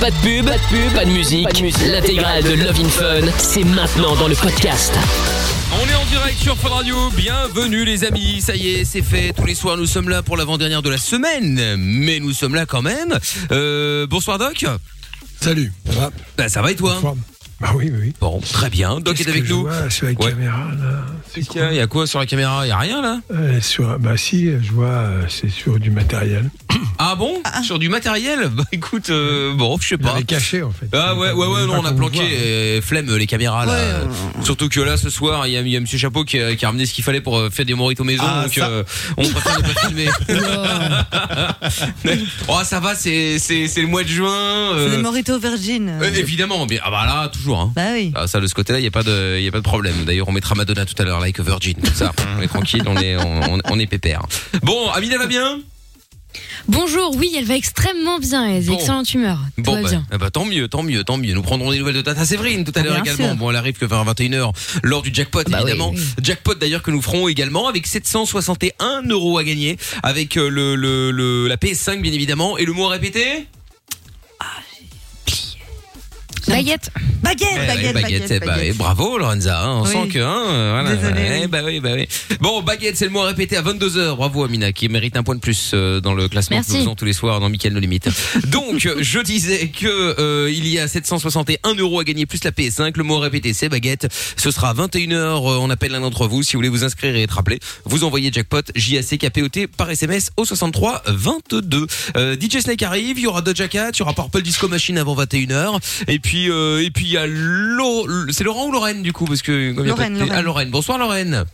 Pas de pub, pas de pub, pas de musique. L'intégrale de Love in Fun, c'est maintenant dans le podcast. On est en direct sur Fun Radio, bienvenue les amis, ça y est, c'est fait, tous les soirs nous sommes là pour l'avant-dernière de la semaine, mais nous sommes là quand même. Euh, bonsoir Doc Salut, ça va Bah ça va et toi Bah oui, oui, oui. Bon, très bien, Doc Qu'est-ce est avec que je nous. vois sur la Ouais. caméra, là C'est Qu'est-ce qu'il y a Il y a quoi sur la caméra? Il y a rien là? Euh, sur, Bah si, je vois, euh, c'est sur du matériel. Ah bon Sur du matériel Bah écoute, euh, bon, je sais On pas. l'avait caché, en fait. Ah ouais, ouais, ouais, non, on a planqué, euh, flemme les caméras là. Surtout que là, ce soir, il y a, il y a Monsieur Chapeau qui a, qui a ramené ce qu'il fallait pour euh, faire des moritos maison, Ah, donc ça. euh, on préfère ne pas filmer. oh, ça va, c'est c'est c'est le mois de juin. C'est euh, des moritos virgin. euh, évidemment, bien, ah bah là, toujours. Hein. Bah oui. Ah, ça, de ce côté-là, il y a pas de, il y a pas de problème. D'ailleurs, on mettra Madonna tout à l'heure, like a Virgin, tout ça. on est tranquille, on est, on, on- on est pépère. Bon, Amina va bien? Bonjour, oui, elle va extrêmement bien, elle est Bon. d'excellente humeur. Bon, bah, bien. eh bah, tant mieux, tant mieux, tant mieux. Nous prendrons des nouvelles de Tata Séverine tout à Ah, l'heure également. sûr. Bon, elle arrive que vers 21h lors du jackpot, Bah évidemment. oui. Jackpot d'ailleurs que nous ferons également avec 761 euros à gagner avec euh, le, le, le- la PS5 bien évidemment. Et le mot à répéter? Baguette. Baguette, Eh, baguette, baguette, eh, bah, baguette. eh, bravo Lorenza, hein, on Oui. sent que hein, euh, voilà. Désolée, Eh, bah oui, bah oui. Bon, baguette, c'est le mot à répéter à 22h. Bravo Amina qui mérite un point de plus euh, dans le classement que nous faisons tous les soirs dans Mickaël No Limite. Donc, je disais que euh, il y a 761 euros à gagner plus la PS5. Le mot à répéter, c'est baguette. Ce sera à 21h. euh, on appelle l'un d'entre vous si vous voulez vous inscrire et être appelé. Vous envoyez jackpot J A C K P O T par SMS au 63 22. Euh, DJ Snake arrive, il y aura Doja Cat, il y aura Purple Disco Machine avant 21h et puis euh, et puis il y a Lo- c'est Laurent ou Lorraine du coup parce que comme il y a pas de- Lorraine, Lorraine. Ah, Lorraine. Bonsoir Lorraine.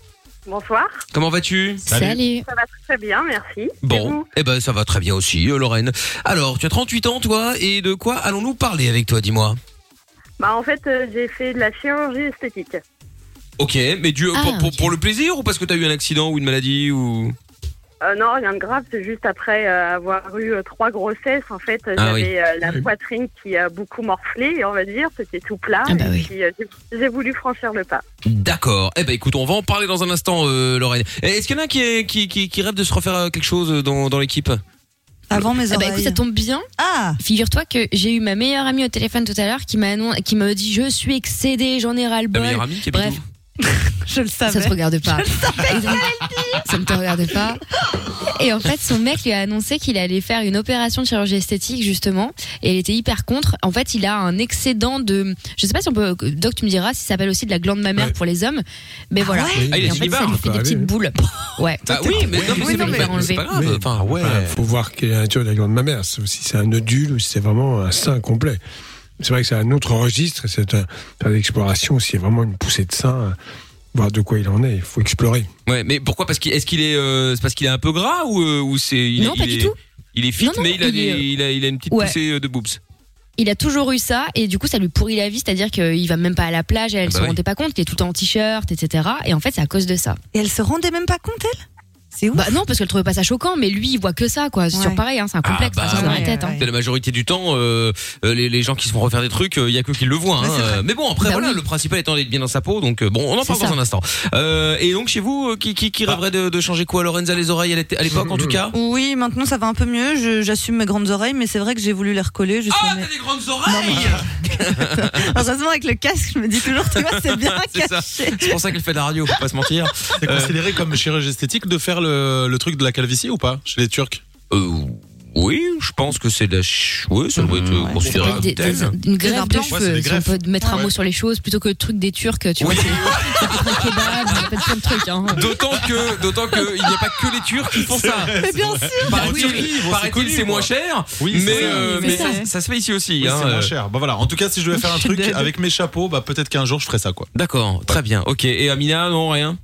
Bonsoir, Comment vas-tu? Salut. ça va très bien, merci. Et Bon, vous? eh ben ça va très bien aussi, euh, Lorraine. Alors, tu as 38 ans, toi, et de quoi allons-nous parler avec toi, dis-moi? Bah en fait, euh, j'ai fait de la chirurgie esthétique. Ok, mais du, Ah, pour, pour- ok. pour le plaisir ou parce que tu as eu un accident ou une maladie ou Euh, non, rien de grave, c'est juste après euh, avoir eu euh, trois grossesses, en fait, Ah j'avais euh, la Oui. poitrine qui a beaucoup morflé, on va dire, c'était tout plat. Ah bah et oui. puis, euh, j'ai- voulu franchir le pas. D'accord. Eh ben écoute, on va en parler dans un instant, euh, Lorraine. Eh, Est-ce qu'il y en a qui, est- qui, qui, qui rêve de se refaire quelque chose dans, dans l'équipe? Avant mes Ah bah oreilles. écoute, ça tombe bien. Ah Figure-toi que j'ai eu ma meilleure amie au téléphone tout à l'heure qui m'a annon- qui m'a dit je suis excédée, j'en ai ras le bol. meilleure amie qui habite Bref. Je le Ça savais. te regarde pas. Et donc, ça ne te regarde pas. Et en fait, son mec lui a annoncé qu'il allait faire une opération de chirurgie esthétique justement, et elle était hyper contre. En fait, il a un excédent de, je sais pas si on peut, Doc, tu me diras si ça s'appelle aussi de la glande mammaire Ouais. pour les hommes, mais voilà. ouais Ah, il en fait, ça lui fait ça des petites boules. Ouais. Bah oui, mais non, mais Oui, non, mais c'est pas grave. Enfin, ouais. Enfin, faut voir quelle est la nature de la glande mammaire. Si c'est un nodule ou si c'est vraiment un sein complet. C'est vrai que c'est un autre registre. C'est un, faire l'exploration. Si c'est vraiment une poussée de sein, euh, voir de quoi il en est. Il faut explorer. Ouais, mais pourquoi? Parce qu'il est-ce qu'il est, euh, c'est parce qu'il est un peu gras ou euh, ou c'est il, Non, il pas est, du tout. Il est fit, Non, non, mais il a, il des- est- il a il a une petite Ouais. poussée euh, de boobs. Il a toujours eu ça et du coup ça lui pourrit la vie, c'est-à-dire qu'il va même pas à la plage, elle Ah bah se oui. rendait pas compte, il est tout le temps en t-shirt, etc. Et en fait c'est à cause de ça. Et elle se rendait même pas compte, elle? C'est ouf. Bah non parce qu'elle trouvait pas ça choquant, mais lui il voit que ça quoi. C'est toujours pareil, hein, c'est un complexe Ah bah ça, c'est dans la ouais, tête. hein. C'est la majorité du temps, euh, euh, les, les gens qui se font refaire des trucs, il y a que qui le voient. Hein. Euh, Mais bon, après Bah voilà, oui. le principal étant d'être bien dans sa peau. Donc euh, bon, on en C'est parle dans ça. un instant. Euh, et donc chez vous, euh, qui, qui, qui rêverait de, de changer quoi, Lorenza les oreilles à l'é- à l'époque en tout cas? Oui, maintenant ça va un peu mieux. Je- J'assume mes grandes oreilles, mais c'est vrai que j'ai voulu les recoller. Ah, t'as des grandes oreilles Heureusement, avec le casque, je me dis toujours, tu vois, c'est bien C'est ça. caché. C'est pour ça qu'elle fait de la radio, faut pas se mentir. C'est considéré comme chirurgie esthétique de faire le, le truc de la calvitie ou pas chez les Turcs Euh, oui, je pense que c'est de la... ch- Oui, ça doit être Ça considéré des- comme tel. des- une greffe de. Ouais, cheveux. si on peut mettre un Ouais. mot sur les choses plutôt que le truc des Turcs, tu vois. Oui. c'est- Ça peut être un kebab, ça peut être plein de trucs. Hein. D'autant que, d'autant que il n'y a pas que les Turcs qui font ça. Mais bien sûr. Paraît-il, bon, c'est moins cher. Oui, mais euh, mais ça, se fait ici aussi. Oui, hein, c'est moins euh. cher. Bah voilà. En tout cas, si je devais faire un truc avec mes chapeaux, bah peut-être qu'un jour je ferais ça quoi. D'accord, très bien. Ok. Et Amina, non rien?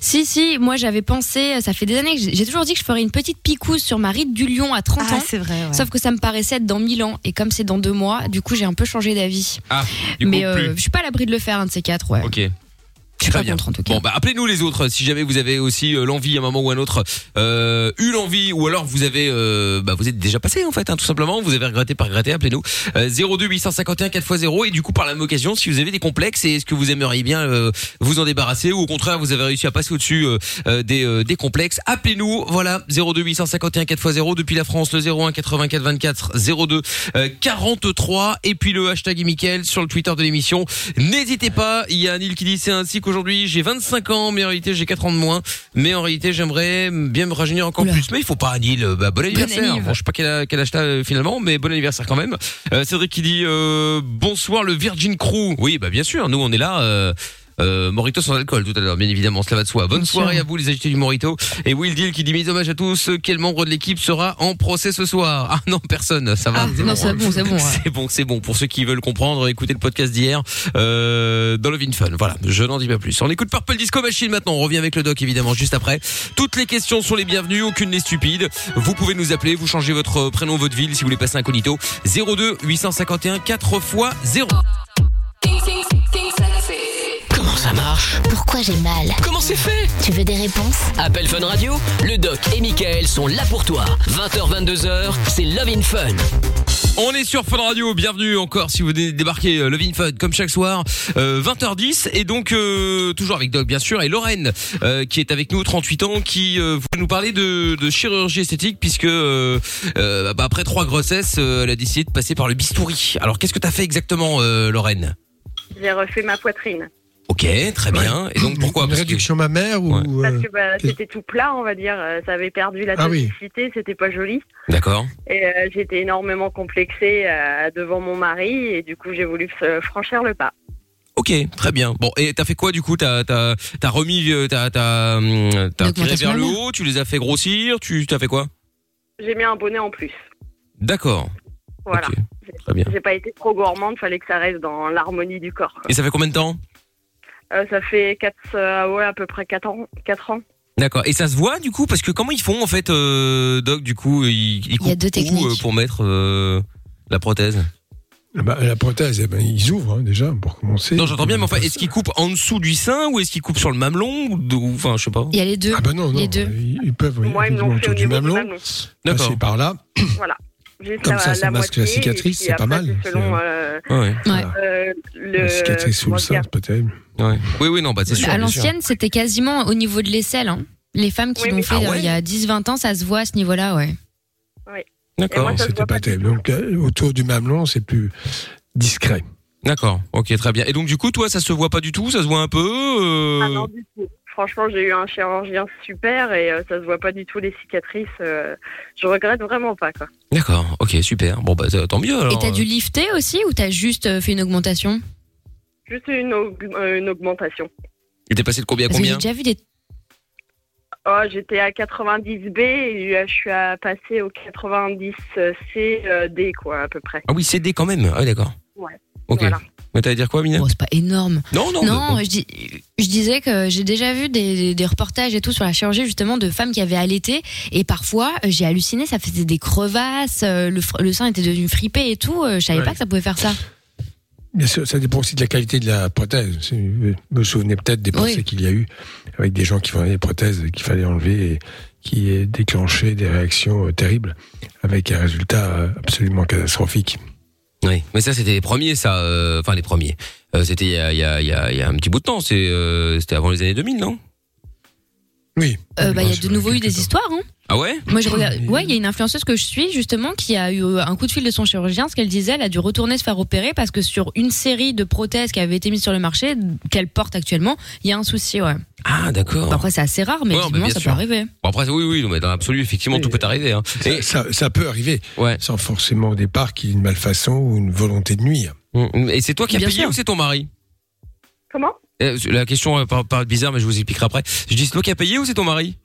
Si, si, moi j'avais pensé, ça fait des années que j'ai toujours dit que je ferais une petite picouse sur ma ride du lion à 30 Ah, ans. c'est vrai. ouais. Sauf que ça me paraissait être dans 1000 ans. Et comme c'est dans deux mois, du coup j'ai un peu changé d'avis. Ah, du coup Mais euh, plus. je suis pas à l'abri de le faire, un de ces quatre, ouais. Ok. Très pas bien. contre en tout cas. Bon bah appelez-nous les autres si jamais vous avez aussi euh, l'envie à un moment ou à un autre euh, eu l'envie ou alors vous avez euh, bah vous êtes déjà passé en fait hein, tout simplement vous avez regretté par regretter appelez-nous euh, 02 851 4x0 et du coup par la même occasion si vous avez des complexes et est-ce que vous aimeriez bien euh, vous en débarrasser ou au contraire vous avez réussi à passer au-dessus euh, euh, des euh, des complexes appelez-nous voilà 02 851 4x0 depuis la France le 01 84 24 02 euh, 43 et puis le hashtag Mickaël sur le Twitter de l'émission n'hésitez pas il y a Anil qui dit c'est ainsi qu'aujourd'hui j'ai 25 ans mais en réalité j'ai 4 ans de moins. Mais en réalité j'aimerais bien me rajeunir encore Oula. plus. Mais il faut pas Anil euh, bah, bon anniversaire. anniv. bon, je sais pas quel, âge t'as euh, finalement mais bon anniversaire quand même. Euh, Cédric qui dit euh, bonsoir le Virgin Crew. Oui bah bien sûr. Nous on est là euh, euh, Morito sans alcool tout à l'heure, bien évidemment, cela va de soi. Bonne soirée à vous les agités du Morito. Et Will Deal qui dit mise hommage à tous. Quel membre de l'équipe sera en procès ce soir? Ah non, personne, ça va. Ah, non, c'est bon, c'est bon. ouais. C'est bon, c'est bon. Pour ceux qui veulent comprendre, écoutez le podcast d'hier euh, dans le Fun. Voilà, je n'en dis pas plus. On écoute Purple Disco Machine maintenant. On revient avec le doc évidemment juste après. Toutes les questions sont les bienvenues, aucune n'est stupide. Vous pouvez nous appeler, vous changez votre prénom, votre ville si vous voulez passer incognito. 02 851 4 x 0. Comment ça marche Pourquoi j'ai mal Comment c'est fait Tu veux des réponses Appel Fun Radio, le doc et Michael sont là pour toi. 20h, 22h, c'est Love in Fun. On est sur Fun Radio, bienvenue encore si vous dé- débarquez euh, Love in Fun comme chaque soir, euh, 20h10 et donc euh, toujours avec Doc bien sûr et Lorraine euh, qui est avec nous 38 ans qui euh, voulait nous parler de, de chirurgie esthétique puisque euh, euh, bah, après trois grossesses euh, elle a décidé de passer par le bistouri. Alors qu'est-ce que t'as fait exactement euh, Lorraine? J'ai refait ma poitrine. Ok très bien et donc pourquoi? Une Parce que- réduction mammaire ou Ouais. euh, Parce que bah, c'était tout plat, on va dire. euh, Ça avait perdu la Ah oui. tonicité, c'était pas joli. D'accord. Et euh, j'étais énormément complexée euh, devant mon mari et du coup j'ai voulu franchir le pas. Ok, très bien. Bon, et t'as fait quoi du coup? T'as t'as t'as remis, t'as t'as hum, tiré vers le haut, tu les as fait grossir, tu t'as fait quoi? J'ai mis un bonnet en plus. D'accord. Voilà. Ok, très bien. J'ai pas été trop gourmande, fallait que ça reste dans l'harmonie du corps. quoi. Et ça fait combien de temps? Euh, ça fait quatre, euh, ouais, à peu près 4 ans. 4 ans. D'accord. Et ça se voit du coup parce que comment ils font en fait, euh, Doc Du coup, ils, ils Il y a coupent deux où, techniques. euh, pour mettre euh, la prothèse? bah, la prothèse, eh ben, ils ouvrent hein, déjà pour commencer. Non, j'entends bien, mais enfin, est-ce qu'ils coupent en dessous du sein ou est-ce qu'ils coupent sur le mamelon ou de- ou- Enfin, je sais pas. Il y a les deux. Ah bah non, non, Les deux. Ils, ils peuvent oui, Moi, ils me effectivement, l'ont fait au autour du niveau du mamelon, mamelon. D'accord. passer par là. Juste Comme la, ça, ça la masque moitié, la cicatrice, c'est pas mal. Selon euh, Ouais, euh, le. La cicatrice sous le sein, c'est pas terrible. ouais. Oui, oui, non, bah c'est Bien sûr. à l'ancienne, c'était quasiment au niveau de l'aisselle. Hein. Les femmes qui Oui, l'ont fait Ah euh, ouais il y a 10-20 ans, ça se voit à ce niveau-là, ouais. D'accord. ça se C'était pas terrible. Donc, autour du mamelon, c'est plus discret. D'accord. Ok, très bien. Et donc du coup, toi, ça se voit pas du tout? Ça se voit un peu euh, Ah non, du tout. Franchement, j'ai eu un chirurgien super et euh, ça se voit pas du tout les cicatrices. euh, je regrette vraiment pas quoi. D'accord. Ok, super. Bon, bah tant mieux. Alors. Et t'as dû lifter aussi ou t'as juste euh, fait une augmentation? Juste une, aug- euh, une augmentation. Et t'es passé de combien à Parce que j'ai combien déjà vu des. Oh, j'étais à 90B et euh, je suis à passer au 90C euh, D quoi à peu près. Ah oui, CD quand même. Ah, d'accord. Ouais. Ok. Voilà. Mais t'allais dire quoi, Mina Bon, c'est pas énorme. Non, non. Non, mais bon. je, dis, je disais que j'ai déjà vu des, des reportages et tout sur la chirurgie justement de femmes qui avaient allaité et parfois euh, j'ai halluciné, ça faisait des crevasses, euh, le, le sein était devenu fripé et tout. euh, Je savais Ouais. pas que ça pouvait faire ça. Bien sûr, ça dépend aussi de la qualité de la prothèse. Vous me souvenez peut-être des procès Oui. qu'il y a eu avec des gens qui vendaient des prothèses qu'il fallait enlever et qui déclenché des réactions terribles avec un résultat absolument catastrophique. Oui, mais ça c'était les premiers, ça. euh, Enfin les premiers. Euh, c'était il y a, y, a, y a un petit bout de temps. C'est euh, c'était avant les années 2000, non? Oui. Euh, bah, il y a de nouveau eu des temps. histoires. Hein. Ah ouais? Moi, je regarde. Oui. Ouais, il y a une influenceuse que je suis justement qui a eu euh, un coup de fil de son chirurgien. Ce qu'elle disait, elle a dû retourner se faire opérer parce que sur une série de prothèses qui avaient été mises sur le marché, qu'elle porte actuellement, il y a un souci. Ouais. Ah d'accord. Bon, après, c'est assez rare, mais Ouais, bah, ça sûr. peut arriver. Bon, après oui oui, mais dans l'absolu effectivement tout peut arriver. Hein. Et, Ça, peut arriver, ouais. sans forcément au départ qu'il y ait une malfaçon ou une volonté de nuire. Mm, Et c'est toi qui as payé sûr. ou c'est ton mari? Comment? La question euh, par- paraît bizarre, mais je vous expliquerai après. Je dis c'est toi qui as payé ou c'est ton mari?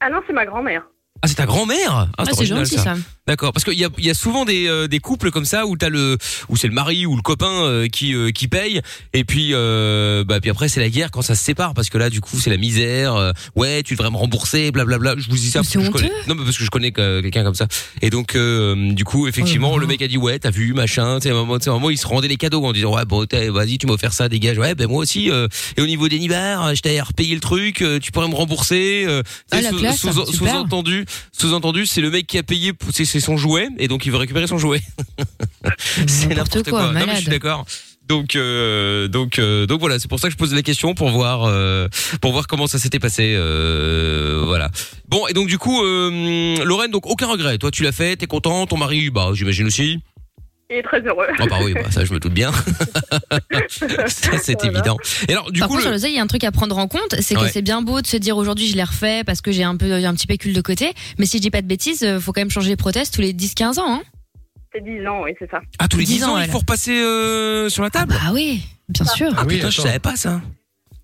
Ah non, c'est ma grand-mère. Ah c'est ta grand-mère? Ah, Ah, c'est original, gentil ça. D'accord, parce qu'il y a, y a souvent des, euh, des couples comme ça où t'as le où c'est le mari ou le copain euh, qui euh, qui paye et puis euh, bah puis après c'est la guerre quand ça se sépare parce que là du coup c'est la misère. euh, ouais, tu devrais me rembourser, blablabla. Je vous dis ça parce que je connais. Non, mais parce que je connais quelqu'un comme ça. Et donc euh, du coup effectivement le mec a dit ouais t'as vu machin. Tu sais à un moment, moment il se rendait les cadeaux en disant ouais bon vas-y tu m'as offert ça dégage. Ouais ben moi aussi. euh, et au niveau des nibards je t'avais repayé le truc. tu pourrais me rembourser. euh, Ah, la sous-. Sous-entendu, sous-entendu, c'est le mec qui a payé, c'est c'est son jouet, et donc il veut récupérer son jouet. c'est n'importe quoi. quoi, Non, mais je suis d'accord. Donc, euh, donc, euh, donc voilà, c'est pour ça que je pose la question pour voir, euh, pour voir comment ça s'était passé. Voilà. Bon, et donc du coup, Lorraine, donc aucun regret. Toi, tu l'as fait, t'es content, ton mari, bah, j'imagine aussi. Il est très heureux. Ah bah oui, bah, ça je me doute bien. ça c'est Voilà. évident. Et alors, du Par coup, contre, sur le... le il y a un truc à prendre en compte, c'est que Ouais. c'est bien beau de se dire aujourd'hui je l'ai refait parce que j'ai un peu un petit pécule de côté, mais si je dis pas de bêtises, euh, faut quand même changer les prothèses tous les 10-15 ans. Hein C'est 10 ans, oui, c'est ça. ah tous les 10 10 ans, ans, il faut repasser euh, sur la table. bah oui, bien sûr. Ah, oui, putain, je attends. savais pas ça.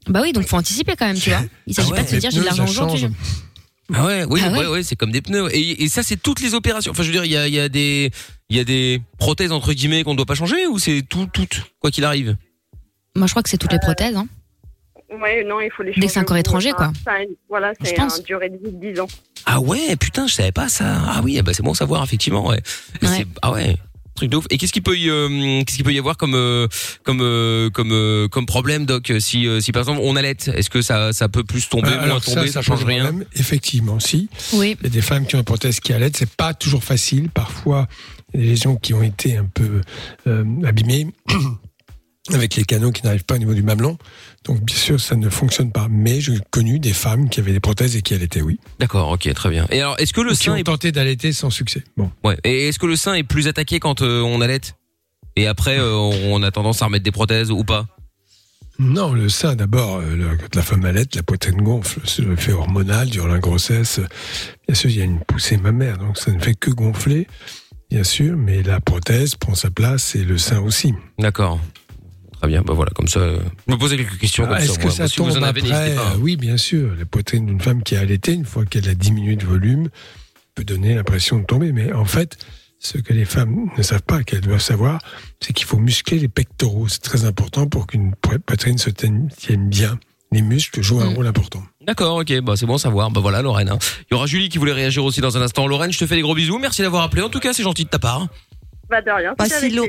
Bah oui, donc faut anticiper quand même, tu vois. Il s'agit Ah pas de se dire j'ai de l'argent aujourd'hui. Ah ouais, oui, Ah ouais, ouais. ouais, c'est comme des pneus. Et, et ça, c'est toutes les opérations. Enfin, je veux dire, il y a, il y a des, il y a des prothèses entre guillemets qu'on ne doit pas changer ou c'est tout, toutes, quoi qu'il arrive? Moi je crois que c'est toutes les prothèses. Hein. Ouais, non, il faut les Dès que c'est un changer corps étranger, quoi. Ça une- Voilà, c'est pense. un durée de vie de 10 ans. Ah ouais, putain, je savais pas ça. Ah oui, ben, c'est bon à savoir effectivement. Ouais. Ah ouais. Truc de ouf. Et qu'est-ce qu'il peut y, euh, qu'est-ce qu'il peut y avoir comme, euh, comme, euh, comme, comme problème, doc, si, si par exemple on allait, est-ce que ça, ça peut plus tomber, Euh, moins alors tomber, ça, pose change rien problème. Effectivement, si. Oui. Il y a des femmes qui ont une prothèse qui allaitent, c'est pas toujours facile. Parfois, il y a des lésions qui ont été un peu euh, abîmées avec les canaux qui n'arrivent pas au niveau du mamelon. Donc, bien sûr, ça ne fonctionne pas. Mais j'ai connu des femmes qui avaient des prothèses et qui allaitaient, oui. D'accord, ok, très bien. Et alors, est-ce que le qui sein ont est, tenté d'allaiter sans succès. Bon. ouais, et est-ce que le sein est plus attaqué quand euh, on allait et après euh, on a tendance à remettre des prothèses ou pas? Non, le sein, d'abord, euh, quand la femme allait, la poitrine gonfle. C'est le fait hormonal durant la grossesse. Bien sûr, il y a une poussée mammaire, donc ça ne fait que gonfler, bien sûr, mais la prothèse prend sa place et le sein aussi. D'accord. Très bien, bah voilà, comme ça, euh, je me posais quelques questions comme Ah, Est-ce ça. que moi. ça si vous tombe en avez, après pas. hein. Oui, bien sûr. La poitrine d'une femme qui a allaité, une fois qu'elle a diminué de volume, peut donner l'impression de tomber. Mais en fait, ce que les femmes ne savent pas, qu'elles doivent savoir, c'est qu'il faut muscler les pectoraux. C'est très important pour qu'une po- poitrine se tienne tienne bien. Les muscles jouent un Mm. rôle important. D'accord, ok, bah c'est bon à savoir. Bah voilà, Lorraine. hein. Il y aura Julie qui voulait réagir aussi dans un instant. Lorraine, je te fais des gros bisous. Merci d'avoir appelé. En tout cas, c'est gentil de ta part. Bah, de rien. Bah, c'était si, Lo-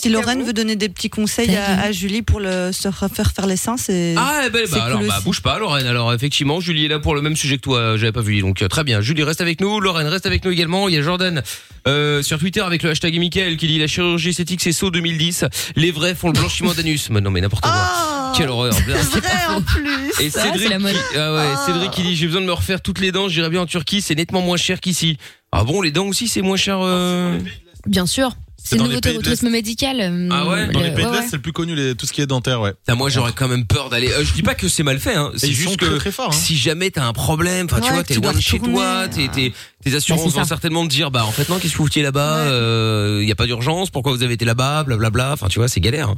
si Lorraine veut donner des petits conseils à, Julie pour le, se refaire faire les seins, c'est. Ah, eh ben, bah alors, bah bouge pas, Lorraine. Alors effectivement, Julie est là pour le même sujet que toi. J'avais pas vu. Donc euh, très bien. Julie reste avec nous. Lorraine reste avec nous également. Il y a Jordan euh, sur Twitter avec le hashtag Michael qui dit la chirurgie esthétique c'est saut 2010. Les vrais font le blanchiment d'anus. Mais non mais n'importe quoi. Ah Quelle horreur. C'est vrai en plus. Et Cédric, mode. qui- ah ouais, Cédric qui dit j'ai besoin de me refaire toutes les dents, j'irai bien en Turquie, c'est nettement moins cher qu'ici. Ah bon, les dents aussi c'est moins cher. euh Bien sûr. C'est dans le les nouveau pays de tourisme médical. euh, Ah ouais Dans le- les pays de l'Est, c'est le plus connu, les- tout ce qui est dentaire, ouais. Putain, moi j'aurais quand même peur d'aller. euh, je dis pas que c'est mal fait, hein. C'est juste que très très. Hein. si jamais t'as un problème, enfin tu vois, t'es loin de chez toi, t'es, t'es- tes assurances c'est vont certainement te dire, bah en fait non, qu'est-ce que vous foutiez là-bas Ouais. Il y a pas d'urgence, pourquoi vous avez été là-bas, blablabla. Enfin tu vois, c'est galère. hein.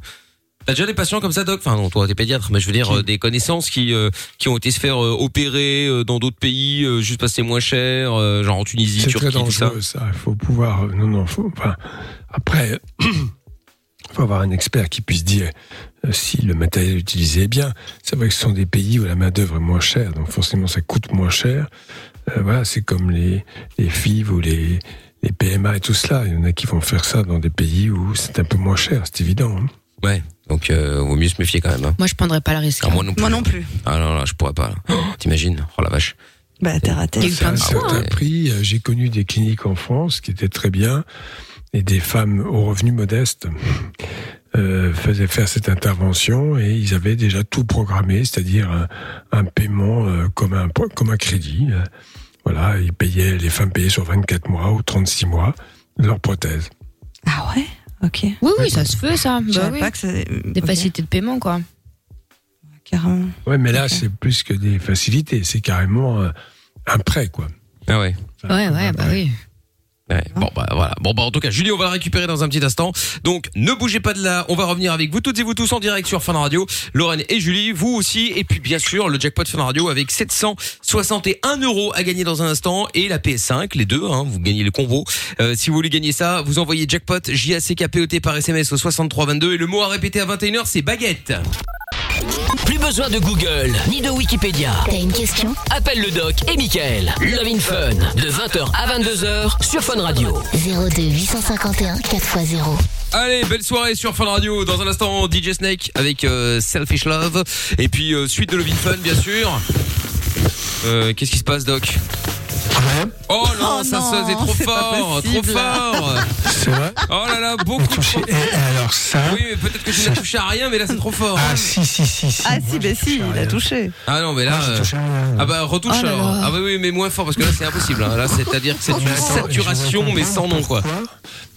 T'as déjà des patients comme ça, doc? Enfin non, toi t'es pédiatre, mais je veux dire euh, des connaissances qui euh, qui ont été se faire euh, opérer euh, dans d'autres pays, euh, juste parce que c'est moins cher, euh, genre en Tunisie, C'est Turquie, très tout ça. dangereux, ça. Il faut pouvoir. euh, Non, non, faut. Enfin, après, il faut avoir un expert qui puisse dire euh, si le matériel utilisé est bien. C'est vrai que ce sont des pays où la main-d'œuvre est moins chère, donc forcément ça coûte moins cher. Euh, voilà, c'est comme les, les FIV ou les, les PMA et tout cela. Il y en a qui vont faire ça dans des pays où c'est un peu moins cher, c'est évident. hein. Ouais. Donc euh, vaut mieux se méfier quand même. Hein. Moi, je prendrais pas le risque. Ah, moi non plus. Moi non plus. Ah non, là, je pourrais pas. Oh, T'imagines? Oh la vache. Bah, terre à terre. Il y a eu plein de certain hein. prix. Euh, J'ai connu des cliniques en France qui étaient très bien et des femmes aux revenus modestes euh, faisaient faire cette intervention et ils avaient déjà tout programmé, c'est-à-dire un, un paiement euh, comme un comme un crédit. Euh, Voilà, ils payaient, les femmes payaient sur 24 mois ou 36 mois leur prothèse. Ah ouais? Ok. Oui, oui, ça se fait, ça. Bah oui. pas que c'est. Des facilités de paiement, quoi. Carrément. Ouais, mais là, c'est plus que des facilités, c'est carrément un, un prêt, quoi. Ah ouais. Enfin, Ouais, ouais, bah prêt. oui. Ouais, bon bah voilà. Bon bah en tout cas, Julie, on va la récupérer dans un petit instant. Donc ne bougez pas de là. On va revenir avec vous toutes et vous tous en direct sur Fun Radio. Lorraine et Julie, vous aussi. Et puis bien sûr le jackpot Fun Radio avec 761 euros à gagner dans un instant et la PS5, les deux. Hein, vous gagnez le combo. Euh, si vous voulez gagner ça, vous envoyez jackpot J A C K P O T par SMS au 6322 et le mot à répéter à 21h c'est baguette. Plus besoin de Google ni de Wikipédia. T'as une question? Appelle le doc et Michael. Love in Fun de 20h à 22h sur Fun Radio. 02 851 4x0. Allez, belle soirée sur Fun Radio. Dans un instant, DJ Snake avec euh, Selfish Love. Et puis, euh, suite de Love in Fun, bien sûr. Euh, Qu'est-ce qui se passe, Doc? Oh non, Oh ça non, c'est trop fort, trop fort. C'est vrai Oh là là, beaucoup. Et alors ça Oui, mais peut-être que tu n'as touché à rien, mais là c'est trop fort. Ah si, si, si, si. Ah Moi, si, ben touché si, il a touché. Ah non, mais là. Moi, euh, touché à rien. Ah bah retouche Oh alors. Ah bah oui, mais moins fort parce que là c'est impossible. hein. Là c'est-à-dire que c'est une saturation je mais sans nom quoi.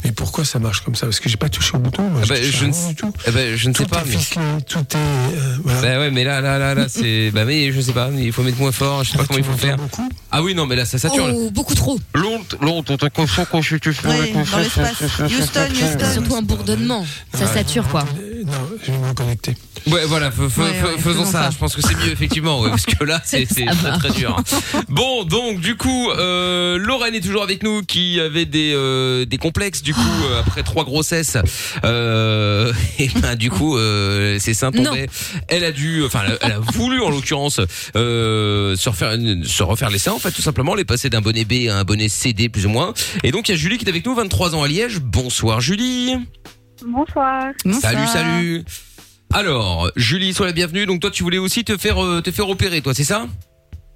Mais pourquoi ça marche comme ça Parce que j'ai pas touché au bouton. moi, Ah bah, touché je à ne du tout. Je ne sais Tout pas. est Mais... ficelé, tout est. euh, voilà. Bah ouais, mais là, là, là, là, c'est. Bah mais je sais pas. Il faut mettre moins fort. Je sais pas Ah, comment il faut faire. beaucoup Ah oui, non, mais là ça sature. là. Oh, beaucoup trop. L'onde, l'onde, t'as confiant quand je fais. Oui, dans l'espace. Houston, Houston. Surtout un bourdonnement. Ça sature, quoi. Non, je vais me connecter. Ouais, voilà, Ouais, ouais, faisons faisons ça. ça. Je pense que c'est mieux, effectivement, ouais, parce que là, c'est c'est très, très dur. Bon, donc, du coup, euh, Lorraine est toujours avec nous, qui avait des euh, des complexes, du coup, euh, après trois grossesses. Euh, et ben, du coup, euh, ses seins Non. tombaient. Elle a dû, enfin, elle a, elle a voulu, en l'occurrence, euh, se refaire une- se refaire les seins, en fait, tout simplement, les passer d'un bonnet B à un bonnet CD, plus ou moins. Et donc, il y a Julie qui est avec nous, 23 ans à Liège. Bonsoir, Julie. Bonsoir. Salut, Bonsoir. salut. Alors, Julie, sois la bienvenue. Donc toi, tu voulais aussi te faire euh, te faire opérer, toi, c'est ça?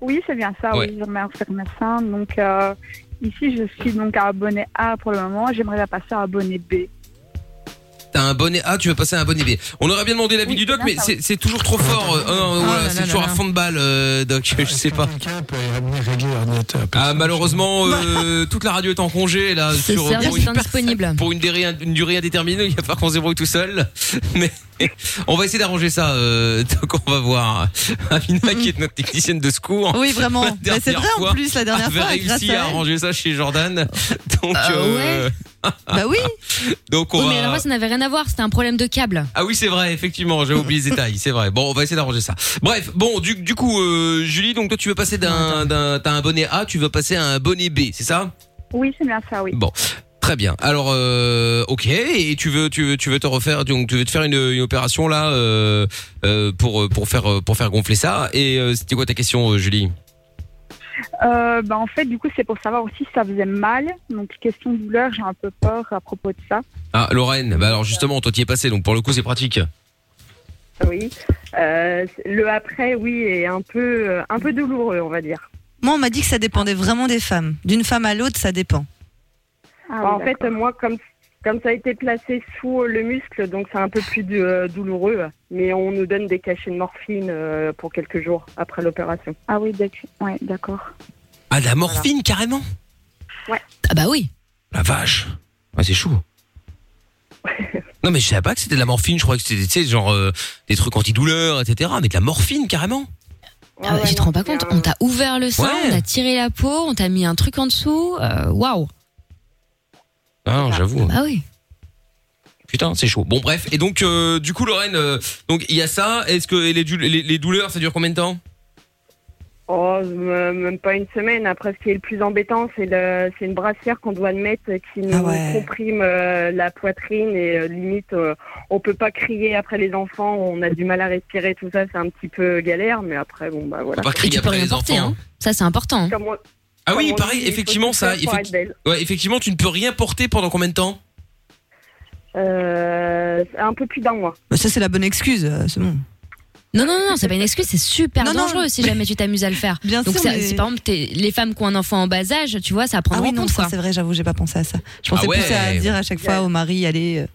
Oui, c'est bien ça, Ouais. oui, j'aimerais faire médecin. Donc, euh, ici, je suis donc à abonné A pour le moment. J'aimerais la passer à abonné B. T'as un bonnet A, tu veux passer à un bonnet B. On aurait bien demandé l'avis Oui, du doc, mais c'est toujours trop fort. euh, oh voilà, là c'est toujours là à fond de balle, euh, doc. Je sais pas. Ah, malheureusement, euh, toute la radio est en congé là sur pour une, indisponible. pour une durée, une durée indéterminée. Il va falloir qu'on se débrouille tout seul. Mais on va essayer d'arranger ça. Euh, donc on va voir. Amina, qui est notre technicienne de secours. Oui, vraiment. C'est dernière vrai fois, en plus, la dernière avait fois, grâce réussi à arranger ça chez Jordan. Donc, Euh, euh, Bah oui. donc on Oui, va. mais alors moi, ça n'avait rien à voir. C'était un problème de câble. Ah oui, c'est vrai, effectivement, j'ai oublié les détails, c'est vrai. Bon, on va essayer d'arranger ça. Bref, bon, du, du coup, euh, Julie, donc toi, tu veux passer d'un, d'un, t'as un bonnet A, tu veux passer à un bonnet B, c'est ça? Oui, c'est bien ça, oui. Bon. Très bien. Alors, euh, ok. Et tu veux, tu veux, tu veux te refaire, donc tu veux te faire une, une opération là euh, euh, pour pour faire pour faire gonfler ça. Et euh, c'était quoi ta question, euh, Julie? Euh, bah, en fait, du coup, c'est pour savoir aussi si ça faisait mal. Donc, question douleur, j'ai un peu peur à propos de ça. Ah, Lorraine. Bah alors justement, toi, t'y es passé, donc pour le coup, c'est pratique. Oui. Euh, le après, oui, est un peu, euh, un peu douloureux, on va dire. Moi, on m'a dit que ça dépendait vraiment des femmes. D'une femme à l'autre, ça dépend. en fait, moi, comme, comme ça a été placé sous le muscle, donc c'est un peu plus de- euh, douloureux. Mais on nous donne des cachets de morphine euh, pour quelques jours après l'opération. Ah oui, ouais, d'accord. Ah, de la morphine carrément. Ah bah oui. La vache. Ah, c'est chaud. Non mais je savais pas que c'était de la morphine, je croyais que c'était genre euh, des trucs antidouleurs, etc. Mais de la morphine carrément. Ah, tu te rends pas compte On t'a ouvert le sein, Ouais. on t'a tiré la peau, on t'a mis un truc en dessous. euh, Waouh. Ah non, j'avoue. Ah oui. Putain, c'est chaud. Bon bref, et donc euh, du coup Lorraine, euh, donc il y a ça. Est-ce que et les, dou- les, les douleurs, ça dure combien de temps? Oh, même pas une semaine. Après, ce qui est le plus embêtant, c'est le, c'est une brassière qu'on doit mettre qui nous Ah ouais. comprime euh, la poitrine et euh, limite, euh, on peut pas crier après les enfants. On a du mal à respirer, tout ça, c'est un petit peu galère. Mais après, bon, bah voilà. Pas crier après rien les porter, enfants. hein. Ça, c'est important. hein. Comme on- Ah oui, pareil, dit, effectivement ça. effecti- ouais, effectivement, tu ne peux rien porter pendant combien de temps? Euh, un peu plus d'un mois. Bah, ça, c'est la bonne excuse. euh, C'est bon. Non, non, non, c'est pas une excuse, c'est super Non, non. dangereux si jamais tu t'amuses à le faire. Bien Donc, sûr, ça- mais- si par exemple, t'es- les femmes qui ont un enfant en bas âge, tu vois, ça à prendre Ah oui, en non, ça c'est vrai, j'avoue, j'ai pas pensé à ça. Je pensais Ah ouais. plus à dire à chaque fois au mari, allez, euh,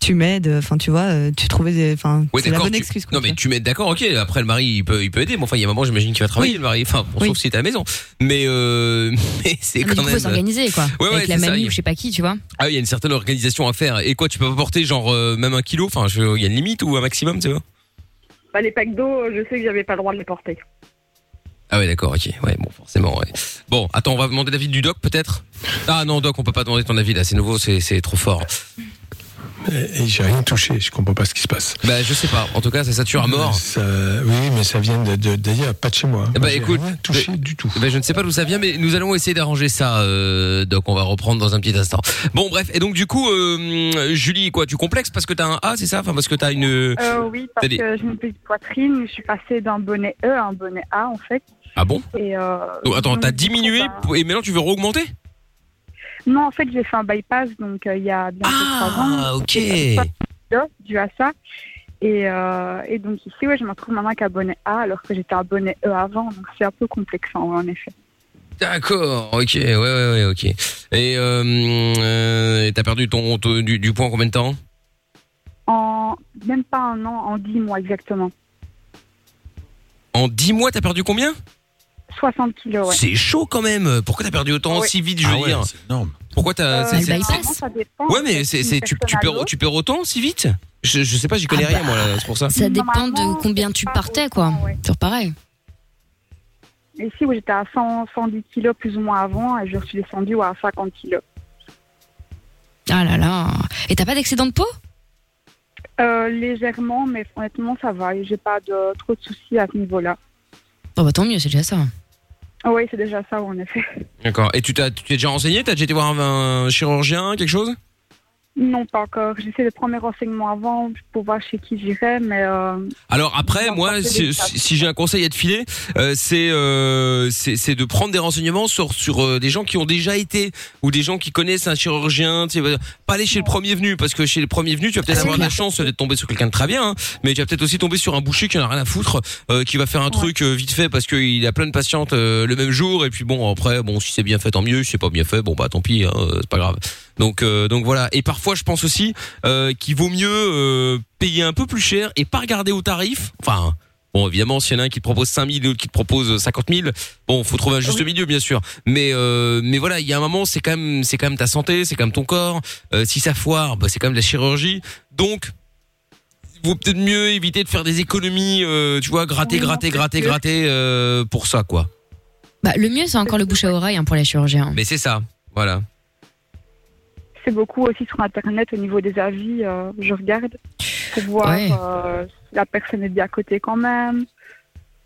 tu m'aides, enfin, tu vois, euh, tu trouvais des. Enfin, Ouais, c'est la bonne tu- excuse. Quoi, Non mais tu mets d'accord, ok. Après le mari, il peut, il peut aider. Mais enfin, il y a un moment, j'imagine qu'il va travailler Oui. le mari. Enfin, bon, Oui. sauf si t'es à la maison. Mais euh, mais c'est Ah, mais quand du coup, faut même. s'organiser, quoi. Ouais, ouais, Avec la c'est ça, mamie je sais pas qui, tu vois. Ah, il y a une certaine organisation à faire. Et quoi, tu peux pas porter genre euh, même un kilo Enfin, je- il y a une limite ou un maximum, tu vois? Bah, les packs d'eau, je sais que j'avais pas le droit de les porter. Ah ouais, d'accord, ok. Ouais, bon, forcément, ouais. Bon, attends, on va demander l'avis du doc, peut-être? Ah non, doc, on peut pas demander ton avis, là, c'est nouveau, c'est c'est trop fort. Et, et j'ai rien touché, je comprends pas ce qui se passe. Bah, je sais pas. En tout cas, ça sature à mort. Ça- oui, mais ça vient de- de- d'ailleurs, pas de chez moi. Moi, bah j'ai écoute, rien touché du tout. ben, je ne sais pas d'où ça vient, mais nous allons essayer d'arranger ça. Euh, donc on va reprendre dans un petit instant. Bon bref, et donc du coup, euh, Julie, quoi, tu complexes parce que t'as un A, c'est ça? Enfin parce que t'as une. Euh, oui, parce des- que j'ai une petite poitrine, je suis passée d'un bonnet E à un bonnet A en fait. Ah bon? Et euh, Oh, Attends, donc, t'as diminué bah, et maintenant tu veux re-augmenter? Non, en fait, j'ai fait un bypass donc euh, il y a bientôt trois ans. Ah ok. Kilo dû à ça. Et, euh, et donc ici, ouais, je me retrouve maintenant qu'à bonnet A alors que j'étais à bonnet E avant, donc c'est un peu complexant ouais, en effet. D'accord, ok, ouais, ouais, ouais, ok. Et euh, euh, t'as perdu ton, ton- du, du poids en combien de temps? En même pas un an, en dix mois exactement. En 10 mois, t'as perdu combien? 60 kilos, ouais. C'est chaud quand même. Pourquoi t'as perdu autant Ouais. si vite, je Ah veux ouais, dire c'est énorme. Pourquoi t'as Euh, c'est- c'est- bypass. vraiment, ça dépend. Ouais, mais c'est, c'est, tu, tu, perds, tu perds autant si vite je, je sais pas, j'y connais Ah rien moi, là, c'est pour ça. Ça dépend de combien tu partais, quoi. Toujours pareil. Ici, où j'étais à 100, 110 kilos plus ou moins avant, et je suis descendue ouais, à 50 kilos. Ah là là. Et t'as pas d'excédent de peau? Euh, légèrement, mais honnêtement, ça va. et J'ai pas de, trop de soucis à ce niveau-là. Oh bah tant mieux, c'est déjà ça. Ah oui, c'est déjà ça, en effet. D'accord. Et tu t'es déjà renseigné? T'as déjà été voir un chirurgien, quelque chose? Non, pas encore. J'essaie de prendre mes renseignements avant pour voir chez qui j'irai, mais euh, Alors après, moi, si, j'ai un conseil à te filer, euh, c'est, euh, c'est c'est de prendre des renseignements sur sur des gens qui ont déjà été ou des gens qui connaissent un chirurgien. Tu sais, pas aller chez le premier venu parce que chez le premier venu, tu vas peut-être avoir de la chance d'être tombé sur quelqu'un de très bien, hein, mais tu vas peut-être aussi tomber sur un boucher qui en a rien à foutre, qui va faire un truc vite fait parce qu'il a plein de patientes le même jour et puis bon après, bon si c'est bien fait tant mieux, si c'est pas bien fait, bon bah tant pis, hein, c'est pas grave. Donc euh, donc voilà. Et parfois, je pense aussi euh, qu'il vaut mieux euh, payer un peu plus cher et pas regarder au tarif. Enfin. Bon, évidemment, s'il y en a un qui te propose 5 000 et l'autre qui te propose 50 000, bon, faut trouver un juste milieu, bien sûr. Mais, euh, mais voilà, il y a un moment, c'est quand même, c'est quand même ta santé, c'est quand même ton corps. Euh, si ça foire, bah, c'est quand même de la chirurgie. Donc, il vaut peut-être mieux éviter de faire des économies, euh, tu vois, gratter, Oui, gratter, gratter, gratter euh, pour ça, quoi. Bah le mieux c'est encore le bouche à oreille hein, pour les chirurgiens. Mais c'est ça, voilà. C'est beaucoup aussi sur Internet au niveau des avis. euh, je regarde pour voir Ouais. euh, si la personne est bien à côté quand même,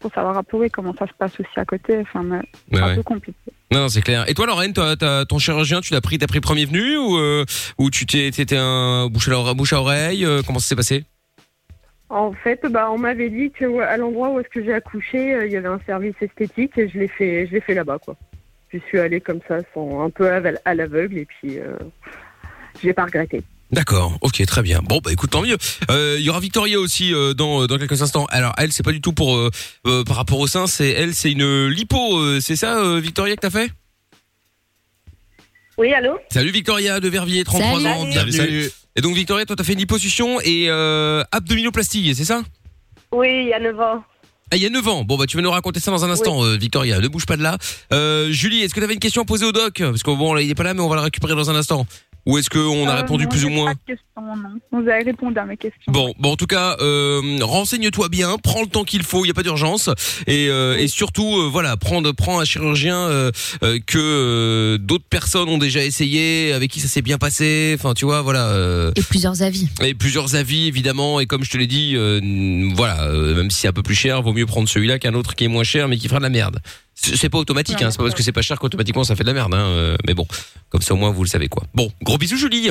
pour savoir un peu oui, comment ça se passe aussi à côté. Enfin, c'est Ouais, un ouais. peu compliqué. Non, non, c'est clair. Et toi, Lorraine, toi, ton chirurgien, tu l'as pris, t'as pris premier venu ou euh, ou tu t'étais un bouche à bouche à oreille euh, Comment ça s'est passé? En fait, bah, on m'avait dit que à l'endroit où est-ce que j'ai accouché, euh, il y avait un service esthétique et je l'ai fait, je l'ai fait là-bas, quoi. Je suis allée comme ça, sans, un peu à, à l'aveugle et puis euh, j'ai pas regretté. D'accord, ok, très bien. Bon, bah écoute, tant mieux. Euh, Il y aura Victoria aussi euh, dans dans quelques instants. Alors elle, c'est pas du tout pour euh, euh, par rapport au sein, c'est elle, c'est une lipo. euh, c'est ça, euh, Victoria, que t'as fait? Oui, allô? Salut Victoria de Verviers, 33 Salut. ans, Salut, bienvenue. salut. Et donc Victoria, toi t'as fait une liposuction et euh, abdominoplastie, c'est ça? Oui, il y a 9 ans. Ah, il y a 9 ans. Bon, bah, tu vas nous raconter ça dans un instant, euh, Victoria. Ne bouge pas de là. Euh, Julie, est-ce que tu avais une question à poser au doc? Parce que bon, là, il est pas là, mais on va la récupérer dans un instant. Ou est-ce qu'on a Euh, répondu non, plus ou moins pas de questions, non. Vous avez répondu à mes questions. Bon, bon, en tout cas, euh, renseigne-toi bien, prends le temps qu'il faut, il y a pas d'urgence, et, euh, et surtout, euh, voilà, prends, prends un chirurgien euh, euh, que euh, d'autres personnes ont déjà essayé, avec qui ça s'est bien passé. Enfin, tu vois, voilà. euh, Et plusieurs avis. et plusieurs avis évidemment et comme je te l'ai dit euh, voilà euh, même si c'est un peu plus cher vaut mieux prendre celui-là qu'un autre qui est moins cher mais qui fera de la merde c'est pas automatique hein, c'est pas parce que c'est pas cher qu'automatiquement ça fait de la merde hein, euh, mais bon comme ça au moins vous le savez quoi bon gros bisous Julie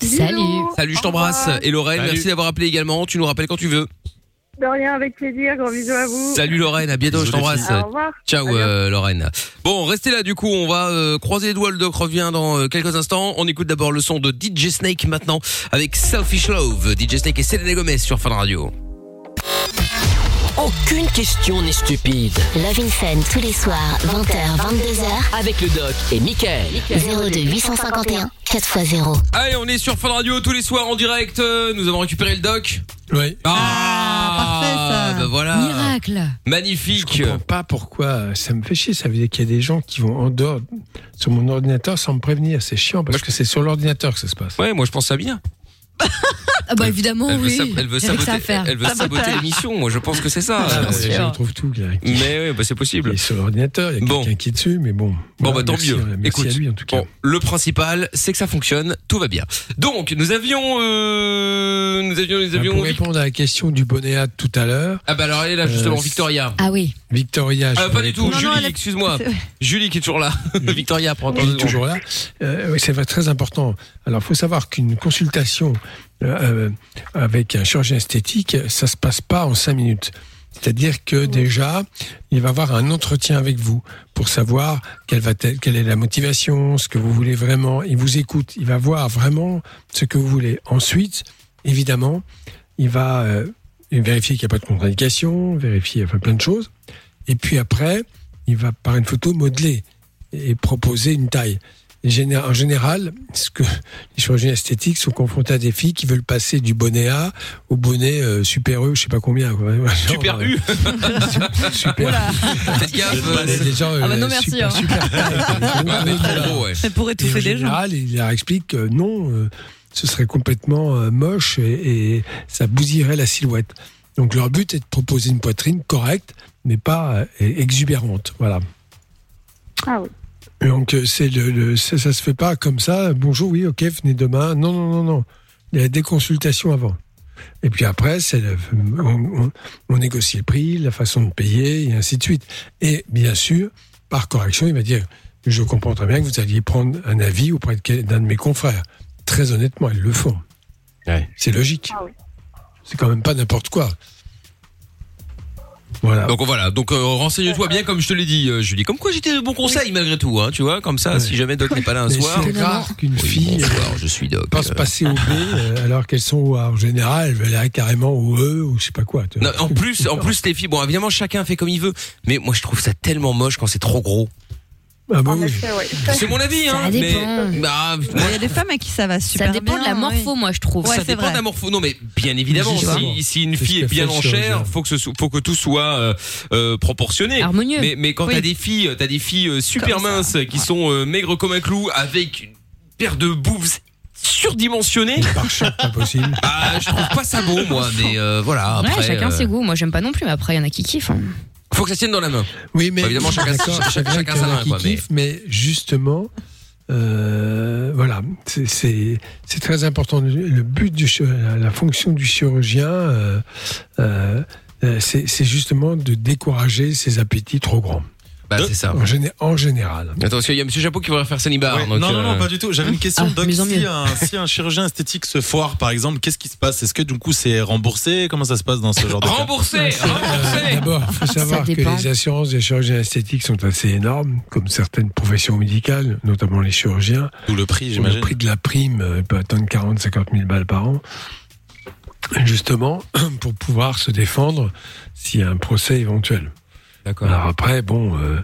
Salut. salut je t'embrasse et Lorraine Salut. merci d'avoir appelé également tu nous rappelles quand tu veux De rien, avec plaisir. Gros bisous à vous. salut Lorraine à bientôt Bisous, je t'embrasse Au revoir. Ciao euh, Lorraine. Bon, restez là du coup, on va euh, croiser les doigts, le doc revient dans euh, quelques instants. On écoute d'abord le son de DJ Snake maintenant avec Selfish Love. DJ Snake et Selena Gomez sur Fun Radio. Aucune question n'est stupide. Love in Fun tous les soirs, 20h, 22h, Avec le doc et Michael. 02 851 4x0. Allez, on est sur Fun Radio tous les soirs en direct. Euh, Nous avons récupéré le doc. Oui. Ah, parfait, ça. bah voilà. Miracle. Je Magnifique. comprends pas pourquoi euh, ça me fait chier. Ça veut dire qu'il y a des gens qui vont en dehors sur mon ordinateur sans me prévenir. C'est chiant parce que c'est sur l'ordinateur que ça se passe. Ouais, moi je pense ça bien. Ah bah évidemment, Elle oui. elle veut saboter, faire. elle veut saboter l'émission. Moi, je pense que c'est ça. Ah, Euh, je retrouve tout. là. Mais oui, bah, c'est possible. Il est sur l'ordinateur, il y a Bon. quelqu'un qui est dessus, mais bon. Bon, Voilà, bah tant merci, mieux. euh, Merci Écoute, à lui en tout cas. Bon, le principal, c'est que ça fonctionne, tout va bien. Donc, nous avions, euh, nous avions, nous Ah, avions. Pour répondre à la question du bonnet à tout à l'heure, Ah bah alors elle est là justement, Euh, Victoria. Ah oui. Victoria, je Ah, vais pas du tout. Non, Julie, elle excuse-moi. Julie qui est toujours là. Victoria, prends Elle est toujours là. Euh, oui, c'est vrai, très important. Alors, il faut savoir qu'une consultation euh, euh, avec un chirurgien esthétique, ça se passe pas en cinq minutes. C'est-à-dire que déjà, il va avoir un entretien avec vous pour savoir quelle, va être- quelle est la motivation, ce que vous voulez vraiment. Il vous écoute, il va voir vraiment ce que vous voulez. Ensuite, évidemment, il va euh, vérifier qu'il n'y a pas de contre-indication, vérifier enfin, plein de choses. Et puis après, il va par une photo modeler et proposer une taille. En général, ce que les chirurgiens esthétiques sont confrontés à des filles qui veulent passer du bonnet A au bonnet euh, super E, je sais pas combien. Quoi. Genre, Super euh, U. super. Faites gaffe. Euh, euh, des gens, Ah bah euh, non, merci, super, hein. super ouais. C'est pour étouffer des gens. général, il leur explique que non, euh, ce serait complètement euh, moche et, et ça bousillerait la silhouette. Donc leur but est de proposer une poitrine correcte, mais pas euh, exubérante. Voilà. Ah oui. Donc euh, c'est le, le- ça, ça se fait pas comme ça. Bonjour, oui, ok, venez demain. Non, non, non, non. Il y a des consultations avant. Et puis après, c'est le- on, on- on négocie le prix, la façon de payer, et ainsi de suite. Et bien sûr, par correction, il va dire je comprends très bien que vous alliez prendre un avis auprès d'un de mes confrères. Très honnêtement, ils le font. Ouais. C'est logique. Ah oui. C'est quand même pas n'importe quoi. Voilà. Donc voilà, donc euh, renseigne-toi bien comme je te l'ai dit, euh, Julie. Comme quoi j'étais de bon conseil malgré tout, hein, tu vois, comme ça, Ouais. si jamais Doc n'est pas là un Mais soir. c'est rare qu'une Oui, fille bonsoir, je suis Doc. pense Euh, passer au B euh, alors qu'elles sont au A. En général, elles veulent aller carrément au E ou je sais pas quoi. tu vois. Non, en plus, en plus les filles, bon évidemment chacun fait comme il veut, mais moi je trouve ça tellement moche quand c'est trop gros. Ah bah oui. C'est mon avis, Ça hein. dépend. Mais, bah, Il y a des femmes à qui ça va super Ça dépend de la bien, morpho, oui. moi, je trouve. Ouais, ça c'est dépend vrai. de la morpho. Non, mais bien évidemment, si, si une fille est bien en chair, faut que ce, soit- faut que tout soit euh, euh, proportionné. Harmonieux. Mais, mais quand Oui. t'as des filles, t'as des filles euh, super Comme ça. minces qui sont euh, maigres comme un clou avec une paire de boobs surdimensionnées. Par choc, pas possible. Ah, je trouve pas ça beau, moi. Mais euh, voilà. Après, ouais, chacun euh, ses goûts. Moi, j'aime pas non plus, mais après, il y en a qui kiffent. hein. Faut que ça tienne dans la main. Oui, mais Évidemment, chacun- chacun- chacun, sa main, qui quoi, mais- kiffe, mais justement, euh, voilà, c'est- très important. Le, but du la, fonction du chirurgien, euh, euh, c'est c'est justement de décourager ces appétits trop grands. Bah, c'est ça. En, géné- en général. Attends, parce qu'il y a Monsieur Chapeau qui voudrait faire Sanibar. Ouais, non, non, non, euh, pas du tout. J'avais une question, Ah, Doc. mais en Si un, si un chirurgien esthétique se foire, par exemple, qu'est-ce qui se passe? Est-ce que du coup c'est remboursé? Comment ça se passe dans ce genre de cas? Remboursé, remboursé. D'abord, il faut savoir que les assurances des chirurgiens esthétiques sont assez énormes, comme certaines professions médicales, notamment les chirurgiens. D'où le prix, Le j'imagine. prix de la prime euh, peut atteindre 40, 50 000 balles par an. Justement, pour pouvoir se défendre s'il y a un procès éventuel. D'accord. Alors après, bon, euh,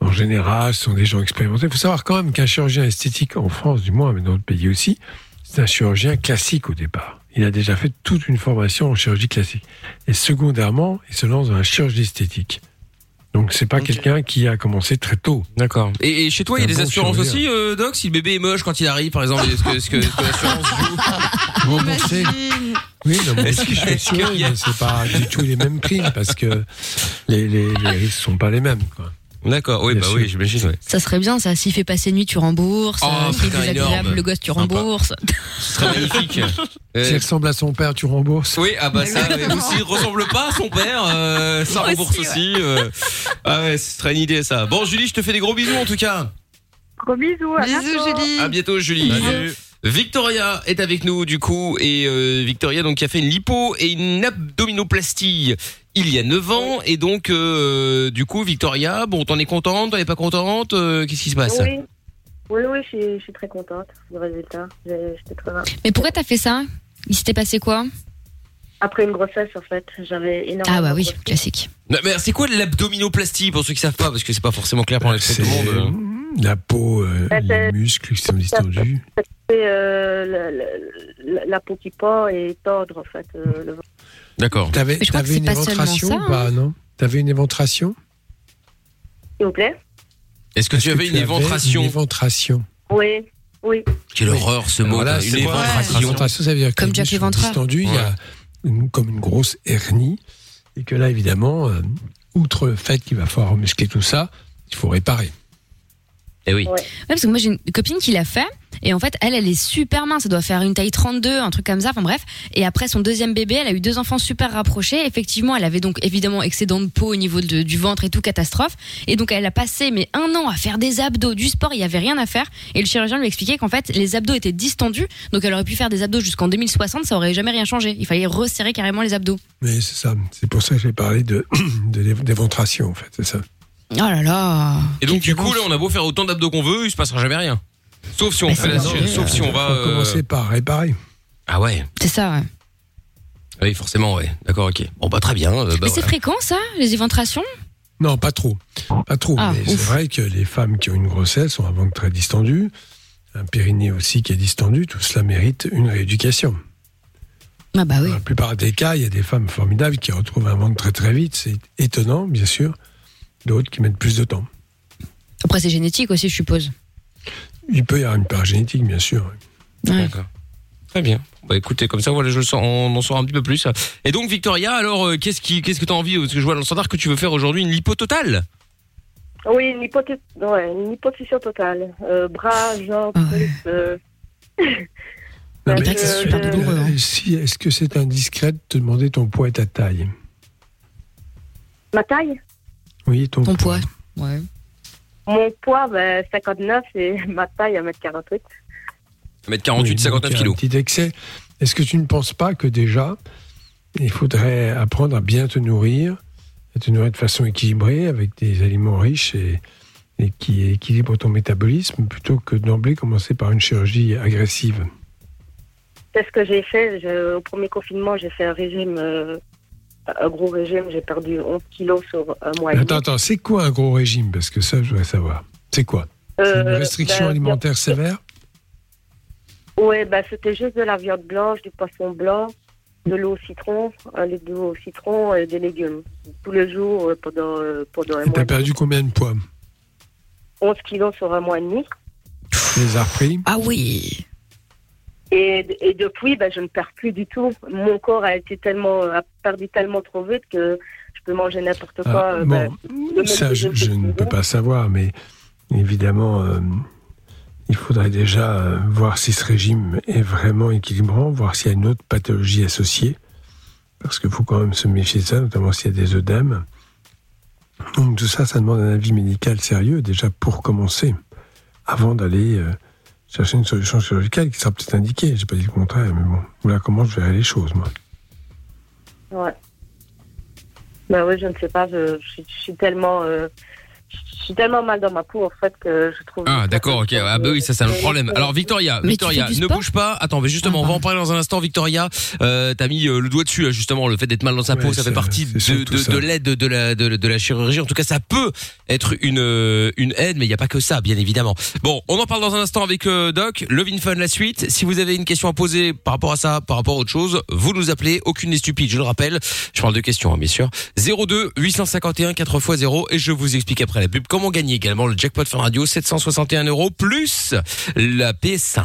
en général, ce sont des gens expérimentés. Il faut savoir quand même qu'un chirurgien esthétique, en France du moins, mais dans d'autres pays aussi, c'est un chirurgien classique au départ. Il a déjà fait toute une formation en chirurgie classique. Et secondairement, il se lance dans la chirurgie esthétique. Donc c'est pas quelqu'un qui a commencé très tôt. D'accord. Et, et chez toi, il y a C'est des bon assurances aussi, euh, Doc Si le bébé est moche quand il arrive, par exemple, est-ce que, est-ce que, est-ce que l'assurance joue? Remboursé. Imagine. Oui, non, mais qu'il y a- mais c'est pas du tout les mêmes primes parce que les, les, les risques sont pas les mêmes. Quoi. D'accord, oui, Bien bah sûr. oui, j'imagine, ouais. Ça serait bien, ça. S'il fait passer nuit, tu rembourses. Oh, S'il est désagréable, le gosse, tu rembourses. Ce serait magnifique. Euh, S'il ressemble à son père, tu rembourses. oui, ah bah ça, ou s'il ressemble pas à son père, euh, ça Moi rembourse aussi, aussi. euh. Ah ouais, ce serait une idée ça. Bon, Julie, je te fais des gros bisous en tout cas. Gros bisous. À Bisous, bientôt. Julie. À bientôt, Julie. Salut. Victoria est avec nous du coup et euh, Victoria donc qui a fait une lipo et une abdominoplastie il y a 9 ans et donc euh, du coup Victoria bon t'en es contente t'en es pas contente euh, qu'est-ce qui se passe? Oui, oui, oui, je suis, je suis très contente du résultat. J'étais très bien. Mais pourquoi t'as fait ça? Il s'était passé quoi? Après une grossesse, en fait, j'avais énormément. Ah bah oui, classique. Mais c'est quoi l'abdominoplastie? Pour ceux qui savent pas parce que c'est pas forcément clair pour tout le monde euh. La peau, euh, c'est- les muscles qui sont distendus. C'est euh, la- la peau qui pend et tordre, en fait. euh, le d'accord T'avais que t'avais une pas éventration ça, ou pas, non? T'avais une éventration? S'il vous plaît? Est-ce que tu avais une Une éventration? éventration? Oui, Oui. Quelle horreur ce mot, là, une éventration. Éventration, ça veut dire que Comme Jack distendus, il y a une- comme une grosse hernie. Et que là, évidemment, euh, outre le fait qu'il va falloir muscler tout ça, il faut réparer. Eh oui. Ouais, parce que moi j'ai une copine qui l'a fait et en fait elle elle est super mince, elle doit faire une taille 32, un truc comme ça, enfin bref. Et après son deuxième bébé, elle a eu deux enfants super rapprochés. Effectivement, elle avait donc évidemment excédent de peau au niveau de- du ventre et tout catastrophe. Et donc elle a passé mais un an à faire des abdos, du sport, il y avait rien à faire. Et le chirurgien lui expliquait qu'en fait les abdos étaient distendus, donc elle aurait pu faire des abdos jusqu'en 2060, ça aurait jamais rien changé. Il fallait resserrer carrément les abdos. Mais c'est ça. C'est pour ça que j'ai parlé de, de- d'éventration, en fait. C'est ça. Oh là là. Et donc du coup là on a beau faire autant d'abdos qu'on veut, il se passera jamais rien. Sauf si on Bah, fait la, sauf si on va. euh, commencer par réparer. Ah ouais. C'est ça. Ouais. Oui forcément ouais. D'accord ok. Bon bah très bien. euh, bah, mais c'est voilà. fréquent ça, les éventrations? Non, pas trop. Pas trop. Ah, mais c'est ouf. vrai que les femmes qui ont une grossesse ont un ventre très distendu, un périnée aussi qui est distendu. Tout cela mérite une rééducation. Ah bah oui. Dans la plupart des cas, il y a des femmes formidables qui retrouvent un ventre très très vite. C'est étonnant, bien sûr. D'autres qui mettent plus de temps. Après c'est génétique aussi, je suppose. Il peut y avoir une part génétique, bien sûr. Ouais. D'accord. Très bien. Bah écoutez, comme ça, voilà, je le sens, on en saura un petit peu plus. Et donc, Victoria, alors, euh, qu'est-ce qui, qu'est-ce que t'as envie Parce que je vois dans le standard que tu veux faire aujourd'hui une lipo totale. Oui, une, hypothé- ouais, une totale. Euh, bras, jambes, Ah ouais. euh, Non, mais, que c'est euh, euh, douloureux. hein. si, est-ce que c'est indiscret de te demander ton poids et ta taille? Ma taille? Oui, ton, Ton poids. Ouais. Mon poids, ben, 59 et ma taille, 1m48. 1m48, Oui, 59 donc, il y a kilos. Un petit excès. Est-ce que tu ne penses pas que déjà, il faudrait apprendre à bien te nourrir, à te nourrir de façon équilibrée, avec des aliments riches et, et qui équilibrent ton métabolisme, plutôt que d'emblée commencer par une chirurgie agressive? C'est ce que j'ai fait. Je- au premier confinement, j'ai fait un régime, euh, un gros régime. J'ai perdu 11 kilos sur un mois et demi. Attends, attends, c'est quoi un gros régime? Parce que ça, je voudrais savoir. C'est quoi? C'est une Euh, restriction ben, alimentaire sévère? Oui, ben, c'était juste de la viande blanche, du poisson blanc, de l'eau au citron, un litre d'eau au citron et des légumes. Tous les jours euh, pendant, euh, pendant un Et mois. t'as perdu combien de poids? 11 kilos sur un mois et demi. Tu les as repris? Ah oui. Et, et depuis, ben, je ne perds plus du tout. Mon corps a été tellement, a perdu tellement trop vite que je peux manger n'importe quoi. Ah, bon, ben, ça, je, je ne peux pas savoir, mais évidemment, euh, il faudrait déjà euh, voir si ce régime est vraiment équilibrant, voir s'il y a une autre pathologie associée, parce qu'il faut quand même se méfier de ça, notamment s'il y a des œdèmes. Donc tout ça, ça demande un avis médical sérieux, déjà pour commencer, avant d'aller euh, chercher une solution chirurgicale qui sera peut-être indiquée. J'ai pas dit le contraire, mais bon, voilà comment je verrai les choses, moi. Ouais. Ben oui, je ne sais pas. Je, je suis- je suis tellement, euh, je suis tellement mal dans ma peau en fait que je trouve. Ah d'accord, ok. Ah bah oui, ça c'est un problème. Alors Victoria, Mais Victoria, ne bouge pas. Attends, mais justement, Ah, on va en parler dans un instant. Victoria, euh, t'as mis euh, le doigt dessus, là, justement, le fait d'être mal dans sa Ouais, peau, ça fait partie de, de, ça. de l'aide de la, de, de la chirurgie. En tout cas, ça peut être une euh, une aide, mais il n'y a pas que ça, bien évidemment. Bon, on en parle dans un instant avec euh, Doc. Love in Fun, la suite. Si vous avez une question à poser par rapport à ça, par rapport à autre chose, vous nous appelez. Aucune n'est stupide, je le rappelle. Je parle de questions, hein, bien sûr. 02 851 4x0 et je vous explique après la pub comment gagner également le jackpot Fun Radio 761 euros plus la PS5.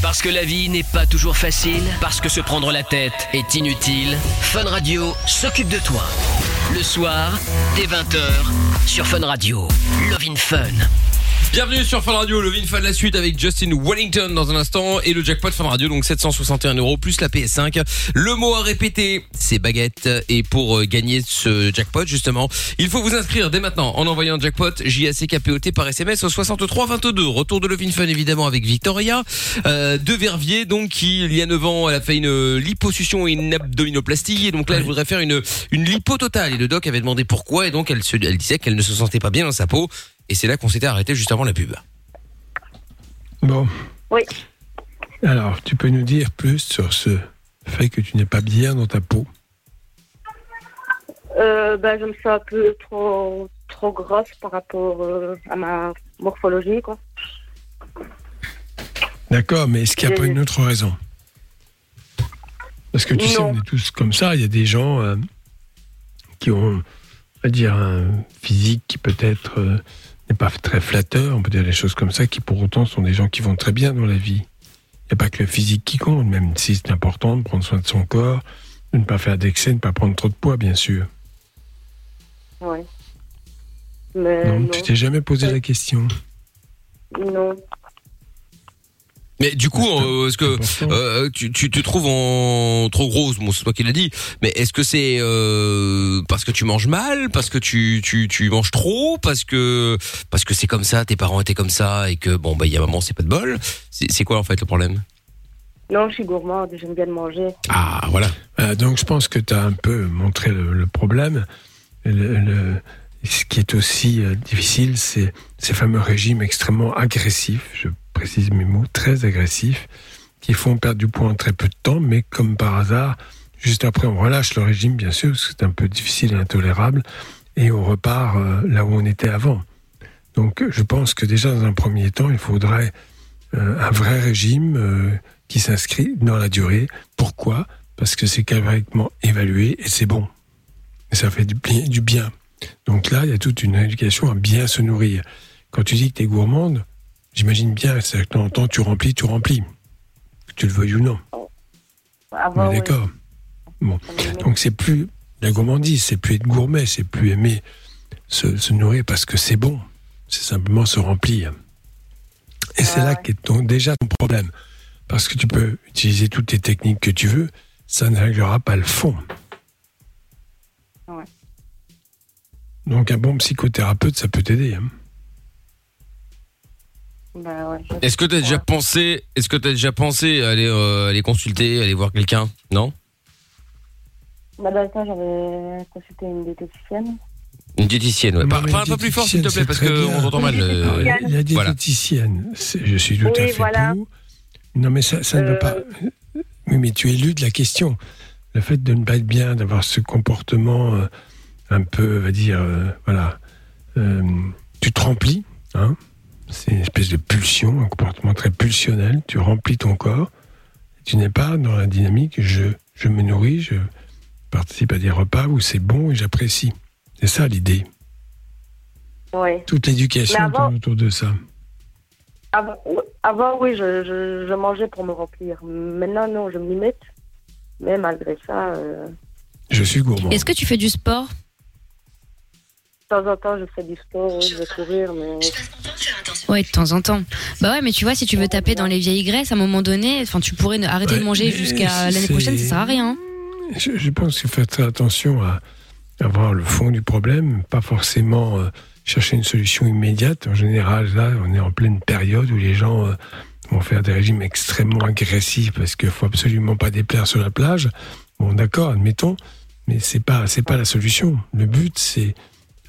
Parce que la vie n'est pas toujours facile, parce que se prendre la tête est inutile, Fun Radio s'occupe de toi. Le soir, dès 20h, sur Fun Radio. Love in Fun. Bienvenue sur Fun Radio, le Vin Fun la suite avec Justin Wellington dans un instant et le jackpot Fun Radio donc 761 euros plus la PS5. Le mot à répéter, c'est baguette. Et pour euh, gagner ce jackpot justement, il faut vous inscrire dès maintenant en envoyant jackpot J-A-C-K-P-O-T par SMS au 63 22. Retour de le Vin Fun évidemment avec Victoria euh, de Verviers donc qui il y a 9 ans elle a fait une liposuction et une abdominoplastie. Et donc là elle voudrait faire une une lipo totale. Et le doc avait demandé pourquoi. Et donc elle se elle disait qu'elle ne se sentait pas bien dans sa peau et c'est là qu'on s'était arrêté juste avant la pub. Bon. Oui. Alors, tu peux nous dire plus sur ce fait que tu n'es pas bien dans ta peau? Euh, ben, je me sens un peu trop, trop grosse par rapport euh, à ma morphologie, quoi. D'accord, mais est-ce qu'il n'y a pas une autre raison? Parce que tu sais, on est tous comme ça. Il y a des gens euh, qui ont, on va dire, un physique qui peut-être euh, n'est pas très flatteur, on peut dire des choses comme ça, qui pour autant sont des gens qui vont très bien dans la vie. Il n'y a pas que le physique qui compte, même si c'est important de prendre soin de son corps, de ne pas faire d'excès, de ne pas prendre trop de poids, bien sûr. Ouais. Mais non, non. tu t'es jamais posé la question. Non. Mais du coup, euh, est-ce que euh, tu, tu te trouves en trop grosse Bon, c'est toi qui l'as dit. Mais est-ce que c'est euh, parce que tu manges mal, parce que tu, tu, tu manges trop, parce que parce que c'est comme ça, tes parents étaient comme ça et que bon bah il y a un moment c'est pas de bol. C'est c'est quoi en fait le problème? Non, je suis gourmande, j'aime bien de manger. Ah voilà. Euh, donc je pense que tu as un peu montré le, le problème. Le- le- ce qui est aussi euh, difficile, c'est ces fameux régimes extrêmement agressifs, je précise mes mots, très agressifs, qui font perdre du poids en très peu de temps, mais comme par hasard, juste après on relâche le régime, bien sûr, parce que c'est un peu difficile et intolérable, et on repart euh, là où on était avant. Donc je pense que déjà dans un premier temps, il faudrait euh, un vrai régime euh, qui s'inscrit dans la durée. Pourquoi? Parce que c'est caloriquement évalué et c'est bon. Et ça fait du bien, du bien. Donc là, il y a toute une éducation à bien se nourrir. Quand tu dis que tu es gourmande, j'imagine bien, c'est que tu remplis, tu remplis. Que tu le veuilles ou non. On est D'accord. Bon. Donc c'est plus la gourmandise, c'est plus être gourmet, c'est plus aimer se, se nourrir parce que c'est bon. C'est simplement se remplir. Et c'est là qu'est ton, déjà ton problème. Parce que tu peux utiliser toutes les techniques que tu veux, ça ne réglera pas le fond. Ouais. Donc un bon psychothérapeute, ça peut t'aider. hein. Bah ouais, Est-ce que t'as déjà pensé Est-ce que t'as déjà pensé à aller euh, aller consulter, aller voir quelqu'un? Non? Bah, dans le temps, j'avais consulté une diététicienne. Une diététicienne. Ouais. Parle un peu plus fort s'il te plaît parce qu'on bien. t'entend mal. euh, la- voilà. diététicienne, je suis tout à fait voilà. pour. Non, mais ça, ça ne veut Euh. pas. Oui, mais tu éludes la question. Le fait de ne pas être bien, d'avoir ce comportement euh, un peu, on va dire, euh, voilà, euh, tu te remplis, hein? C'est une espèce de pulsion, un comportement très pulsionnel. Tu remplis ton corps. Tu n'es pas dans la dynamique. Je, je me nourris, je participe à des repas où c'est bon et j'apprécie. C'est ça l'idée. Toute l'éducation avant- tourne autour de ça. Avant, avant, oui, je, je, je mangeais pour me remplir. Maintenant, non, je me limite. Mais malgré ça, euh, Je suis gourmand. Est-ce que tu fais du sport? Temps en temps, je fais du sport, je vais courir, mais. Ouais, de temps en temps. Bah ouais, mais tu vois, si tu veux taper dans les vieilles graisses, à un moment donné, enfin, tu pourrais ne- arrêter de manger jusqu'à l'année prochaine, ça sert à rien. hein. Je, je pense qu'il faut faire attention à, à voir le fond du problème, pas forcément euh, chercher une solution immédiate. En général, là, on est en pleine période où les gens euh, vont faire des régimes extrêmement agressifs parce qu'il faut absolument pas déplaire sur la plage. Bon, d'accord, admettons, mais c'est pas c'est pas la solution. Le but, c'est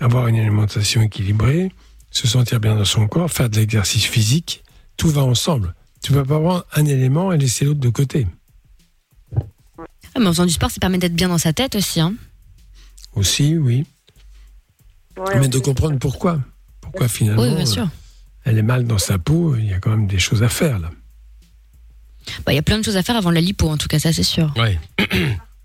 avoir une alimentation équilibrée, se sentir bien dans son corps, faire de l'exercice physique. Tout va ensemble. Tu vas pas prendre un élément et laisser l'autre de côté. Ah, mais en faisant du sport, ça permet d'être bien dans sa tête aussi. Hein. Aussi, oui. Ouais, mais de comprendre pourquoi. Pourquoi finalement Oui, bien sûr. euh, elle est mal dans sa peau, il y a quand même des choses à faire là. Bah, Il y a plein de choses à faire avant la lipo, en tout cas, ça c'est sûr. Ouais.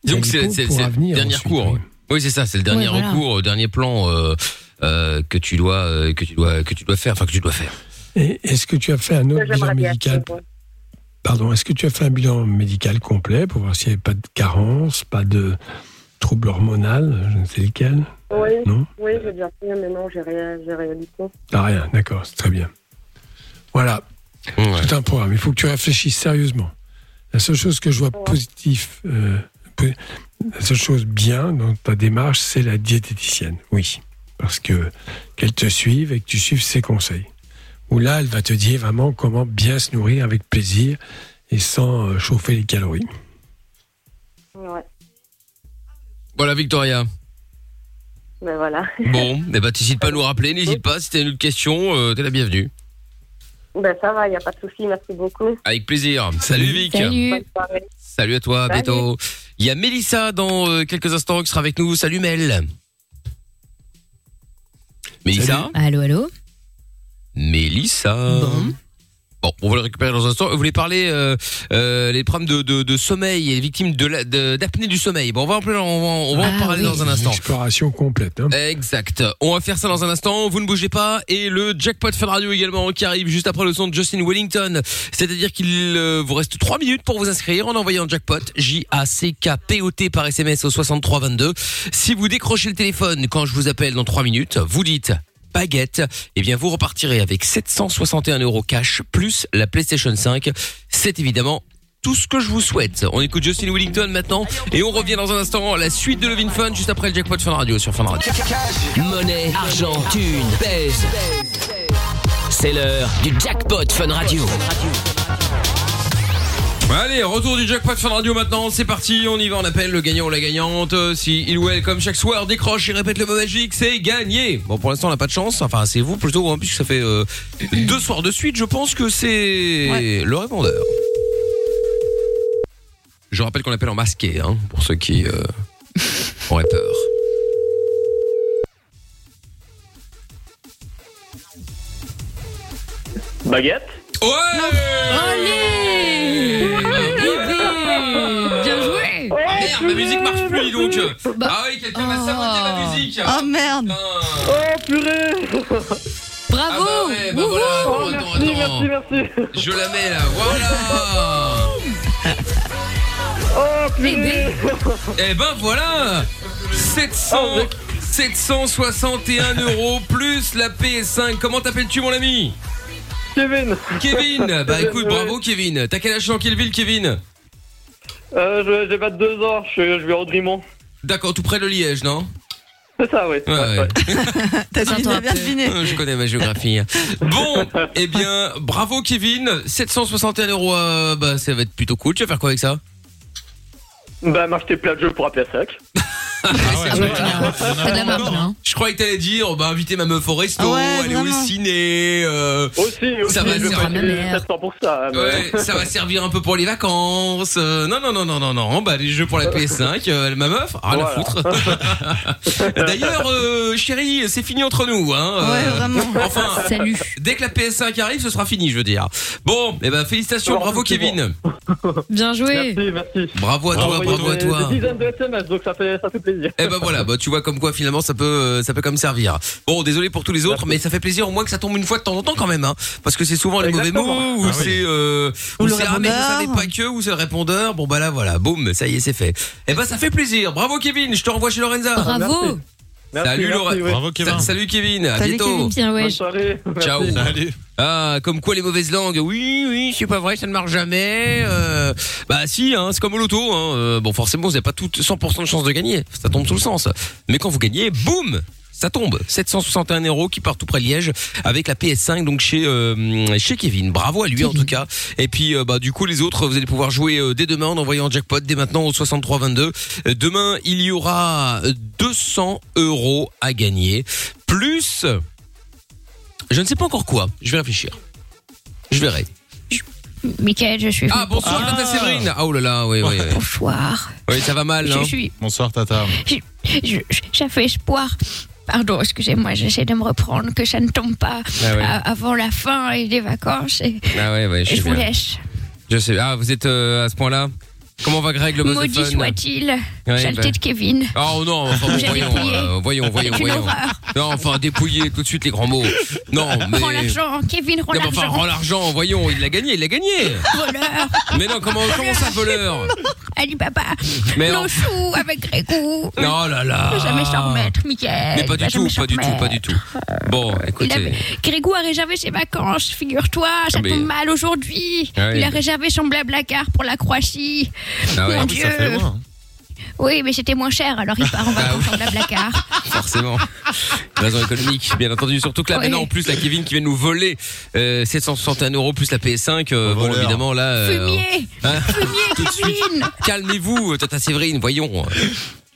Donc c'est le dernier ensuite, oui. Oui, c'est ça, c'est le dernier Ouais, voilà. recours, euh, dernier plan euh, euh, que tu dois euh, que tu dois que tu dois faire, enfin que tu dois faire. Et est-ce que tu as fait un autre bilan bien médical ouais. Pardon, est-ce que tu as fait un bilan médical complet pour voir s'il n'y avait pas de carence, pas de trouble hormonal, je ne sais lequel Oui, Non oui, j'ai bien fait, mais non, j'ai rien, j'ai rien du tout. Ah rien, d'accord, c'est très bien. Voilà, Ouais. tout un programme. Il faut que tu réfléchisses sérieusement. La seule chose que je vois positif, euh, po- la seule chose bien dans ta démarche, c'est la diététicienne. Oui, parce que qu'elle te suive et que tu suives ses conseils. Où là, elle va te dire vraiment comment bien se nourrir avec plaisir et sans euh, chauffer les calories. Ouais, Voilà Victoria. mais voilà. Bon, eh ben t'hésites pas à nous rappeler, n'hésite pas si t'as une autre question, euh, t'es la bienvenue. Ben ça va, il n'y a pas de souci, merci beaucoup. Avec plaisir. Salut Vic. Salut. Salut à toi, à Salut. bientôt. Il y a Mélissa dans euh, quelques instants qui sera avec nous. Salut Mel. Mélissa Allô, allô? Mélissa Bon. Bon, on va le récupérer dans un instant. Vous voulez parler euh, euh, les problèmes de, de, de sommeil et les victimes de la- de- d'apnée du sommeil. Bon, on va en, parler- on va, on va en Ah parler oui. dans un instant. Exploration complète. Hein. Exact. On va faire ça dans un instant. Vous ne bougez pas. Et le jackpot Fun Radio également qui arrive juste après le son de Justin Wellington. C'est-à-dire qu'il euh, vous reste 3 minutes pour vous inscrire en envoyant jackpot J-A-C-K-P-O-T par SMS au 6322. Si vous décrochez le téléphone quand je vous appelle dans 3 minutes, vous dites baguette, eh bien vous repartirez avec 761 euros cash plus la PlayStation 5. C'est évidemment tout ce que je vous souhaite. On écoute Justin Wellington maintenant et on revient dans un instant à la suite de Levin Fun juste après le jackpot Fun Radio sur Fun Radio. Monnaie, argent, thune, pèse. C'est l'heure du jackpot Fun Radio. Allez, retour du jackpot Fun Radio maintenant, c'est parti, on y va, on appelle le gagnant ou la gagnante. Euh, Si il ou elle, comme chaque soir, décroche et répète le mot magique, c'est gagné. Bon, pour l'instant, on n'a pas de chance, enfin c'est vous plutôt, hein, puisque ça fait euh, deux soirs de suite, je pense que c'est le répondeur. Je rappelle qu'on appelle en masqué, hein, pour ceux qui euh, auraient peur. Baguette? Ouais Bien joué Ah, Merde, ma musique marche plus, donc. Bah. Ah oui, quelqu'un m'a saboté ma musique. Oh merde. Oh purée. Bravo. Ah bah ouais, bah voilà, Oh, attends, merci, attends, merci, attends. merci. Je la mets là, voilà. Oh purée. Eh ben voilà. 700 761 euros plus la PS5. Comment t'appelles-tu mon ami? Kevin Kevin Bah écoute, bravo Kevin. T'as quel âge dans quelle ville Kevin? Euh, je- J'ai 22 ans, je, je vais au Drimont. D'accord, tout près de Liège, non? C'est ça, oui. Ouais, ouais. T'as bien deviné. Euh, Je connais ma géographie. Bon, eh bien, bravo Kevin. 761 euros, euh, bah ça va être plutôt cool. Tu vas faire quoi avec ça? Bah, m'acheter plein de jeux pour la PS5. Ah Ah la. Je croyais que t'allais dire, bah inviter ma meuf au resto, Ah ouais, aller au ciné. euh, Aussi, aussi, Ça va je servir pas. 700 pour ça. mais- Ouais, ça va servir un peu pour les vacances. Euh, non, non, non, non, non, non. Bah, les jeux pour la PS5, euh, ma meuf, rien à Voilà. foutre. D'ailleurs, euh, chérie, c'est fini entre nous, hein. Ouais, Euh, vraiment. Enfin, Salut. dès que la PS5 arrive, ce sera fini, je veux dire. Bon, eh ben, félicitations, bravo c'est Kevin. Bien joué Merci, merci. Bravo à toi, Bravo, à toi. Des dizaines de SMS, donc ça fait, ça fait plaisir. Eh ben voilà, bah tu vois comme quoi finalement ça peut euh, ça peut comme servir. Bon, désolé pour tous les autres, mais ça fait plaisir au moins que ça tombe une fois de temps en temps quand même, hein, parce que c'est souvent les mauvais mots ou Ah oui. c'est euh, Ou c'est ah mais vous savez pas que ou c'est le répondeur. Bon bah là voilà, boum, ça y est c'est fait. Eh ben ça fait plaisir. Bravo Kevin, je te renvoie chez Lorenza. Bravo Merci, Salut, merci, Laura. Bravo Sa- Kevin. salut Kevin, à Salut, bientôt. Kevin. Bien ouais Bonne soirée. Ciao. Merci. Salut. Ah, comme quoi les mauvaises langues. Oui, oui, c'est pas vrai, ça ne marche jamais. Euh, bah si, hein, c'est comme au loto. Hein. Euh, bon, forcément, vous n'avez pas toutes 100% de chance de gagner. Ça tombe sous le sens. Mais quand vous gagnez, boum ça tombe, 761 euros qui part tout près de Liège avec la PS5 donc chez euh, chez Kevin. Bravo à lui en tout cas. Et puis euh, bah du coup les autres vous allez pouvoir jouer euh, dès demain en envoyant jackpot dès maintenant au 6322. Euh, demain il y aura 200 euros à gagner plus je ne sais pas encore quoi. Je vais réfléchir. Je verrai. Michael, je suis Ah bonsoir Ah. Tata Séverine. Ah oh là là, oui oui. Oui, Bonsoir. Oui, ça va mal hein. Je suis. Bonsoir Tata. je- je- J'avais espoir. Pardon, excusez-moi, j'essaie de me reprendre, que ça ne tombe pas Ah ouais. avant la fin et des vacances. Et, Ah ouais ouais, je et sais je vous laisse. Je sais. Ah, vous êtes euh, à ce point-là? Comment va Greg le boss de Maudit soit-il, Ouais, saleté bah. de Kevin. Oh non, enfin bon, voyons, euh, voyons, voyons, voyons. horreur. Non, enfin dépouiller tout de suite les grands mots. Non, mais Rends l'argent, Kevin, rends mais enfin, l'argent. rends l'argent, voyons, il l'a gagné, il l'a gagné. Voleur, Mais non, comment, comment ça, voleur Alibaba, Mais non. Lochou avec Grégou. Non, là là. Il va jamais s'en remettre, Michael. Mais pas du tout, pas du tout, pas du tout. Bon, écoutez. avait... Grégou a réservé ses vacances, figure-toi, ça Ah, tombe mal aujourd'hui. Ah. Il a réservé son blablacar pour la Croatie. Ah ouais, Mon oui, Dieu. Ça fait loin. hein. Oui, mais c'était moins cher, alors il part en Ah vacances en blablacar. forcément. Raison économique, bien entendu. Surtout que là, Oui. maintenant, en plus, la Kevin qui vient de nous voler euh, 761 euros plus la PS5. euh, bon, Voleur. évidemment, là. euh, Fumier hein, Fumier. Kevin Calmez-vous, Tata Séverine, voyons.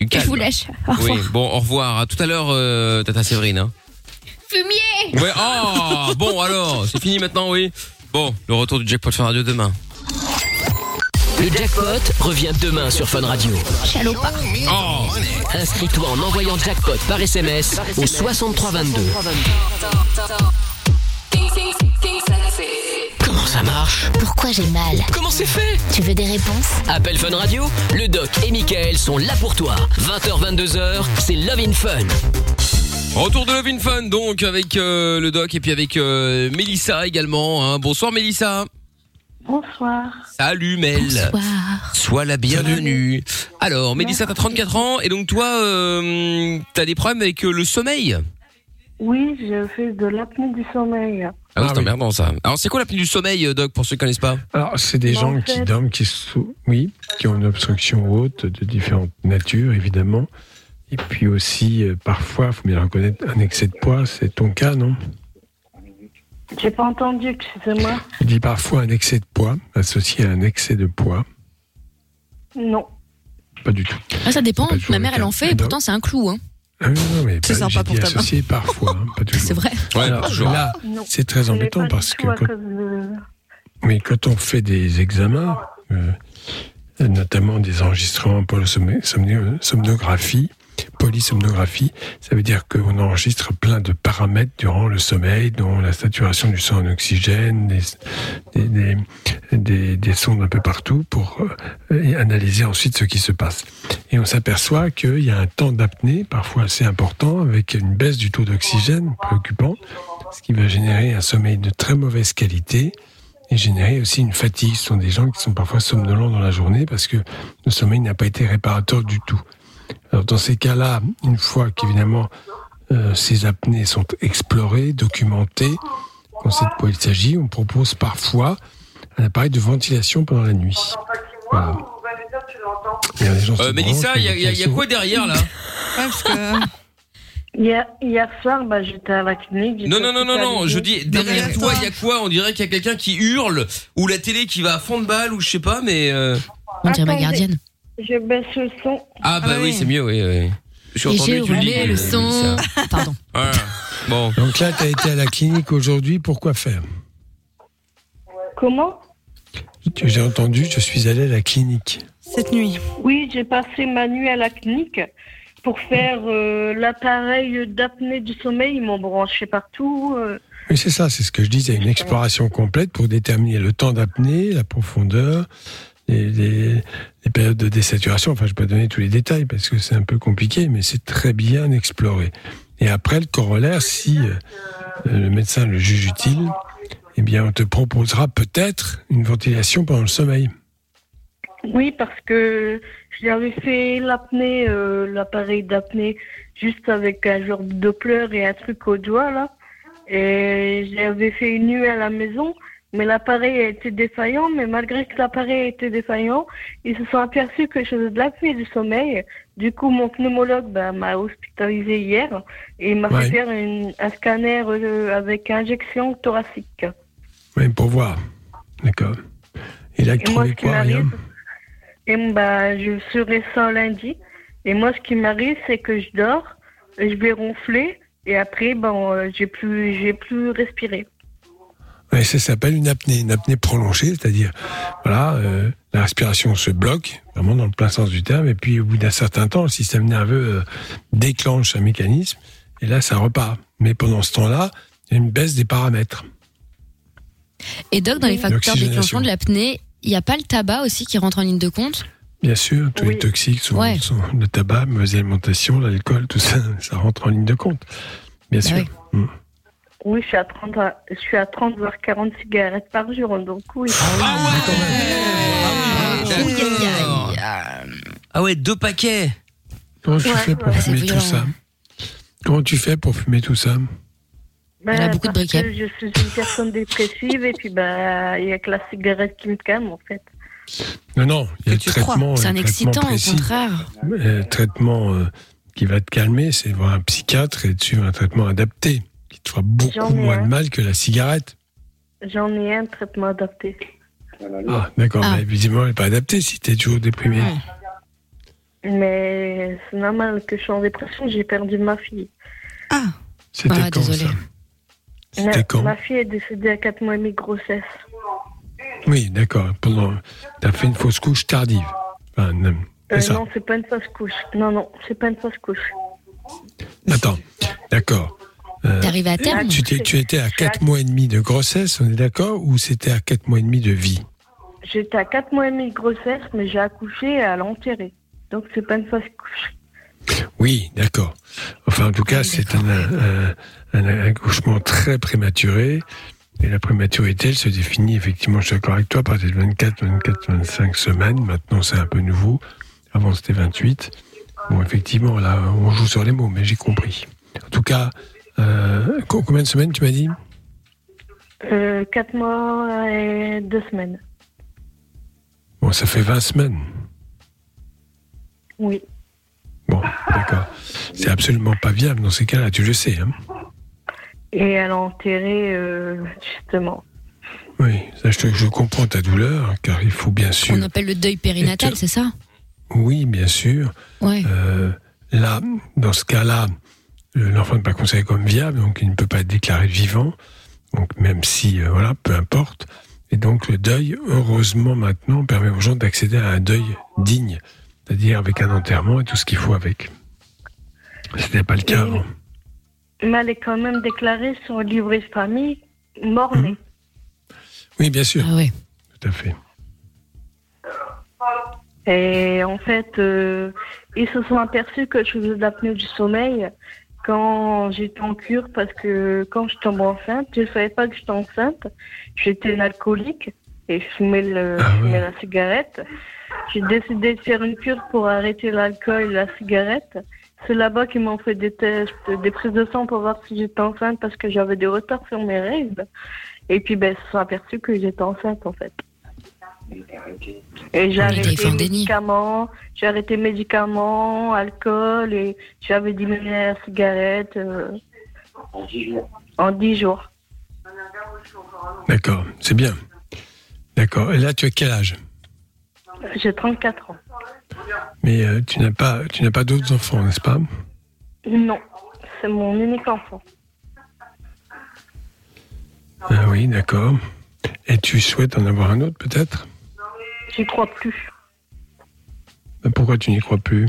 Je vous. Au Oui, bon, au revoir. À tout à l'heure, euh, Tata Séverine. Hein. Fumier Ouais, oh, bon alors, c'est fini maintenant, oui. Bon, le retour du jackpot Fun Radio demain. Le jackpot revient demain sur Fun Radio. Salopard. Oh, Inscris-toi en envoyant jackpot par SMS au 6322. Comment ça marche? Pourquoi j'ai mal? Comment c'est fait? Tu veux des réponses? Appel Fun Radio, le doc et Michael sont là pour toi. 20h, 22h, c'est Love in Fun. Retour de Love in Fun donc avec euh, le doc et puis avec euh, Mélissa également. hein. Bonsoir Mélissa. Bonsoir. Salut Mel. Sois la bienvenue. Alors Mélissa t'as 34 ans et donc toi euh, t'as des problèmes avec euh, le sommeil? Oui, je fais de l'apnée du sommeil. Ah oui c'est emmerdant ça. Alors c'est quoi l'apnée du sommeil euh, doc pour ceux qui connaissent pas? Alors, c'est des gens en qui fait- dorment, qui, sou- oui, qui ont une obstruction haute de différentes natures, évidemment. Et puis aussi, euh, parfois, il faut bien le reconnaître, un excès de poids, c'est ton cas, non? J'ai pas entendu, excusez-moi. Je dis parfois un excès de poids, associé à un excès de poids. Non. Pas du tout. Ah, ça dépend. Ma mère, elle en fait et pourtant, c'est un clou. Hein. Ah mais C'est sympa pour dit ta main. associé parfois, hein, pas toujours. C'est vrai. Ouais, Alors, là, c'est très embêtant parce que à quand, de- on fait des examens, euh, notamment des enregistrements pour la somnographie, polysomnographie, ça veut dire qu'on enregistre plein de paramètres durant le sommeil, dont la saturation du sang en oxygène, des, des, des, des- des sondes un peu partout pour euh, analyser ensuite ce qui se passe. Et on s'aperçoit qu'il y a un temps d'apnée, parfois assez important, avec une baisse du taux d'oxygène préoccupant, ce qui va générer un sommeil de très mauvaise qualité et générer aussi une fatigue. Ce sont des gens qui sont parfois somnolents dans la journée parce que le sommeil n'a pas été réparateur du tout. Alors dans ces cas-là, une fois qu'évidemment euh, ces apnées sont explorées, documentées, on sait de quoi il s'agit, on propose parfois un appareil de ventilation pendant la nuit. Voilà. Il y a des gens qui Euh, Mélissa, il y, y y a quoi derrière là? Ouais, parce que. Hier, hier soir, bah, j'étais à la clinique. Non non non non non, je dis derrière toi il y a quoi? On dirait qu'il y a quelqu'un qui hurle ou la télé qui va à fond de balle ou je sais pas mais euh, On dirait ma gardienne. Je baisse le son. ah bah Ah oui oui. c'est mieux oui oui. J'ai tu le roulé dis, le euh, son. Pardon. Voilà. Bon. Donc là, tu as été à la clinique aujourd'hui, pourquoi faire? Comment? J'ai entendu, je suis allé à la clinique. Cette nuit. Oui, j'ai passé ma nuit à la clinique pour faire euh, l'appareil d'apnée du sommeil. Ils m'ont branché partout. euh. Oui, c'est ça, c'est ce que je disais, une exploration complète pour déterminer le temps d'apnée, la profondeur, les, périodes de désaturation. Enfin, je ne vais pas donner tous les détails parce que c'est un peu compliqué, mais c'est très bien exploré. Et après, le corollaire, si euh, le médecin le juge utile, eh bien, on te proposera peut-être une ventilation pendant le sommeil. Oui, parce que j'avais fait l'apnée, euh, l'appareil d'apnée, juste avec un genre de Doppler et un truc au doigt, là. Et j'avais fait une nuit à la maison, mais l'appareil a été défaillant. Mais malgré que l'appareil été défaillant, ils se sont aperçus que je faisais de l'apnée du sommeil. Du coup, mon pneumologue bah, m'a hospitalisé hier et il m'a Ouais. fait faire une- un scanner euh, avec injection thoracique. Oui, pour voir. D'accord. Il a Et moi, ce qui m'arrive, et bah, je serai ça lundi. Et moi, ce qui m'arrive, c'est que je dors, je vais ronfler, et après, bon, euh, j'ai plus, j'ai plus respiré. Ouais, ça s'appelle une apnée, une apnée prolongée, c'est-à-dire, voilà, euh, la respiration se bloque, vraiment dans le plein sens du terme, et puis au bout d'un certain temps, le système nerveux euh, déclenche un mécanisme, et là, ça repart. Mais pendant ce temps-là, il y a une baisse des paramètres. Et Doc, dans les facteurs déclenchants de l'apnée, il n'y a pas le tabac aussi qui rentre en ligne de compte? Bien sûr, tous les toxiques sont, Ouais. sont le tabac, mauvaise alimentation, l'alcool, tout ça, ça rentre en ligne de compte. Bien Bah sûr. oui. Mm. Oui, je suis à 30, à- je suis à 30 voire 40 cigarettes par jour, donc oui. Ah ouais aïe, aïe. Ah ouais deux paquets. Comment tu Ouais, fais pour ouais. fumer C'est tout violent. ça Comment tu fais pour fumer tout ça Ben, Elle a beaucoup de parce briquets. que Je suis une personne dépressive, et puis, bah, il y a que la cigarette qui me calme, en fait. Non, non, il y a le Que tu crois. traitement, C'est un traitement excitant, au précis. contraire. Le traitement euh, qui va te calmer, c'est voir un psychiatre et de suivre un traitement adapté, qui te fera beaucoup J'en ai moins de un. mal que la cigarette. J'en ai un traitement adapté. Ah, d'accord, Ah. mais évidemment, elle n'est pas adaptée si tu es toujours déprimé. Ouais. Mais c'est normal que je suis en dépression, j'ai perdu ma fille. Ah, C'était Ah, quand désolé. ça? Ma, C'était quand? ma fille est décédée à 4 mois et demi de grossesse. Oui, d'accord. Pendant, t'as fait une fausse couche tardive. Enfin, Euh, ça. non, c'est pas une fausse couche. Non, non, c'est pas une fausse couche. Attends, d'accord. Euh, à terme tu, tu étais à 4 mois et demi de grossesse, on est d'accord Ou c'était à 4 mois et demi de vie? J'étais à 4 mois et demi de grossesse, mais j'ai accouché à l'enterrer. Donc c'est pas une fausse couche. Oui, d'accord. Enfin, en tout cas, c'est un, un- un accouchement très prématuré. Et la prématurité, elle se définit effectivement, je suis d'accord avec toi, par des 24, 24, 25 semaines. Maintenant, c'est un peu nouveau. Avant, c'était 28. Bon, effectivement, là, on joue sur les mots, mais j'ai compris. En tout cas, euh, co- combien de semaines tu m'as dit Euh, 4 mois et 2 semaines. Bon, ça fait 20 semaines. Oui. Bon, d'accord. C'est absolument pas viable dans ces cas-là, tu le sais. Hein Et elle a enterré, euh, justement. oui, ça, je, comprends ta douleur, car il faut bien sûr. On appelle le deuil périnatal, c'est ça? Oui, bien sûr. Ouais. Euh, là, dans ce cas-là, l'enfant n'est pas considéré comme viable, donc il ne peut pas être déclaré vivant. Donc même si, euh, voilà, peu importe. Et donc le deuil, heureusement maintenant, permet aux gens d'accéder à un deuil digne, c'est-à-dire avec un enterrement et tout ce qu'il faut avec. C'était pas le cas avant. Mais elle est quand même déclarée sur le livret de famille mort-né. Oui, bien sûr. Ah ouais. Tout à fait. Et en fait, euh, ils se sont aperçus que je faisais de l'apnée du sommeil quand j'étais en cure parce que quand je tombe enceinte, je savais pas que j'étais enceinte. J'étais une alcoolique et je fumais, le, Ah je fumais la cigarette. J'ai décidé de faire une cure pour arrêter l'alcool et la cigarette. C'est là-bas qu'ils m'ont fait des tests, des prises de sang pour voir si j'étais enceinte parce que j'avais des retards sur mes règles. Et puis, ben, ils se sont aperçus que j'étais enceinte, en fait. Et j'ai arrêté médicaments, j'ai arrêté médicaments, alcool et j'avais diminué la cigarette euh, en 10 jours. D'accord, c'est bien. D'accord. Et là, tu as quel âge? J'ai 34 ans. Mais euh, tu n'as pas, tu n'as pas d'autres enfants, n'est-ce pas? Non, c'est mon unique enfant. Ah oui, d'accord. Et tu souhaites en avoir un autre, peut-être? J'y crois plus. Pourquoi tu n'y crois plus?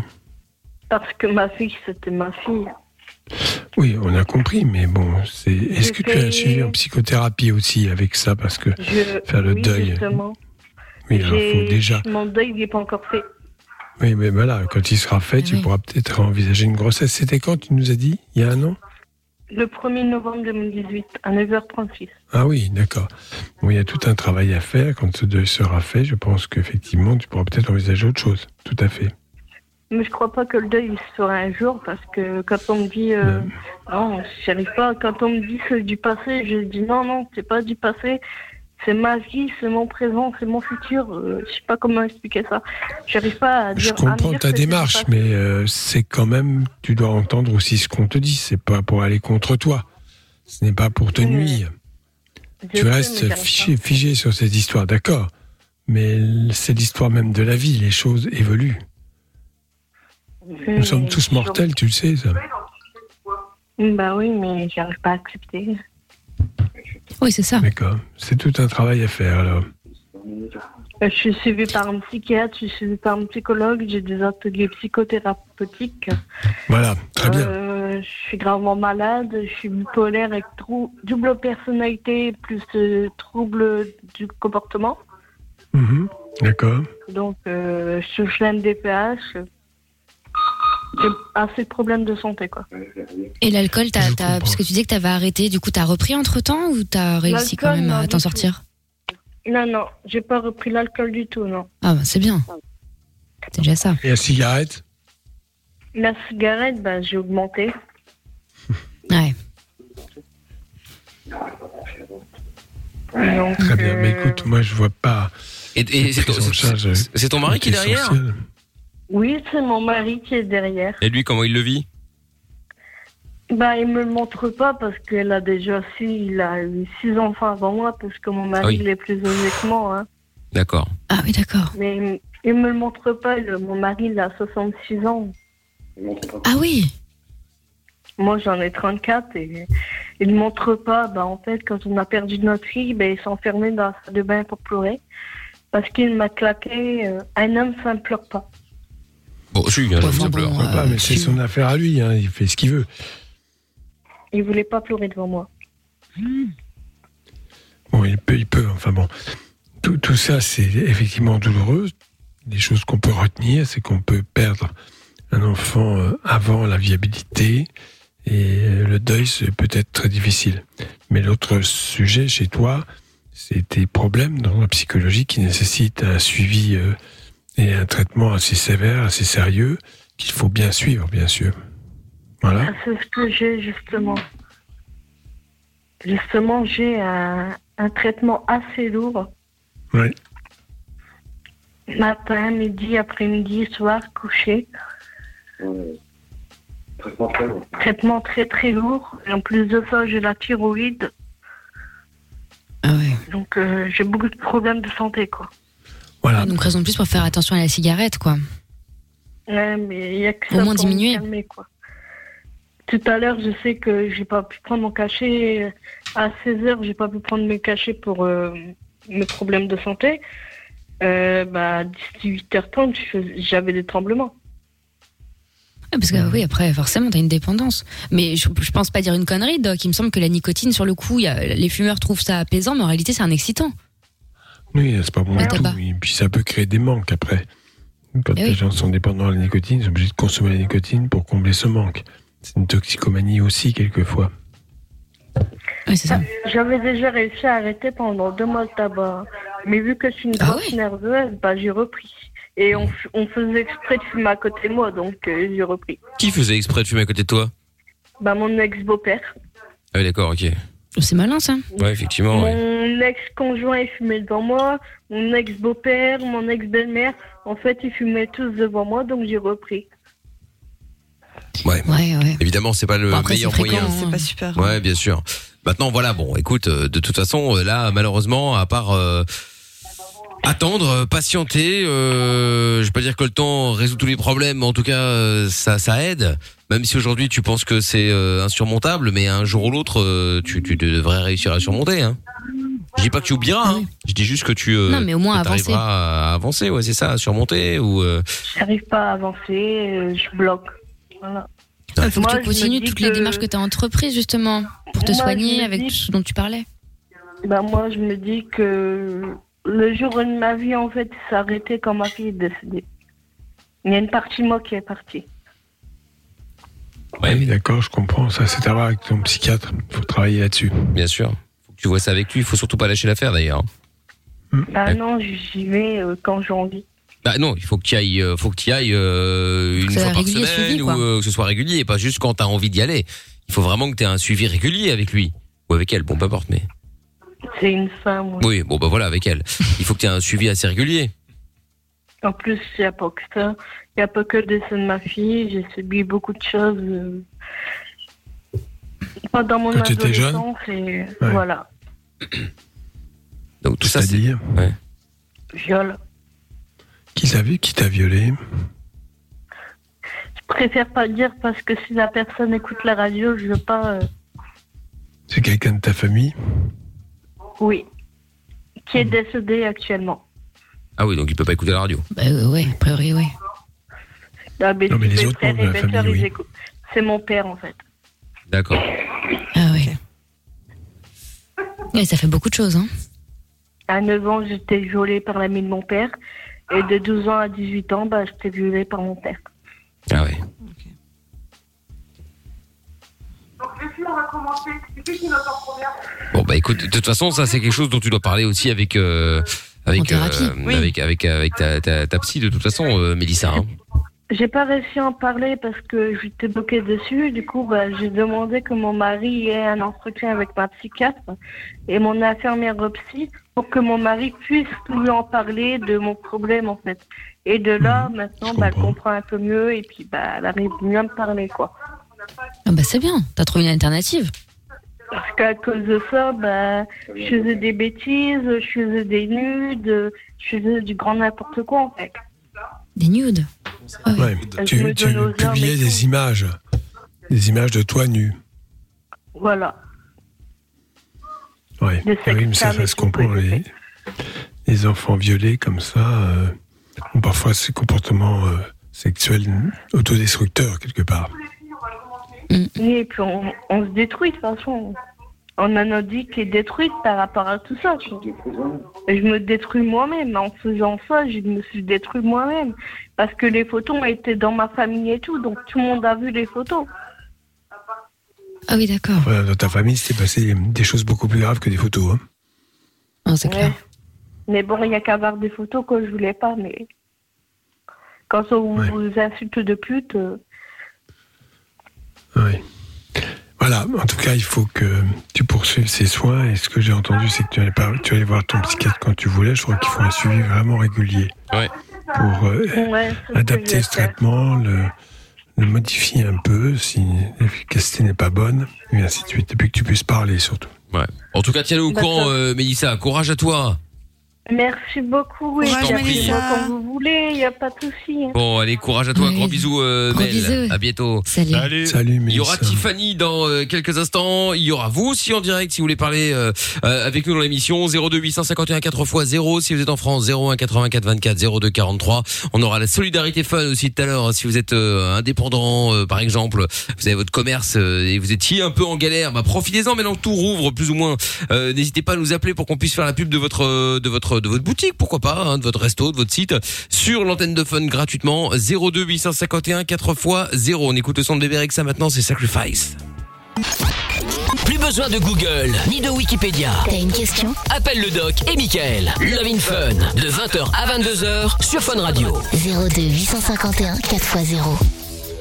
Parce que ma fille, c'était ma fille. Oui, on a compris, mais bon, c'est. Est-ce que tu as suivi en psychothérapie aussi avec ça? Parce que Je... faire le oui, deuil. Justement. Oui, alors faut déjà. Mon deuil n'est pas encore fait. Oui, mais voilà, quand il sera fait, tu pourras peut-être envisager une grossesse. C'était quand tu nous as dit? Il y a un an? Le 1er novembre 2018, à 9h36. Ah oui, d'accord. Bon, il y a tout un travail à faire. Quand ce deuil sera fait, je pense qu'effectivement, tu pourras peut-être envisager autre chose. Tout à fait. Mais je crois pas que le deuil il se fera un jour parce que quand on me dit euh, non, j'y arrive pas. Quand on me dit c'est du passé, je dis non, non, c'est pas du passé. C'est ma vie, c'est mon présent, c'est mon futur. Euh, je sais pas comment expliquer ça. J'arrive pas à dire. Je comprends ta démarche, mais euh, c'est quand même, tu dois entendre aussi ce qu'on te dit. C'est pas pour aller contre toi. Ce n'est pas pour te nuire. Je Tu restes figé, figé sur cette histoire, d'accord. Mais c'est l'histoire même de la vie. Les choses évoluent. Nous sommes tous mortels, tu le sais, ça. Bah oui, mais j'arrive pas à accepter. Oui, c'est ça. D'accord. C'est tout un travail à faire, alors. Euh, Je suis suivie par un psychiatre, je suis suivie par un psychologue, j'ai des ateliers psychothérapeutiques. Voilà, très bien. Euh, je suis gravement malade, je suis bipolaire avec trou- double personnalité plus euh, trouble du comportement. Mhm. D'accord. Donc, euh, je touche l'MDPH. J'ai assez de problèmes de santé, quoi. Et l'alcool, t'as, t'as- parce que tu disais que t'avais arrêté, du coup, t'as repris entre temps ou t'as réussi quand même à t'en sortir Non, non, j'ai pas repris l'alcool du tout, non. Ah, bah, c'est bien. C'est déjà ça. Et la cigarette La cigarette, bah, j'ai augmenté. Ouais. Donc, Très bien. Mais euh, écoute, moi, je vois pas. Et, et c'est ton, c'est ton mari qui est derrière. Oui, c'est mon mari qui est derrière. Et lui, comment il le vit? Bah, il me le montre pas parce qu'elle a déjà six, il a eu six enfants avant moi parce que mon mari Ah oui. il est plus âgé que moi. Hein. D'accord. Ah oui, d'accord. Mais il- il me le montre pas. le- mon mari il a 66 ans. Ah oui Moi j'en ai 34 et il ne montre pas. Bah, en fait, quand on a perdu notre fille, bah, il s'est enfermé dans la salle de bain pour pleurer parce qu'il m'a claqué. euh, un homme ça ne pleure pas. Bon, je suis un homme, ça pleure. Pas, mais c'est son affaire à lui, hein, il fait ce qu'il veut. Il voulait pas pleurer devant moi. Bon, il peut, il peut. Enfin bon, tout, tout ça, c'est effectivement douloureux. Les choses qu'on peut retenir, c'est qu'on peut perdre un enfant euh, avant la viabilité. Et euh, le deuil, c'est peut-être très difficile. Mais l'autre sujet chez toi, c'est tes problèmes dans la psychologie qui nécessitent un suivi euh, et un traitement assez sévère, assez sérieux, qu'il faut bien suivre, bien sûr. Voilà. Ah, C'est ce que j'ai justement. Justement, j'ai un, un traitement assez lourd. Oui. Matin, midi, après-midi, soir, coucher. Traitement très très lourd. Et en plus de ça, j'ai la thyroïde. Donc euh, j'ai beaucoup de problèmes de santé, quoi. Voilà. Donc raison de plus pour faire attention à la cigarette, quoi. Ouais, mais il y a que Au ça moins pour me diminuer. calmer, quoi. Tout à l'heure, je sais que j'ai pas pu prendre mon cachet. À 16h, j'ai pas pu prendre mes cachets pour euh, mes problèmes de santé. Euh, bah, à 18h30, je fais- j'avais des tremblements. Ah, Parce que oui, après, forcément, t'as une dépendance. Mais je, je pense pas dire une connerie, Doc. Il me semble que la nicotine, sur le coup, il y a- les fumeurs trouvent ça apaisant, mais en réalité, c'est un excitant. Oui, c'est pas bon Le du tout. Et puis ça peut créer des manques après. Quand Eh les oui. gens sont dépendants de la nicotine, ils sont obligés de consommer la nicotine pour combler ce manque. C'est une toxicomanie aussi, quelquefois. Oui, c'est ça. J'avais déjà réussi à arrêter pendant deux mois le tabac. Mais vu que je suis une Ah grosse nerveuse, bah, j'ai repris. Et on faisait exprès de fumer à côté de moi, donc euh, j'ai repris. Qui faisait exprès de fumer à côté de toi? Bah, mon ex-beau-père. Ah oui, d'accord, ok. C'est malin, ça. Ouais, effectivement. ouais. Mon ex-conjoint, il fumait devant moi. Mon ex-beau-père, mon ex-belle-mère. En fait, ils fumaient tous devant moi, donc j'ai repris. Ouais. Ouais, ouais. Évidemment, c'est pas le Bon, après, meilleur moyen. hein. C'est pas super. Ouais, bien sûr. Maintenant, voilà, bon, écoute, euh, de toute façon, euh, là, malheureusement, à part euh, attendre, euh, patienter, euh, je vais pas dire que le temps résout tous les problèmes, mais en tout cas, euh, ça, ça aide. Même si aujourd'hui tu penses que c'est euh, insurmontable, mais un jour ou l'autre, euh, tu, tu devrais réussir à surmonter. Hein. Je dis pas que tu oublieras, hein. je dis juste que tu euh, Non, mais au moins que avancer. à avancer, ouais, c'est ça, à surmonter ou. euh, J'arrive pas à avancer, euh, je bloque. Voilà. Il faut Moi, que tu continues toutes les démarches que tu as entreprises, justement, pour te Moi, je soigner me avec dis- tout ce dont tu parlais. Bah, moi, je me dis que le jour de ma vie, en fait, s'est arrêté quand ma fille est décédée. Il y a une partie de moi qui est partie. Oui, d'accord, je comprends. Ça, c'est à voir avec ton psychiatre. Il faut travailler là-dessus. Bien sûr. Faut que tu vois ça avec lui. Il faut surtout pas lâcher l'affaire d'ailleurs. Bah non, j'y vais euh, quand j'ai envie. Bah non, il faut que tu ailles, euh, faut que tu ailles euh, une fois par semaine suivi, ou euh, que ce soit régulier, pas juste quand t'as envie d'y aller. Il faut vraiment que tu aies un suivi régulier avec lui ou avec elle. Bon, peu importe, mais C'est une femme. oui. oui, bon bah voilà avec elle. Il faut que tu aies un suivi assez régulier. En plus, il n'y a pas que ça. Il n'y a pas que le décès de ma fille. J'ai subi beaucoup de choses. euh, Pendant mon Quand tu étais jeune adolescence. Et Ouais. voilà. Donc tout ça, c'est ouais. Viol. Qui t'a vu Qui t'a violé? Je préfère pas le dire parce que si la personne écoute la radio, je veux pas. euh, C'est quelqu'un de ta famille? Oui. Qui est décédé actuellement. Ah oui, donc il peut pas écouter la radio. Bah euh, ouais, a priori, oui. Mais Non, mais les autres membres de la ils oui. écoutent. C'est mon père en fait. D'accord. Ah ouais. Ouais, ça fait beaucoup de choses, hein. À 9 ans, j'étais violée par l'ami de mon père. Et de 12 ans à 18 ans, bah, j'étais violée par mon père. Ah Bon bah écoute, de toute façon, ça c'est quelque chose dont tu dois parler aussi avec euh, avec euh, oui. avec avec avec ta, ta, ta psy de toute façon, euh, Mélissa. hein. J'ai pas réussi à en parler parce que j'étais bloquée dessus. Du coup, bah, j'ai demandé que mon mari ait un entretien avec ma psychiatre et mon infirmière psy pour que mon mari puisse lui en parler de mon problème en fait. Et de là, maintenant, bah, elle comprend un peu mieux et puis bah, elle arrive mieux à me parler quoi. Ah bah c'est bien, t'as trouvé une alternative. Parce qu'à cause de ça, bah, je faisais des bêtises, je faisais des nudes, je faisais du grand n'importe quoi en fait. Des nudes Ouais. Je Tu, tu publiais des images. Des images de toi nu. Voilà. Ouais. Ah oui, mais ça, ça se comprend. oui, Les, les enfants violés comme ça euh, ont parfois ces comportements euh, sexuels autodestructeurs quelque part. Oui, et puis on, on se détruit de toute façon. On a notre vie qui est détruite par rapport à tout ça. je me détruis moi-même. En faisant ça, je me suis détruit moi-même. Parce que les photos ont été dans ma famille et tout, donc tout le monde a vu les photos. Ah oui, d'accord. Dans ta famille, c'était passé des choses beaucoup plus graves que des photos. Hein. Ah, c'est Ouais. Mais bon, il n'y a qu'à voir des photos que je voulais pas, mais quand on vous insulte de pute, euh, Oui. Voilà, en tout cas, il faut que tu poursuives ces soins. Et ce que j'ai entendu, c'est que tu allais, pas, tu allais voir ton psychiatre quand tu voulais. Je crois qu'il faut un suivi vraiment régulier pour euh, Ouais, adapter ce traitement, le, le modifier un peu si l'efficacité n'est pas bonne, et ainsi de suite. Et puis que tu puisses parler surtout. Ouais. En tout cas, tiens-le au D'accord. courant, euh, Mélissa. Courage à toi. Merci beaucoup. Oui, Courage, Mélissa. quand vous voulez, il n'y a pas de souci. hein. Bon, allez, courage à toi. Gros bisous, euh, Gros Mel. bisous. À bientôt. Salut. Salut. Il y aura. Tiffany dans euh, quelques instants. Il y aura vous aussi en direct si vous voulez parler euh, euh, avec nous dans l'émission. 02 851 4 x 0 si vous êtes en France. 01 84 24 02 43. On aura la solidarité fun aussi tout à l'heure. Si vous êtes euh, indépendant, euh, par exemple, vous avez votre commerce euh, et vous étiez un peu en galère, bah profitez-en. Maintenant que tout rouvre plus ou moins, euh, n'hésitez pas à nous appeler pour qu'on puisse faire la pub de votre euh, de votre de votre boutique, pourquoi pas, hein, de votre resto, de votre site, sur l'antenne de fun gratuitement. 02 851 4 x 0 On écoute le son de bébé ça maintenant, c'est Sacrifice. Plus besoin de Google ni de Wikipédia. T'as une question? Appelle le doc et Michael. Love in Fun de 20h à 22h sur Fun Radio. 02 851 4x0.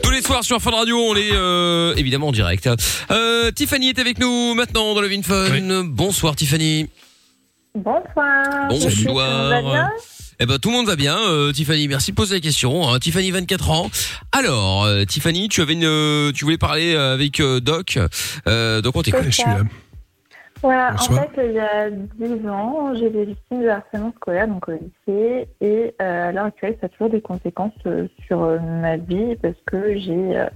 Tous les soirs sur Fun Radio, on est euh, évidemment en direct. Euh, Tiffany est avec nous maintenant dans le Vin Fun. Bonsoir Tiffany. Bonsoir. Bonsoir. Tout le monde va bien Eh ben tout le monde va bien. Euh, Tiffany, merci de poser la question. hein. Tiffany, 24 ans. Alors, euh, Tiffany, tu avais une, euh, tu voulais parler avec euh, Doc. Euh, donc on t'écoute. C'est ça. Voilà, Bonsoir. en fait, il y a 10 ans, j'ai été victime de harcèlement scolaire donc au lycée et euh, à l'heure actuelle, ça a toujours des conséquences euh, sur euh, ma vie parce que j'ai, euh,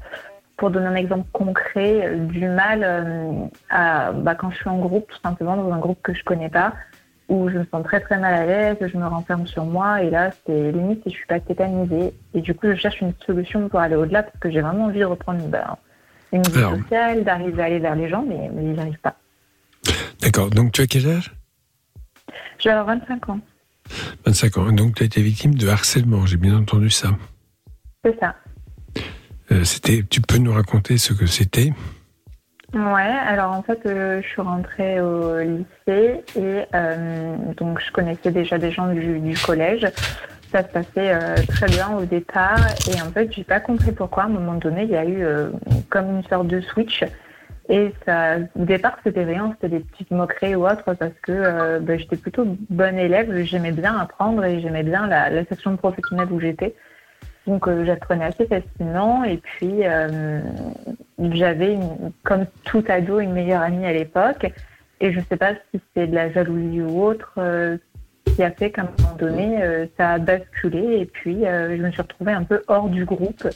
pour donner un exemple concret, euh, du mal euh, à, bah, quand je suis en groupe, tout simplement, dans un groupe que je connais pas, où je me sens très très mal à l'aise, je me renferme sur moi et là, c'est limite si je suis pas tétanisée. Et du coup, je cherche une solution pour aller au-delà parce que j'ai vraiment envie de reprendre bah, une vie Alors. sociale, d'arriver à aller vers les gens, mais, mais j'y arrive pas. D'accord. Donc, tu as quel âge? Je vais avoir 25 ans, 25 ans. Donc, tu as été victime de harcèlement. J'ai bien entendu ça. c'est ça. Euh, c'était, tu peux nous raconter ce que c'était? Ouais, alors en fait, euh, je suis rentrée au lycée et euh, donc je connaissais déjà des gens du, du collège. Ça se passait euh, très bien au départ et en fait, j'ai pas compris pourquoi. À un moment donné, il y a eu euh, comme une sorte de switch. Et ça, au départ, c'était rien, c'était des petites moqueries ou autre parce que euh, ben, j'étais plutôt bonne élève, j'aimais bien apprendre et j'aimais bien la, la section professionnelle où j'étais. Donc euh, j'apprenais assez facilement. Et puis euh, j'avais, comme tout ado, une meilleure amie à l'époque. Et je ne sais pas si c'est de la jalousie ou autre euh, qui a fait qu'à un moment donné ça a basculé. Et puis je me suis retrouvée un peu hors du groupe.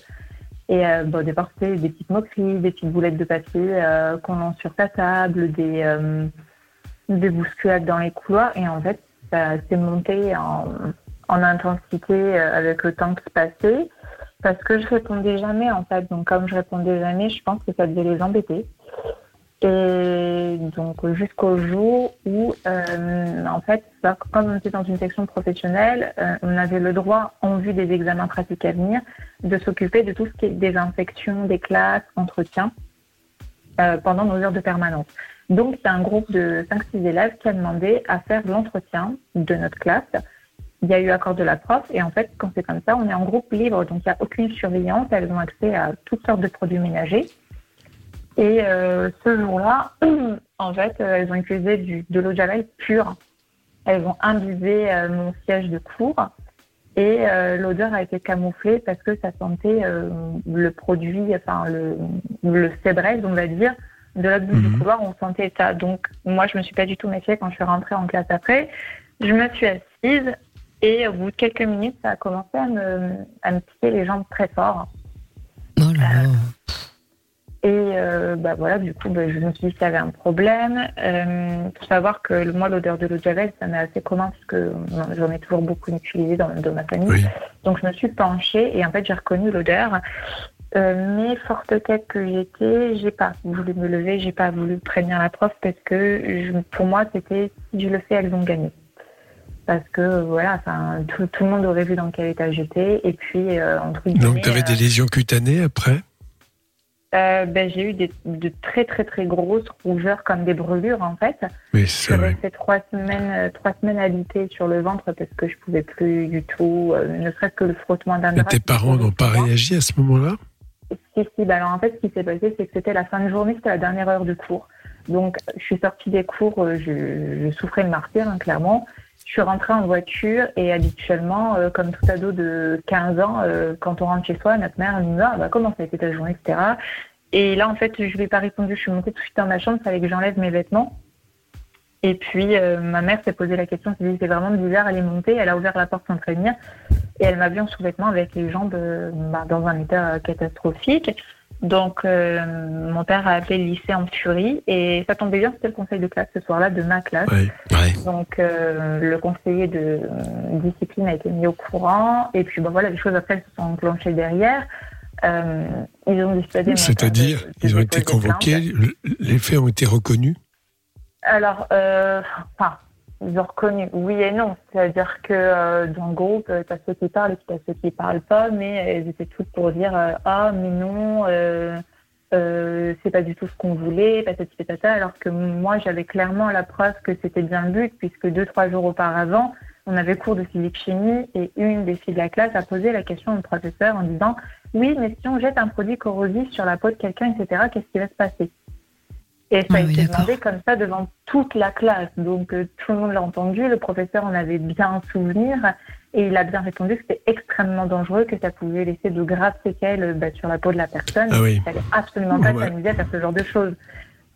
Et bon, au départ c'était des petites moqueries, des petites boulettes de papier qu'on lance sur sa table, des, des bousculades dans les couloirs. Et en fait ça s'est monté en, en intensité euh, avec le temps qui passait parce que je répondais jamais en fait. Donc comme je répondais jamais, je pense que ça devait les embêter. Et donc jusqu'au jour où euh, en fait, bah, comme on était dans une section professionnelle, euh, on avait le droit, en vue des examens pratiques à venir, de s'occuper de tout ce qui est désinfection des classes, entretien, euh, pendant nos heures de permanence. Donc, c'est un groupe de 5-6 élèves qui a demandé à faire l'entretien de notre classe. Il y a eu accord de la prof et en fait, quand c'est comme ça, on est en groupe libre, donc il n'y a aucune surveillance. Elles ont accès à toutes sortes de produits ménagers. Et euh, ce jour-là, en fait, euh, elles ont utilisé du, de l'eau de javel pure. Elles ont imbibé euh, mon siège de cours et euh, l'odeur a été camouflée parce que ça sentait le produit, enfin le, le on va dire, de l'autre bout du couloir, on sentait ça. Donc moi, je me suis pas du tout méfiée quand je suis rentrée en classe après. Je me suis assise et au bout de quelques minutes, ça a commencé à me, à me piquer les jambes très fort. Et euh, bah voilà, du coup, bah, je me suis dit qu'il y avait un problème. Euh, faut savoir que moi, l'odeur de l'eau de javel, ça m'est assez commun parce que euh, j'en ai toujours beaucoup utilisé dans, dans ma famille. Donc, je me suis penchée et en fait, j'ai reconnu l'odeur. Euh, mais forte tête que j'étais, j'ai pas voulu me lever, j'ai pas voulu prévenir la prof parce que je- pour moi c'était si je le fais, elles vont gagner. Parce que voilà, tout, tout le monde aurait vu dans quel état j'étais. Et puis, euh, entre guillemets, Donc, tu avais des euh, lésions cutanées après? Euh, ben, j'ai eu des, de très très très grosses rougeurs comme des brûlures en fait. Oui, c'est vrai. resté trois semaines, trois semaines habitée sur le ventre parce que je pouvais plus du tout, euh, ne serait-ce que le frottement d'un drap. tes parents n'ont pas réagi à ce moment-là? Si, si, bah alors en fait, ce qui s'est passé, c'est que c'était la fin de journée, c'était la dernière heure de cours. Donc, je suis sortie des cours, je, je souffrais de martyr, hein, clairement. Je suis rentrée en voiture et habituellement, euh, comme tout ado de 15 ans, euh, quand on rentre chez soi, notre mère nous dit ah, bah, comment ça a été ta journée, etc. Et là, en fait, je lui ai pas répondu. Je suis montée tout de suite dans ma chambre, il fallait que j'enlève mes vêtements. Et puis, euh, ma mère s'est posé la question, elle s'est dit c'est vraiment bizarre, elle est montée, elle a ouvert la porte sans prévenir. Et elle m'a vu en sous-vêtements avec les jambes bah, dans un état catastrophique. Donc, euh, mon père a appelé le lycée en furie et ça tombait bien, c'était le conseil de classe ce soir-là de ma classe. Donc, euh, le conseiller de euh, discipline a été mis au courant et puis, bah, voilà, les choses après se sont enclenchées derrière. Euh, ils ont père C'est-à-dire, ils ont été convoqués, le- les faits ont été reconnus? Alors, euh, enfin, ils ont reconnu, oui et non. C'est-à-dire que euh, dans le groupe, euh, t'as ceux qui parlent et puis t'as ceux qui parlent pas, mais elles étaient toutes pour dire euh, ah mais non, euh, euh, c'est pas du tout ce qu'on voulait, patati patata. Alors que moi, j'avais clairement la preuve que c'était bien le but, puisque deux trois jours auparavant, on avait cours de physique chimie et une des filles de la classe a posé la question au professeur en disant oui, mais si on jette un produit corrosif sur la peau de quelqu'un, etc., qu'est-ce qui va se passer? Et ça a été demandé comme ça devant toute la classe. Donc euh, tout le monde l'a entendu, le professeur en avait bien un souvenir et il a bien répondu que c'était extrêmement dangereux, que ça pouvait laisser de graves séquelles euh, bah, sur la peau de la personne. Ah oui. Il fallait absolument pas Ouais. s'amuser à faire ce genre de choses.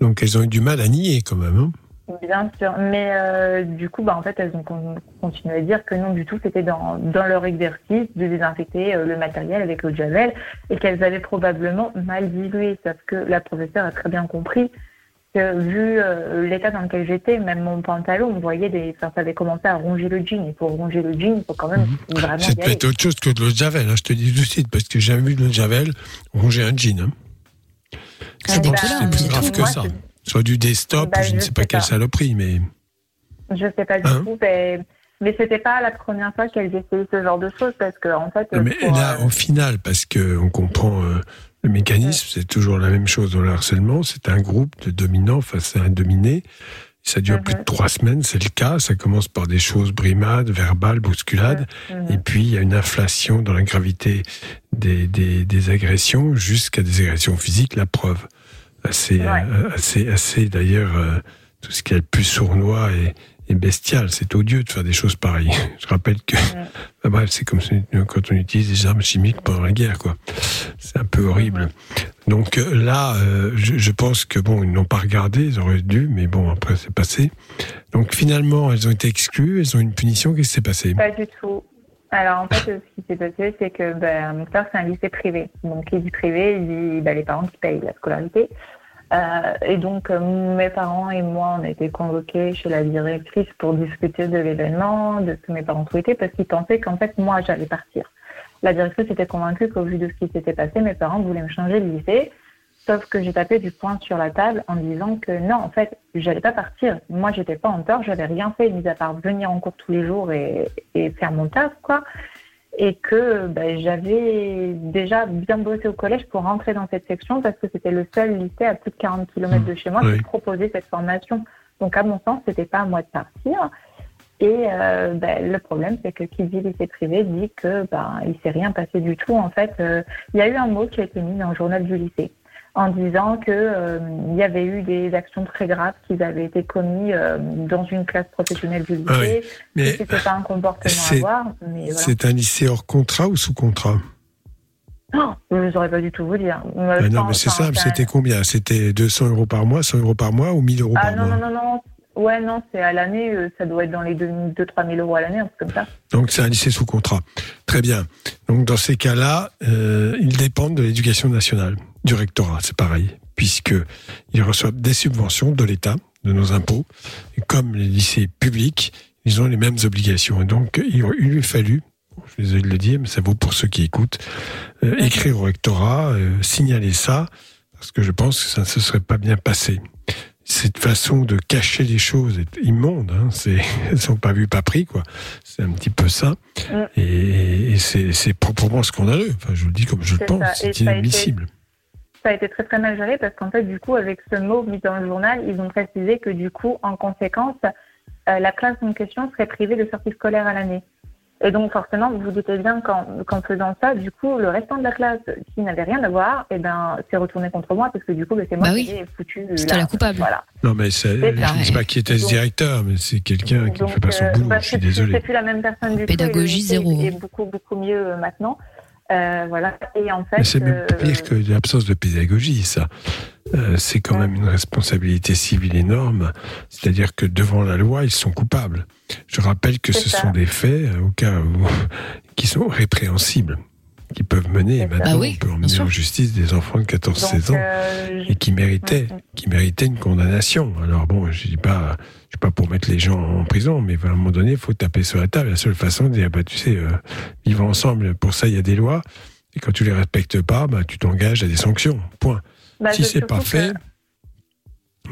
Donc, elles ont eu du mal à nier quand même. hein. Bien sûr, mais euh, du coup, bah, en fait, elles ont con- continué à dire que non, du tout, c'était dans, dans leur exercice de désinfecter euh, le matériel avec l'eau de javel et qu'elles avaient probablement mal dilué. Sauf que la professeure a très bien compris que vu euh, l'état dans lequel j'étais, même mon pantalon, on voyait des, enfin, ça avait commencé à ronger le jean. Et pour ronger le jean, il faut quand même vraiment Ça peut être autre chose que de l'eau de Javel, hein, je te dis tout de suite, parce que j'ai jamais vu de l'eau de Javel ronger un jean. Hein. Ah, Je pense bah, que c'est plus grave que moi, ça. Soit du desktop, Bah, ou je ne sais pas sais quelle pas. saloperie, mais. Je sais pas du Hein tout, mais, mais c'était pas la première fois qu'elles essayaient ce genre de choses parce que en fait, mais pour, là, euh, au final, parce que on comprend euh, le mécanisme, c'est toujours la même chose dans le harcèlement. C'est un groupe de dominants face à un dominé. Ça dure plus de Mhm. trois semaines, c'est le cas. Ça commence par des choses brimades, verbales, bousculades. Mhm. Et puis, il y a une inflation dans la gravité des, des, des agressions jusqu'à des agressions physiques, la preuve. Assez, euh, assez, assez d'ailleurs, euh, tout ce qui est le plus sournois et, et bestial. C'est odieux de faire des choses pareilles. Je rappelle que, bref, c'est comme quand on utilise des armes chimiques pendant la guerre, quoi. C'est un peu horrible. Donc euh, là, euh, je, je pense que bon, ils n'ont pas regardé, ils auraient dû, mais bon, après c'est passé. Donc finalement, elles ont été exclues, elles ont une punition. Qu'est-ce qui s'est passé? Pas du tout. Alors en fait, ce qui s'est passé, c'est que ben, mon père, c'est un lycée privé. Donc qui dit privé, il dit ben, les parents qui payent la scolarité. Euh, et donc euh, mes parents et moi, on a été convoqués chez la directrice pour discuter de l'événement, de ce que mes parents souhaitaient, parce qu'ils pensaient qu'en fait, moi, j'allais partir. La directrice était convaincue qu'au vu de ce qui s'était passé, mes parents voulaient me changer de lycée. Sauf que j'ai tapé du poing sur la table en disant que non, en fait, j'allais pas partir. Moi, j'étais pas en tort, j'avais rien fait, mis à part venir en cours tous les jours et, et faire mon taf, quoi. Et que ben, j'avais déjà bien bossé au collège pour rentrer dans cette section parce que c'était le seul lycée à plus de 40 km de chez moi Oui. qui proposait cette formation. Donc, à mon sens, c'était pas à moi de partir. Et euh, ben, le problème, c'est que qui dit lycée privé dit que ben, il s'est rien passé du tout. En fait, euh, il y a eu un mot qui a été mis dans le journal du lycée en disant que euh, il y avait eu des actions très graves qui avaient été commises euh, dans une classe professionnelle du lycée. Ah oui, mais que c'était pas un comportement à c'est- avoir. Voilà. C'est un lycée hors contrat ou sous contrat? Oh, je ne saurais pas du tout vous dire. Ben Non, mais c'est simple. C'était combien? C'était 200 euros par mois, 100 euros par mois ou 1000 euros Ah par non, mois? non, non, non. Ouais, non, c'est à l'année, euh, ça doit être dans les 2-3 000 euros à l'année, un truc comme ça. Donc c'est un lycée sous contrat. Très bien. Donc dans ces cas-là, euh, ils dépendent de l'éducation nationale, du rectorat, c'est pareil, puisque ils reçoivent des subventions de l'État, de nos impôts, et comme les lycées publics, ils ont les mêmes obligations. Et donc il, lui a fallu je suis désolé de le dire, mais ça vaut pour ceux qui écoutent, euh, écrire au rectorat, euh, signaler ça, parce que je pense que ça ne se serait pas bien passé. Cette façon de cacher les choses est immonde. Hein, c'est, elles sont pas vues, pas pris, quoi. C'est un petit peu ça. Mm. Et, et c'est, proprement scandaleux. Enfin, je vous le dis comme je le pense. C'est été- inadmissible. Ça a été très très mal géré parce qu'en fait, du coup, avec ce mot mis dans le journal, ils ont précisé que du coup, en conséquence, euh, la classe en question serait privée de sortie scolaire à l'année. Et donc, forcément, vous vous doutez bien qu'en faisant ça, du coup, le restant de la classe qui n'avait rien à voir, eh ben, s'est retourné contre moi parce que du coup, ben, c'est moi Bah qui oui. ai foutu. C'est toi la coupable. Voilà. Non, mais c'est, C'est je ça. ne sais pas qui était ce directeur, mais c'est quelqu'un qui ne fait pas son euh, boulot. bah, je suis c'est plus- désolé. C'est plus la même personne du Pédagogie lycée zéro. est beaucoup beaucoup mieux euh, maintenant. Euh, voilà. Et en fait. Mais c'est même euh, pire que l'absence de pédagogie, ça. Euh, c'est quand même une responsabilité civile énorme. C'est-à-dire que devant la loi, ils sont coupables. Je rappelle que ce ça. sont des faits, au cas où, qui sont répréhensibles, qui peuvent mener, et maintenant Bah oui, on peut emmener en justice des enfants de 14-16 ans euh, et qui méritaient, qui méritaient une condamnation. Alors bon, je dis pas, je suis pas pour mettre les gens en prison, mais à un moment donné, il faut taper sur la table. La seule façon de dire, bah tu sais, euh, vivre ensemble, pour ça il y a des lois, et quand tu les respectes pas, bah tu t'engages à des sanctions. Point. bah, si c'est pas que- fait,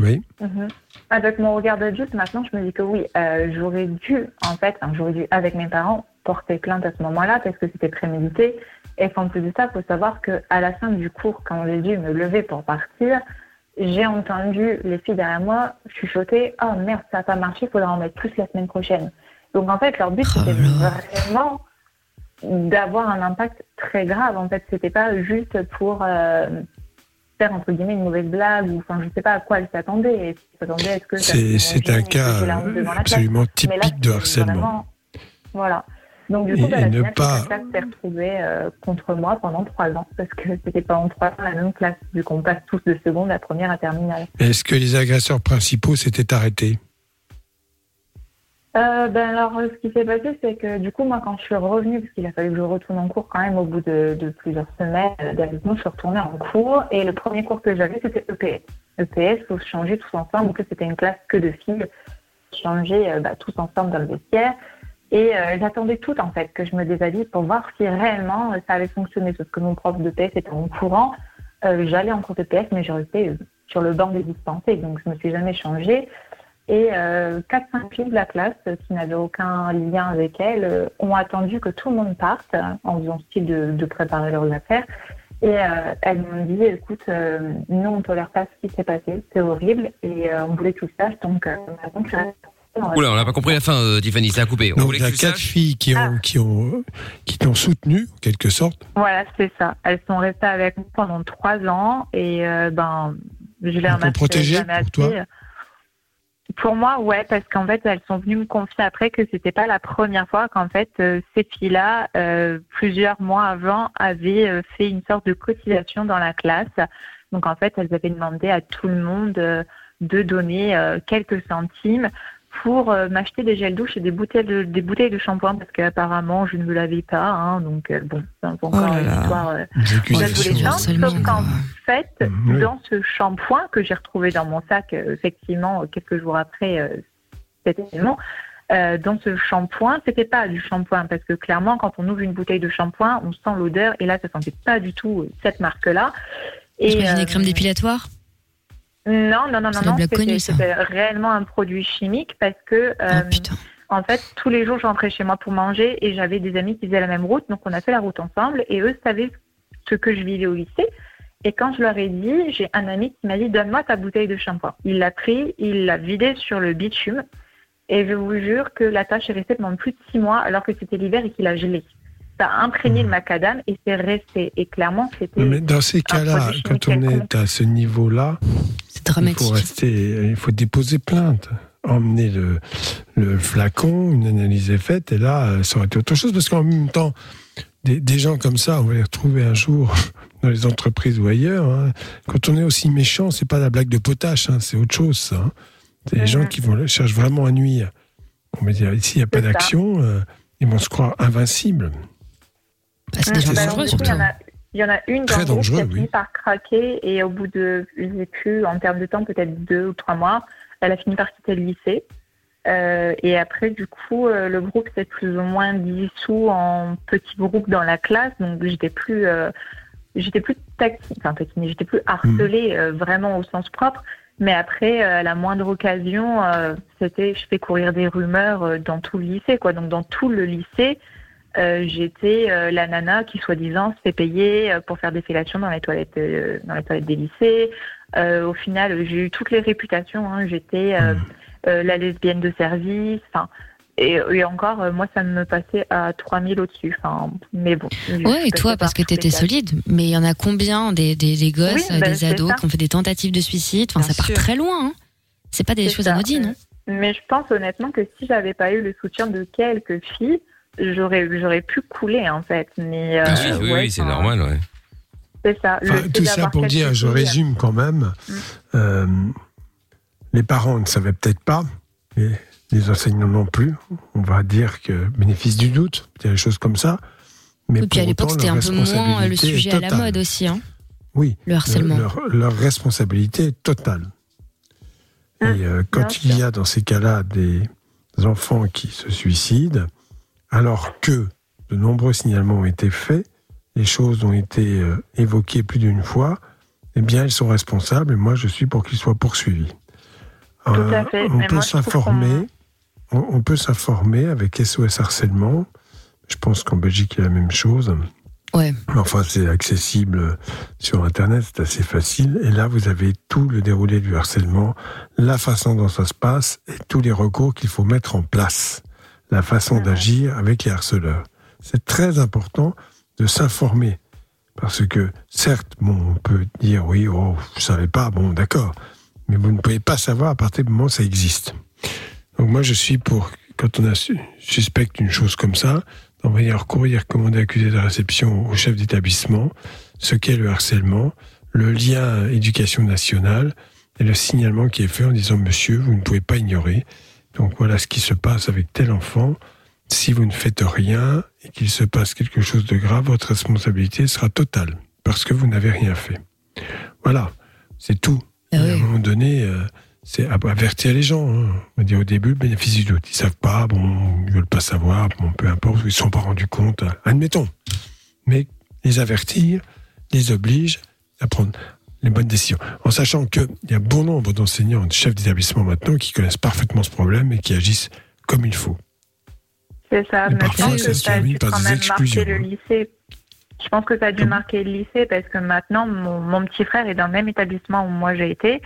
oui. Mhm. Avec mon regard d'adulte, maintenant, je me dis que oui, euh, j'aurais dû, en fait, j'aurais dû, avec mes parents, porter plainte à ce moment-là parce que c'était prémédité. Et qu'en plus de ça, il faut savoir qu'à la fin du cours, quand j'ai dû me lever pour partir, j'ai entendu les filles derrière moi chuchoter Oh merde, ça n'a pas marché, il faudra en mettre plus la semaine prochaine. Donc en fait, leur but, Oh c'était vraiment d'avoir un impact très grave. En fait, c'était pas juste pour. euh, faire entre guillemets une mauvaise blague ou enfin je sais pas à quoi elle s'attendait et elle s'attendait à ce que ça C'est un cas absolument là, typique de harcèlement. vraiment- voilà donc du Et- coup bah, et la ne finale, pas- classe s'est retrouvée euh, contre moi pendant trois ans parce que c'était pendant trois ans la même classe vu qu'on passe tous de seconde à première à terminale Est-ce que les agresseurs principaux s'étaient arrêtés? Euh, ben alors, ce qui s'est passé, c'est que du coup, moi, quand je suis revenue, parce qu'il a fallu que je retourne en cours quand même au bout de, de plusieurs semaines d'allaitement, je suis retournée en cours et le premier cours que j'avais, c'était EPS. EPS, faut se changer tous ensemble. Donc, c'était une classe que de filles, changer euh, bah, tous ensemble dans le vestiaire. Et euh, j'attendais tout, en fait, que je me déshabille pour voir si réellement euh, ça allait fonctionner. Sauf que mon prof d'EPS était en courant. Euh, J'allais en cours d'EPS, mais je restais sur le banc des dispensés, donc je me suis jamais changée. Et euh, 4-5 filles de la classe qui n'avaient aucun lien avec elle ont attendu que tout le monde parte euh, en faisant style de, de préparer leurs affaires. Et elles m'ont dit, écoute, nous on tolère pas ce qui s'est passé, c'est horrible et on voulait le saches, donc maintenant tu restes. Oula, on n'a pas compris la fin, euh, Tiffany, ça a coupé. On Donc voulait il y que a tu quatre saches. filles qui Ah. ont qui ont qui t'ont soutenu en quelque sorte. Voilà, c'est ça. Elles sont restées avec moi pendant trois ans et euh, ben, je les t'ont remercie protégée jamais pour toi assez. Pour moi, ouais, parce qu'en fait, elles sont venues me confier après que c'était pas la première fois qu'en fait euh, ces filles-là, euh, plusieurs mois avant, avaient euh, fait une sorte de cotisation dans la classe. Donc en fait, elles avaient demandé à tout le monde euh, de donner euh, quelques centimes pour euh, m'acheter des gels douche et des bouteilles de, des bouteilles de shampoing parce qu'apparemment je ne me lavais pas. Hein, donc euh, bon, c'est peu encore Oh là une là. histoire. euh, de sauf qu'en fait, oui. dans ce shampoing que j'ai retrouvé dans mon sac, euh, effectivement, quelques jours après euh, cet événement, euh, dans ce shampoing, c'était pas du shampoing parce que clairement, quand on ouvre une bouteille de shampoing, on sent l'odeur et là, ça sentait pas du tout cette marque-là. J'imagine des euh, crèmes dépilatoires. Non, non, non, non, non. c'était- réellement un produit chimique parce que Oh euh, en fait, tous les jours, je rentrais chez moi pour manger et j'avais des amis qui faisaient la même route. Donc, on a fait la route ensemble et eux savaient ce que je vivais au lycée. Et quand je leur ai dit, j'ai un ami qui m'a dit Donne-moi ta bouteille de shampoing. Il l'a pris, il l'a vidé sur le bitume. Et je vous jure que la tâche est restée pendant plus de six mois alors que c'était l'hiver et qu'il a gelé. Ça a imprégné le macadam et c'est resté. Et clairement, c'était. Mais dans ces cas-là, quand on est à ce niveau-là, C'est il faut dramatique. rester, il faut déposer plainte. Emmener le, le flacon, une analyse est faite, et là, ça aurait été autre chose, parce qu'en même temps, des, des gens comme ça, on va les retrouver un jour dans les entreprises ou ailleurs. hein. Quand on est aussi méchant, c'est pas la blague de potache, hein, c'est autre chose, ça. hein. C'est les gens qui vont, cherchent vraiment à nuire. On va dire, ici, il n'y a pas d'action, euh, ils vont se croire invincibles. Bah, c'est Mmh, bah, dangereux surtout. Il y en a une dans le qui a fini oui. par craquer et au bout de, je sais plus, en termes de temps, peut-être deux ou trois mois, elle a fini par quitter le lycée. Euh, et après, du coup, euh, le groupe s'est plus ou moins dissous en petits groupes dans la classe. Donc, j'étais plus, euh, j'étais plus taquine, enfin taquinée, j'étais plus harcelée euh, vraiment au sens propre. Mais après, à la moindre occasion, c'était, je fais courir des rumeurs dans tout le lycée, quoi. Donc, dans tout le lycée, euh, j'étais euh, la nana qui, soi-disant, se fait payer euh, pour faire des fellations dans les toilettes, euh, dans les toilettes des lycées. Au final, j'ai eu toutes les réputations. hein. J'étais euh, la lesbienne de service. Enfin, et, et encore, moi, ça me passait à 3000 au-dessus. Enfin, mais bon. Ouais, et toi, parce par que t'étais solide. Mais il y en a combien des, des, des gosses, Oui, bah, des ados ça. qui ont fait des tentatives de suicide? Enfin, ça part très loin. Hein. C'est pas des choses ça. anodines. hein. Mais je pense honnêtement que si j'avais pas eu le soutien de quelques filles, j'aurais j'aurais pu couler en fait. Mais euh, Ah oui, oui, ouais, oui, c'est normal, ouais. C'est ça. Enfin, tout ça pour dire, je résume quand même. Mm. Euh, les parents ne savaient peut-être pas, et les enseignants non plus. On va dire que bénéfice du doute, il y a des choses comme ça. Mais Et puis à pour l'époque, c'était un peu moins le sujet à la mode aussi. Hein. Oui. Le harcèlement. Leur, leur responsabilité est totale. Et euh, quand il y a dans ces cas-là des enfants qui se suicident, alors que de nombreux signalements ont été faits, les choses ont été euh, évoquées plus d'une fois, eh bien, elles sont responsables et moi, je suis pour qu'ils soient poursuivis. Tout à fait. On Mais peut moi, s'informer. On, on peut s'informer avec SOS Harcèlement. Je pense qu'en Belgique, il y a la même chose. Ouais. Enfin, c'est accessible sur Internet, c'est assez facile. Et là, vous avez tout le déroulé du harcèlement, la façon dont ça se passe et tous les recours qu'il faut mettre en place. La façon d'agir avec les harceleurs. C'est très important de s'informer. Parce que, certes, bon, on peut dire, oui, oh, je savais pas, bon, d'accord. Mais vous ne pouvez pas savoir à partir du moment où ça existe. Donc moi, je suis pour, quand on suspecte une chose comme ça, d'envoyer un courrier recommandé accusé de réception au chef d'établissement, ce qu'est le harcèlement, le lien éducation nationale et le signalement qui est fait en disant monsieur, vous ne pouvez pas ignorer. Donc voilà ce qui se passe avec tel enfant. Si vous ne faites rien et qu'il se passe quelque chose de grave, votre responsabilité sera totale parce que vous n'avez rien fait. Voilà, c'est tout. Et à un moment donné, euh, c'est avertir les gens. hein. On va dire au début, bénéfice du doute. Ils savent pas, bon, ils veulent pas savoir, bon, peu importe, ils ne sont pas rendus compte. euh, Admettons. Mais les avertir, les oblige à prendre les bonnes décisions. En sachant qu'il y a bon nombre d'enseignants, de chefs d'établissement maintenant qui connaissent parfaitement ce problème et qui agissent comme il faut. C'est ça. Mais je pense que ça a dû quand même marquer le hein. lycée. Je pense que ça a dû marquer le lycée parce que maintenant, mon, mon petit frère est dans le même établissement où moi j'ai été.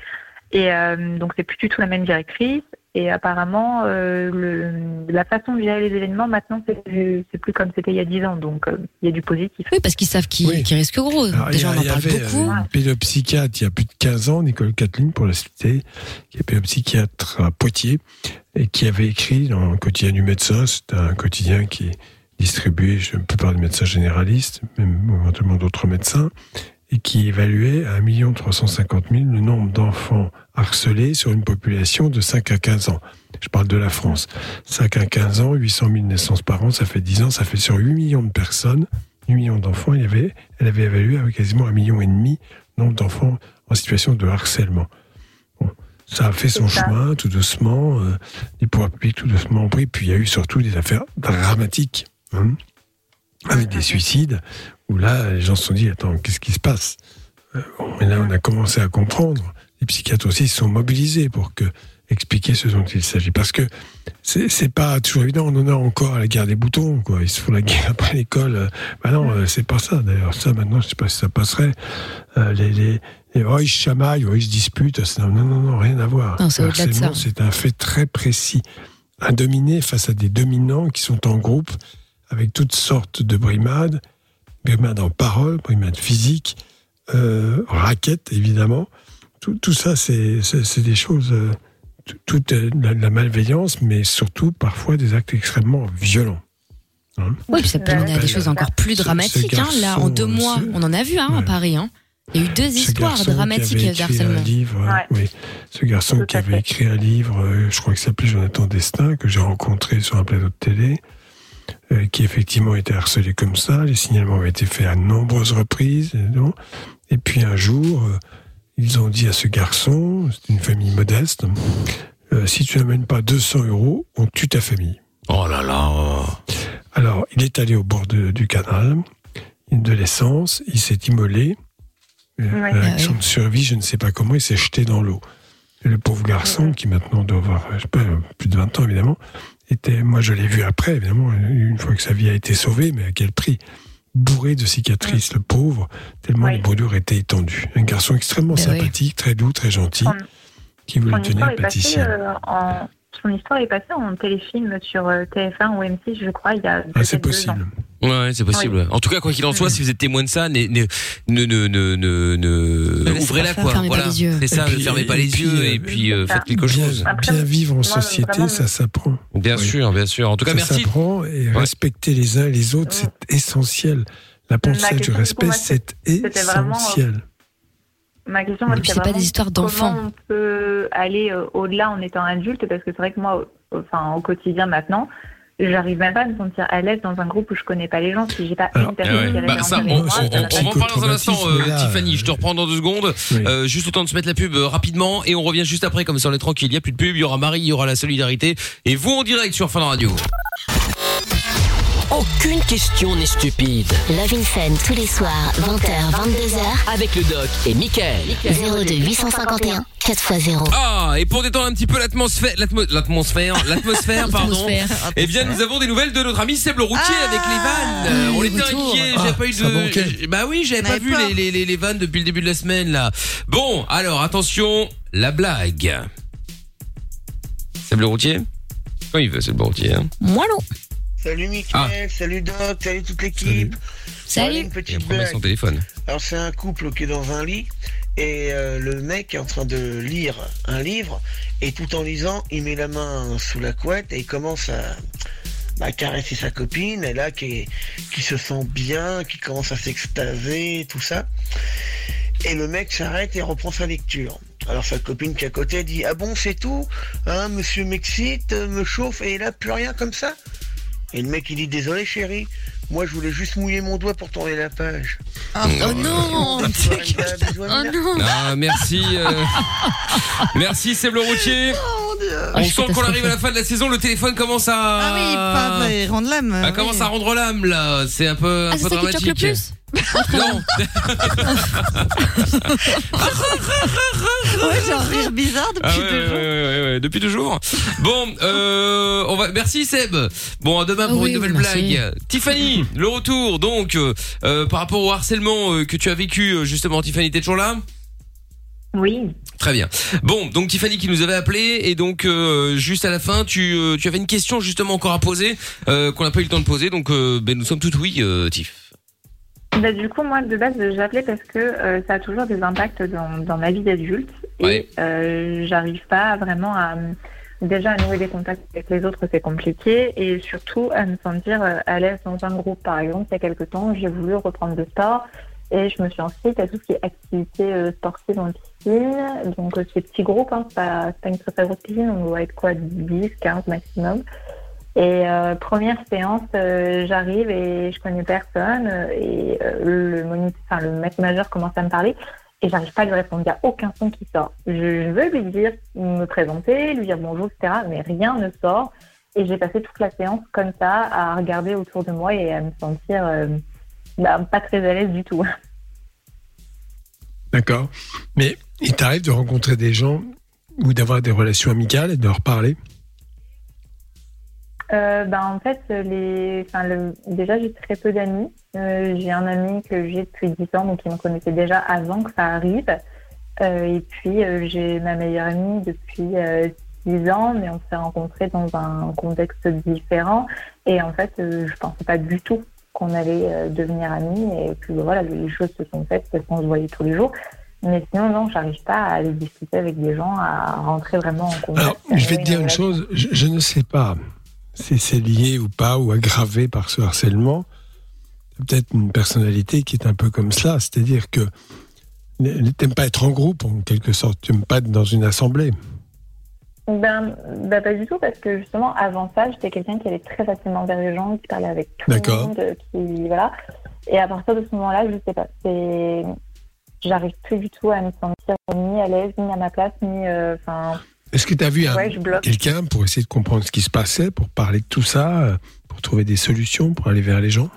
Et euh, donc, c'est plus du tout la même directrice. Et apparemment, euh, le, la façon de gérer les événements, maintenant, c'est plus, plus comme c'était il y a 10 ans. Donc, euh, il y a du positif. Oui, parce qu'ils savent qu'ils qu'ils risquent gros. Alors, Déjà, il on y en a- avait beaucoup. euh, une pédopsychiatre il y a plus de 15 ans, Nicole Kathleen, pour la citer, qui est pédopsychiatre à Poitiers, et qui avait écrit dans le quotidien du médecin, c'est un quotidien qui est distribué chez la plupart des médecins généralistes, même éventuellement d'autres médecins, et qui évaluait à 1 350 000 le nombre d'enfants harcelés sur une population de 5 à 15 ans. Je parle de la France. 5 à 15 ans, 800 000 naissances par an, ça fait 10 ans, ça fait sur 8 millions de personnes, 8 millions d'enfants, y avait, elle avait évalué avec quasiment un million et demi le nombre d'enfants en situation de harcèlement. Bon, ça a fait son ça. chemin, tout doucement, euh, les pouvoirs publics tout doucement ont pris, puis il y a eu surtout des affaires dramatiques, hein, avec des suicides, où là, les gens se sont dit, attends, qu'est-ce qui se passe? Euh, Et là, on a commencé à comprendre. Les psychiatres aussi se sont mobilisés pour que expliquer ce dont il s'agit. Parce que c'est pas toujours évident. On en a encore à la guerre des boutons, quoi. Ils se font la guerre après l'école. Euh, Bah non, euh, c'est pas ça. D'ailleurs, ça, maintenant, je sais pas si ça passerait. Euh, les, les, les- oh, ils chamaillent, oh, ils se disputent. Non, non, non, non, rien à voir. C'est un fait très précis. Un dominé face à des dominants qui sont en groupe avec toutes sortes de brimades, brimades en parole, brimades physiques, euh, raquettes, évidemment. Tout, tout ça, c'est c'est- c'est des choses, euh, tout- toute euh, la, la malveillance, mais surtout parfois des actes extrêmement violents. Hein Oui, puis ça peut mener à des choses encore plus Ce- ce dramatiques. hein. Là, en deux mois, on en a vu hein, à Paris. hein. Il y a eu deux Ce histoires garçon qui dramatiques avait de écrit harcèlement. Un livre, euh, oui, ce garçon qui avait écrit un livre, euh, je crois qu'il s'appelait Jonathan Destin, que j'ai rencontré sur un plateau de télé, euh, qui effectivement était harcelé comme ça. Les signalements avaient été faits à nombreuses reprises. Et, non. Et puis un jour, euh, ils ont dit à ce garçon, c'est une famille modeste, euh, si tu n'amènes pas 200 euros, on tue ta famille. Oh là là. Alors, il est allé au bord de- du canal, de l'essence, il s'est immolé. Euh, Ouais. Réaction Ah oui. de survie, je ne sais pas comment, il s'est jeté dans l'eau. Et le pauvre garçon, qui maintenant doit avoir, je sais pas, plus de 20 ans évidemment, était, moi je l'ai vu après, évidemment, une fois que sa vie a été sauvée, mais à quel prix? Bourré de cicatrices, le pauvre, tellement Ouais. les brûlures étaient étendues. Un garçon extrêmement oui. sympathique, très doux, très gentil, Son- qui voulait Son devenir histoire, est passée, pâtissier. euh, en... Son histoire est passée en téléfilm sur euh, TF1 ou M6, je crois, il y a Ah, c'est deux ans. Ouais, c'est possible. En tout cas, quoi qu'il en soit, si vous êtes témoin de ça, ne, ne, ne, ne, ne, ne- ne- laissez ouvrez-la pas quoi. Fermez voilà. pas les yeux. C'est ça, ne fermez pas les puis, yeux euh, et puis euh, faites quelque Bien, chose. Bien vivre en moi, société, vraiment- ça s'apprend. Bien Oui. sûr, bien sûr. En tout cas, ça merci. s'apprend et respecter les uns et les autres, c'est essentiel. La pensée du respect, c'est essentiel. Ma question, c'est pas des histoires d'enfants. Comment on peut aller euh, au-delà en étant adulte Parce que c'est vrai que moi, enfin, au quotidien maintenant, j'arrive même pas à me sentir à l'aise dans un groupe où je connais pas les gens. Si j'ai pas Alors, une personne ouais. qui Bah, ça, on, moi, on- on- va on va en parler dans un instant, euh, là, Tiffany. Je te reprends dans deux secondes. Oui. Euh, juste le temps de se mettre la pub euh, rapidement et on revient juste après, comme ça on est tranquille. Il y a plus de pub, il y aura Marie, il y aura la solidarité et vous en direct sur Fun Radio. Aucune question n'est stupide. Love in Fun tous les soirs, 20h, 22h, Avec le doc et Michael. 02 851 4x0. Ah, et pour détendre un petit peu l'atmosphère, l'atmo- l'atmosphère, l'atmosphère, pardon. Eh bien, nous avons des nouvelles de notre ami Seb le routier Ah, avec les vannes. Euh, on était inquiets, Ah, j'ai pas eu de. Bah oui, j'avais pas vu les, les, les vannes depuis le début de la semaine là. Bon, alors attention, la blague. Seb le routier Quand il veut, Seb le routier. Hein. Moi non. Salut Mickaël, Ah. salut Doc, salut toute l'équipe. Voilà Salut. une petite son blague. téléphone. Alors c'est un couple qui est dans un lit et euh, le mec est en train de lire un livre et tout en lisant, il met la main sous la couette et il commence à bah, caresser sa copine, et là qui, est- qui se sent bien, qui commence à s'extaser, tout ça. Et le mec s'arrête et reprend sa lecture. Alors sa copine qui est à côté dit Ah bon c'est tout Hein, Monsieur m'excite, me chauffe et là plus rien comme ça? Et le mec il dit Désolé chérie, moi je voulais juste mouiller mon doigt pour tourner la page. Oh non. Bisous, Amina. Oh non. Ah, merci. euh, merci Seb le routier. On sent qu'on arrive à la fin de la saison, le téléphone commence à. Ah oui, pas vrai, rendre l'âme. Ah, oui. commence à rendre l'âme là, c'est un peu, un Ah, peu qui le dramatique. plus Non, Ouais, j'ai un rire bizarre depuis Ah ouais, deux ouais, jours. ouais, ouais, ouais, depuis toujours. Bon, euh, on va. Merci Seb. Bon, à demain pour oui, une nouvelle merci. blague. Tiffany, le retour. Donc, euh, euh, par rapport au harcèlement euh, que tu as vécu, euh, justement, Tiffany, t'es toujours là? Oui. Très bien. Bon, donc Tiffany qui nous avait appelé et donc euh, juste à la fin, tu, euh, tu avais une question justement encore à poser euh, qu'on n'a pas eu le temps de poser. Donc, euh, ben nous sommes toutes oui, euh, Tiff. Bah, du coup, moi, de base, j'appelais parce que euh, ça a toujours des impacts dans, dans ma vie d'adulte. Ouais. Et euh, j'arrive pas vraiment à. Déjà, à nouer des contacts avec les autres, c'est compliqué. Et surtout, à me sentir euh, à l'aise dans un groupe. Par exemple, il y a quelques temps, j'ai voulu reprendre le sport. Et je me suis inscrite à tout ce qui est activité euh, sportive en piscine. Donc, euh, c'est petits groupes, hein, c'est pas, pas une très très grosse piscine. On doit être quoi, 10, 15 maximum. Et euh, première séance, euh, j'arrive et je connais personne euh, et le, moni- enfin, le maître majeur commence à me parler et j'arrive pas à lui répondre. Il n'y a aucun son qui sort. Je, veux lui dire, me présenter, lui dire bonjour, etc. Mais rien ne sort. Et j'ai passé toute la séance comme ça à regarder autour de moi et à me sentir bah, pas très à l'aise du tout. D'accord. Mais il t'arrive de rencontrer des gens ou d'avoir des relations amicales et de leur parler? Euh, ben, en fait, les... le... déjà, j'ai très peu d'amis. Euh, j'ai un ami que j'ai depuis 10 ans, donc il me connaissait déjà avant que ça arrive. Euh, et puis, euh, j'ai ma meilleure amie depuis euh, 6 ans, mais on s'est rencontrés dans un contexte différent. Et en fait, je pensais pas du tout qu'on allait devenir amis. Et puis, voilà, les choses se sont faites parce qu'on se voyait tous les jours. Mais sinon, non, j'arrive pas à aller discuter avec des gens, à rentrer vraiment en contact. Alors, je vais te dire une chose, je ne sais pas si c'est lié ou pas, ou aggravé par ce harcèlement. C'est peut-être une personnalité qui est un peu comme cela, c'est-à-dire que t'aimes pas être en groupe, en quelque sorte, tu n'aimes pas être dans une assemblée. Ben, ben, pas du tout, parce que justement, avant ça, j'étais quelqu'un qui allait très facilement vers les gens, qui parlait avec tout le monde, euh, qui, voilà. Et à partir de ce moment-là, je sais pas, c'est, j'arrive plus du tout à me sentir ni à l'aise, ni à ma place, ni, euh, enfin, Est-ce que tu as vu un- Ouais, quelqu'un pour essayer de comprendre ce qui se passait, pour parler de tout ça, euh, pour trouver des solutions, pour aller vers les gens?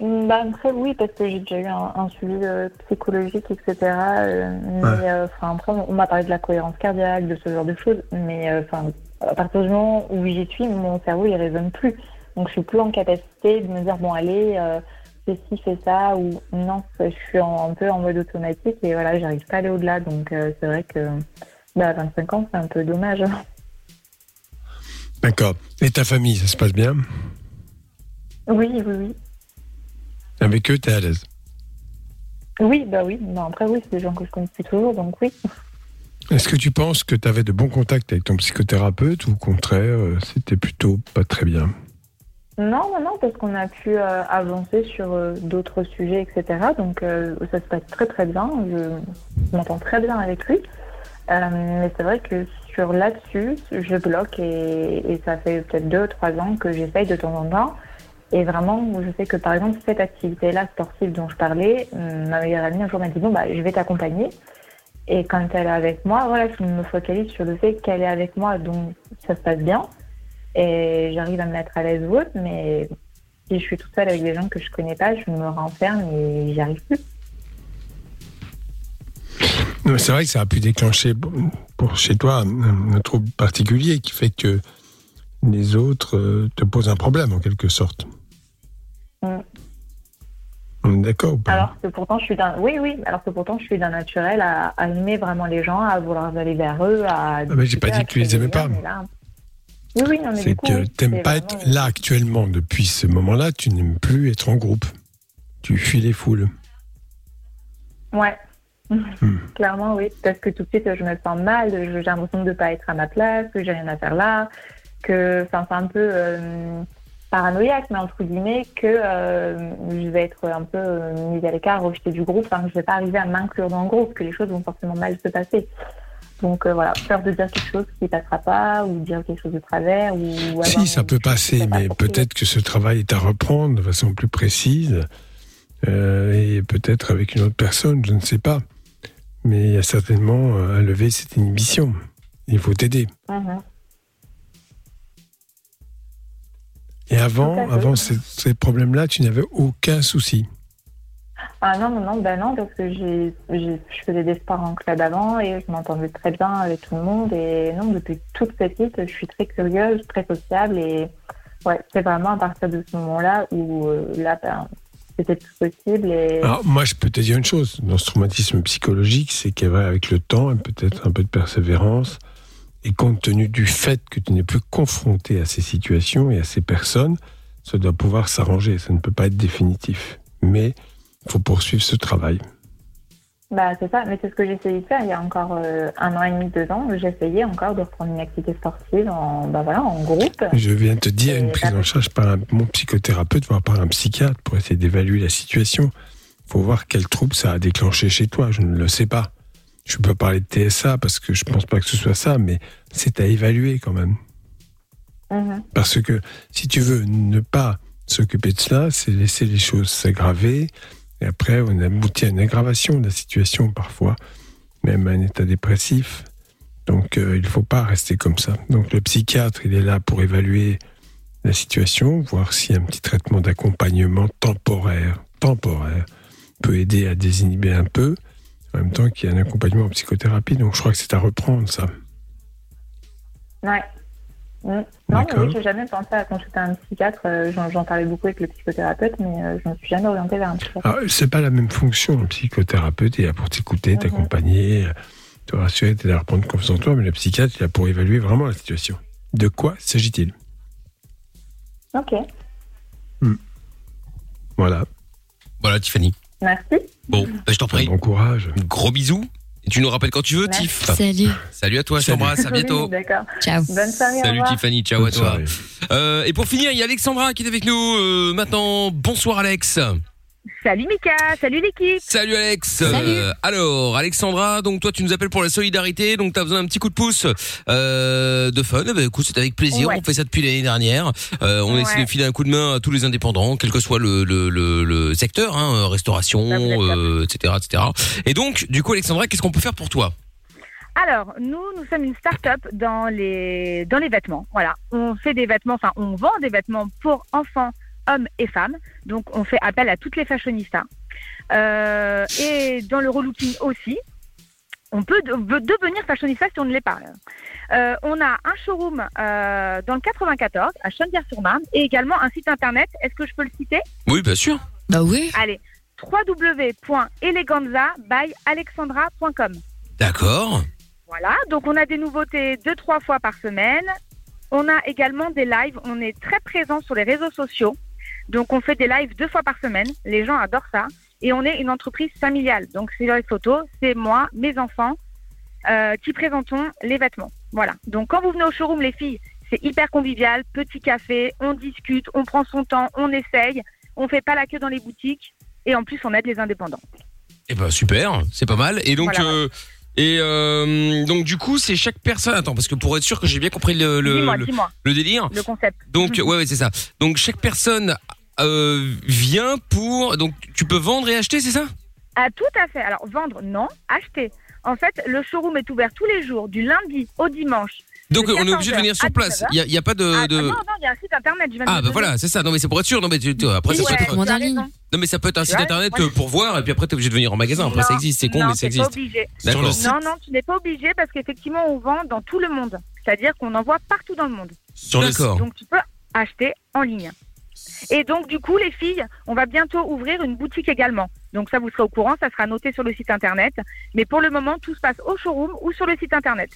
Mm, Bah, après, oui, parce que j'ai déjà eu un, un suivi euh, psychologique, etc. euh, mais Ouais. euh, après, on m'a parlé de la cohérence cardiaque, de ce genre de choses. Mais à partir du moment où j'y suis, mon cerveau, il raisonne plus. Donc, je suis plus en capacité de me dire, bon, allez, fais ci, fais ça. Ou non, je suis en- un peu en mode automatique et voilà, j'arrive pas à aller au-delà. Donc, c'est vrai que bah, à 25 ans, c'est un peu dommage. D'accord. Et ta famille, ça se passe bien? Oui, oui, oui. Avec eux, tu es à l'aise? Oui, bah oui. Bah, après, oui, c'est des gens que je connais depuis toujours, donc oui. Est-ce que tu penses que tu avais de bons contacts avec ton psychothérapeute ou au contraire, euh, c'était plutôt pas très bien? Non, non, non, parce qu'on a pu euh, avancer sur euh, d'autres sujets, etc. Donc euh, ça se passe très très bien. Je m'entends très bien avec lui. Euh, mais c'est vrai que sur là-dessus, je bloque et, et ça fait peut-être deux, trois ans que j'essaye de temps en temps. Et vraiment, je sais que par exemple, cette activité-là sportive dont je parlais, euh, ma meilleure amie un jour m'a dit bon bah je vais t'accompagner. Et quand elle est avec moi, voilà, je me focalise sur le fait qu'elle est avec moi, donc ça se passe bien et j'arrive à me mettre à l'aise ou autre, mais si je suis toute seule avec des gens que je connais pas, je me renferme et j'y arrive plus. C'est vrai que ça a pu déclencher pour- chez toi un, un trouble particulier qui fait que les autres euh, te posent un problème en quelque sorte. Mm. D'accord Alors que pourtant je suis d'un, oui oui, alors que pourtant je suis d'un naturel à, à aimer vraiment les gens, à vouloir aller vers eux, à. Ah, mais j'ai pas dit que tu les aimais pas. liens, mais là- Oui oui non mais C'est que t'aimes pas vraiment- être là actuellement. Depuis ce moment-là, tu n'aimes plus être en groupe. Tu fuis les foules. Ouais. Hmm. Clairement, oui. Parce que tout de suite, je me sens mal, j'ai l'impression de ne pas être à ma place, que j'ai rien à faire là, que enfin, c'est un peu euh, paranoïaque, mais entre guillemets, que euh, je vais être un peu euh, mise à l'écart, rejetée du groupe, enfin, que je vais pas arriver à m'inclure dans le groupe, que les choses vont forcément mal se passer. Donc euh, voilà, peur de dire quelque chose qui passera pas, ou dire quelque chose de travers, ou, avoir Si, ça peut passer, mais peut-être que ce travail est à reprendre de façon plus précise et peut-être avec une autre personne, je ne sais pas. Mais il y a certainement euh, à lever cette inhibition. Il faut t'aider. Mhm. Et avant, avant ces, ces problèmes-là, tu n'avais aucun souci. Ah non, non, non, ben non, parce que j'ai, j'ai- je faisais des sports en club avant et je m'entendais très bien avec tout le monde. Et non, depuis toute petite, je suis très curieuse, très sociable. Et ouais, c'est vraiment à partir de ce moment-là où euh, là, ben, c'était tout possible. Moi, je peux te dire une chose. Dans ce traumatisme psychologique, c'est qu'avec le temps et peut-être un peu de persévérance, et compte tenu du fait que tu n'es plus confronté à ces situations et à ces personnes, ça doit pouvoir s'arranger. Ça ne peut pas être définitif. Mais il faut poursuivre ce travail. Bah, c'est ça, mais c'est ce que j'ai essayé de faire il y a encore euh, un an et demi, deux ans. J'essayais encore de reprendre une activité sportive en, bah, voilà, en groupe. Je viens de te dire une prise en charge par un bon psychothérapeute, voire par un psychiatre, pour essayer d'évaluer la situation. Il faut voir quel trouble ça a déclenché chez toi. Je ne le sais pas. Je peux parler de TSA parce que je pense pas que ce soit ça, mais c'est à évaluer quand même. Mhm. Parce que si tu veux ne pas s'occuper de cela, c'est laisser les choses s'aggraver. Et après, on aboutit à une aggravation de la situation parfois, même à un état dépressif. Donc, euh, il ne faut pas rester comme ça. Donc, le psychiatre, il est là pour évaluer la situation, voir si un petit traitement d'accompagnement temporaire, temporaire, peut aider à désinhiber un peu, en même temps qu'il y a un accompagnement en psychothérapie. Donc, je crois que c'est à reprendre ça. Ouais. Non, mais oui, j'ai jamais pensé à consulter un psychiatre. Euh, J'en, parlais beaucoup avec le psychothérapeute, mais euh, je me suis jamais orientée vers un psychiatre. C'est pas la même fonction. Le psychothérapeute est là pour t'écouter, t'accompagner, te rassurer, t'aider à reprendre confiance en toi, mais le psychiatre il est là pour évaluer vraiment la situation. De quoi s'agit-il? Ok, Voilà. Voilà, Tiffany. merci. Bon, bah, je t'en prie. Bon courage. Gros bisous. Et tu nous rappelles quand tu veux, Merci. Tiff. Salut. Salut à toi, je t'embrasse, à bientôt. Oui, D'accord. Ciao. Bonne soirée. Salut. Tiffany, ciao Bonne à toi. Euh, et pour finir, il y a Alexandra qui est avec nous euh, maintenant. Bonsoir Alex. Salut Mika, salut l'équipe. Salut Alex. Salut. Euh, alors Alexandra, donc toi tu nous appelles pour la solidarité, donc tu as besoin d'un petit coup de pouce euh, de fun. Ben, écoute, c'est avec plaisir. Ouais. On fait ça depuis l'année dernière. Euh, on Ouais. essaie de filer un coup de main à tous les indépendants, quel que soit le, le, le, le secteur, hein, restauration, Ah, vous êtes top. euh, etc., etc. Et donc, du coup, Alexandra, qu'est-ce qu'on peut faire pour toi? Alors, nous, nous sommes une start-up dans les, dans les vêtements. Voilà. On fait des vêtements, enfin, on vend des vêtements pour enfants, hommes et femmes. Donc, on fait appel à toutes les fashionistas. Euh, et dans le relooking aussi. On peut de- devenir fashionista si on ne l'est pas. Euh, on a un showroom euh, dans le 94 à Chenevière-sur-Marne et également un site internet. Est-ce que je peux le citer? Oui, bien sûr. Bah oui. Allez, www.eleganza.alexandra.com. D'accord. Voilà, donc on a des nouveautés deux, trois fois par semaine. On a également des lives. On est très présent sur les réseaux sociaux. Donc on fait des lives deux fois par semaine. Les gens adorent ça. Et on est une entreprise familiale. Donc c'est les photos, c'est moi, mes enfants, euh, qui présentons les vêtements. Voilà. Donc quand vous venez au showroom, les filles, c'est hyper convivial. Petit café, on discute, on prend son temps, on essaye. On fait pas la queue dans les boutiques. Et en plus, on aide les indépendants. Eh ben super, c'est pas mal. Et donc Voilà. euh, et euh, donc du coup c'est chaque personne. Attends parce que pour être sûr que j'ai bien compris le le, le, le délire. Le concept. Donc ouais ouais c'est ça. Donc chaque personne euh, vient pour donc tu peux vendre et acheter c'est ça? Ah, tout à fait. Alors, vendre, non. Acheter. En fait, le showroom est ouvert tous les jours, du lundi au dimanche. Donc on est obligé de 14 venir sur place. 19 Il y a, pas de, Ah, de... non, non, il y a un site internet. Je Ah bah voilà c'est ça. Non mais c'est pour être sûr. Non mais tu, tu- après ça Ouais, peut être. tu. Non mais ça peut être un site Ouais, internet ouais. euh, pour voir et puis après t'es obligé de venir en magasin. Après ça existe. C'est con non, mais ça t'es pas existe. obligé. Non, non, tu n'es pas obligé parce qu'effectivement, on vend dans tout le monde. C'est-à-dire qu'on envoie partout dans le monde. Sur le D'accord. Donc, tu peux acheter en ligne. Et donc, du coup, les filles, on va bientôt ouvrir une boutique également. Donc, ça, vous serez au courant, ça sera noté sur le site internet. Mais pour le moment, tout se passe au showroom ou sur le site internet.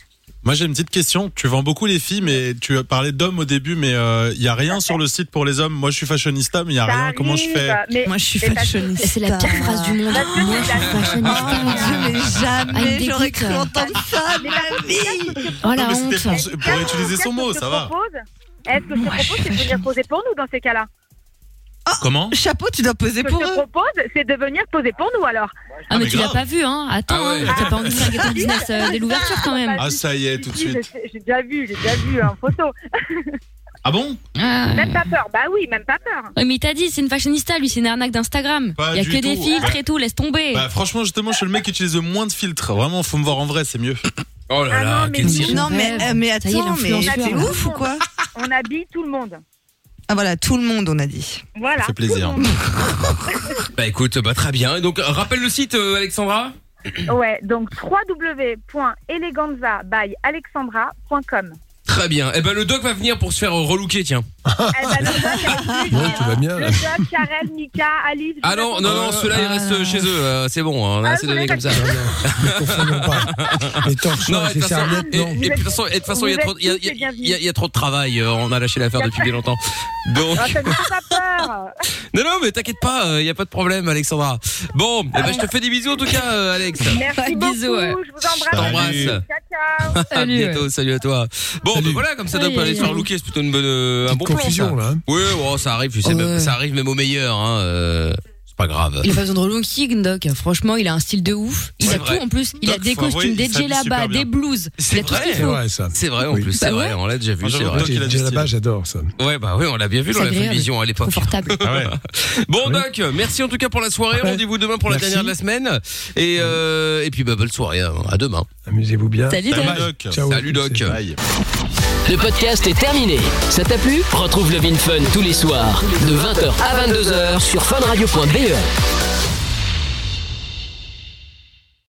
Moi j'ai une petite question. Tu vends beaucoup les filles, mais tu as parlé d'hommes au début, mais il y a rien sur le site pour les hommes. Moi je suis fashionista, mais il y a Ça rien. Comment je fais? Mais- Moi, je suis fashionista. C'est la pire phrase du monde. Que Moi, je suis fashionista. Oh mon dieu, mais Ah, jamais me j'aurais cru entendre ça de Mais ma la- vie. Oh la honte. pour, pour utiliser son mot, ça va. Est-ce que je te propose, c'est de venir poser pour nous dans ces cas-là Comment Chapeau, tu dois poser Ce que pour je te eux. propose, c'est de venir poser pour nous alors. Ah, mais mais tu l'as grave. pas vu, hein. Attends, Ah ouais. hein. T'as pas envie de faire ton business euh, dès l'ouverture quand même. Ah ça y est, tout de Si, suite. J'ai déjà vu, j'ai déjà vu en photo. Ah bon Ah. Même pas peur. Bah oui, même pas peur. Ouais, mais il t'a dit, c'est une fashionista, lui, c'est une arnaque d'Instagram. Pas Il y a du que des tout. filtres Bah- et tout, laisse tomber. Bah franchement justement, je suis le mec qui utilise le moins de filtres. Vraiment, faut me voir en vrai, c'est mieux. Oh là Ah là non, mais quel nous- cirque. Non, mais, euh, mais Ça y est, attends, mais l'influenceur, t'es là. ouf ou quoi On habille tout le monde. Ah voilà, tout le monde, on a dit. Voilà. Fait plaisir. tout le monde. Bah écoute bah très bien. Et Donc rappelle le site euh, Alexandra. Ouais, donc www.eleganza.alexandra.com. Très bien. Eh ben le doc va venir pour se faire euh, relooker tiens. Eh ben, le doc avec plaisir. Ouais, tout va bien, Le doc, Karel, Mika, Alice. Ah non non non ceux-là ils restent non. chez eux. euh, c'est bon on a Ah, assez donné comme ça. Ne confondons pas. Les torchons Non, et de toute façon, et, non. et de toute façon, et de toute façon, il y a Vous trop, il y a, êtes tous les il y a- bienvenus. il y a- il y a trop de travail. euh, On a lâché l'affaire depuis bien longtemps. Donc, Ah, ça fait pas peur. non, non, mais t'inquiète pas, euh, il y a pas de problème, Alexandra. Bon, eh ben, je te fais des bisous en tout cas, euh, Alex. Merci beaucoup. bisous, ouais. Je vous embrasse. T'embrasse. Ciao, ciao. À bientôt, salut à toi. Bon, ben voilà, comme ça, Aïe, Doc peut aller aïe, se faire aïe. looker, c'est plutôt une bonne, euh, un bon plan, confusion, là. hein. Oui, oh, ça arrive, tu sais, Ouais. même- ça arrive même au meilleur, hein. euh, c'est pas grave. Il a pas besoin de relooking, Doc. Franchement, il a un style de ouf. Il C'est a vrai. tout en plus. Il a Doc, des faut avouer, costumes, il des s'habille djellabas, bien. des blouses. C'est Il a tout ce vrai. qu'il C'est faut. vrai, ça. C'est vrai en Oui. plus, c'est Bah vrai, ouais. on l'a déjà vu, c'est vrai. Là-bas, j'adore ça. Ouais, bah oui, on l'a bien vu dans C'est la agréable. télévision à l'époque. Confortable. Ah. Bon. Doc, merci en tout cas pour la soirée. Ouais. Rendez-vous demain pour la Merci. dernière de la semaine. Et euh, et puis bah bonne soirée. hein. À demain. Amusez-vous bien. Salut, Doc. Salut Doc. Ciao. Salut Doc. Bye. Le podcast est terminé. Ça t'a plu? Retrouve le Vin Fun tous les soirs de 20h à 22h sur funradio.be.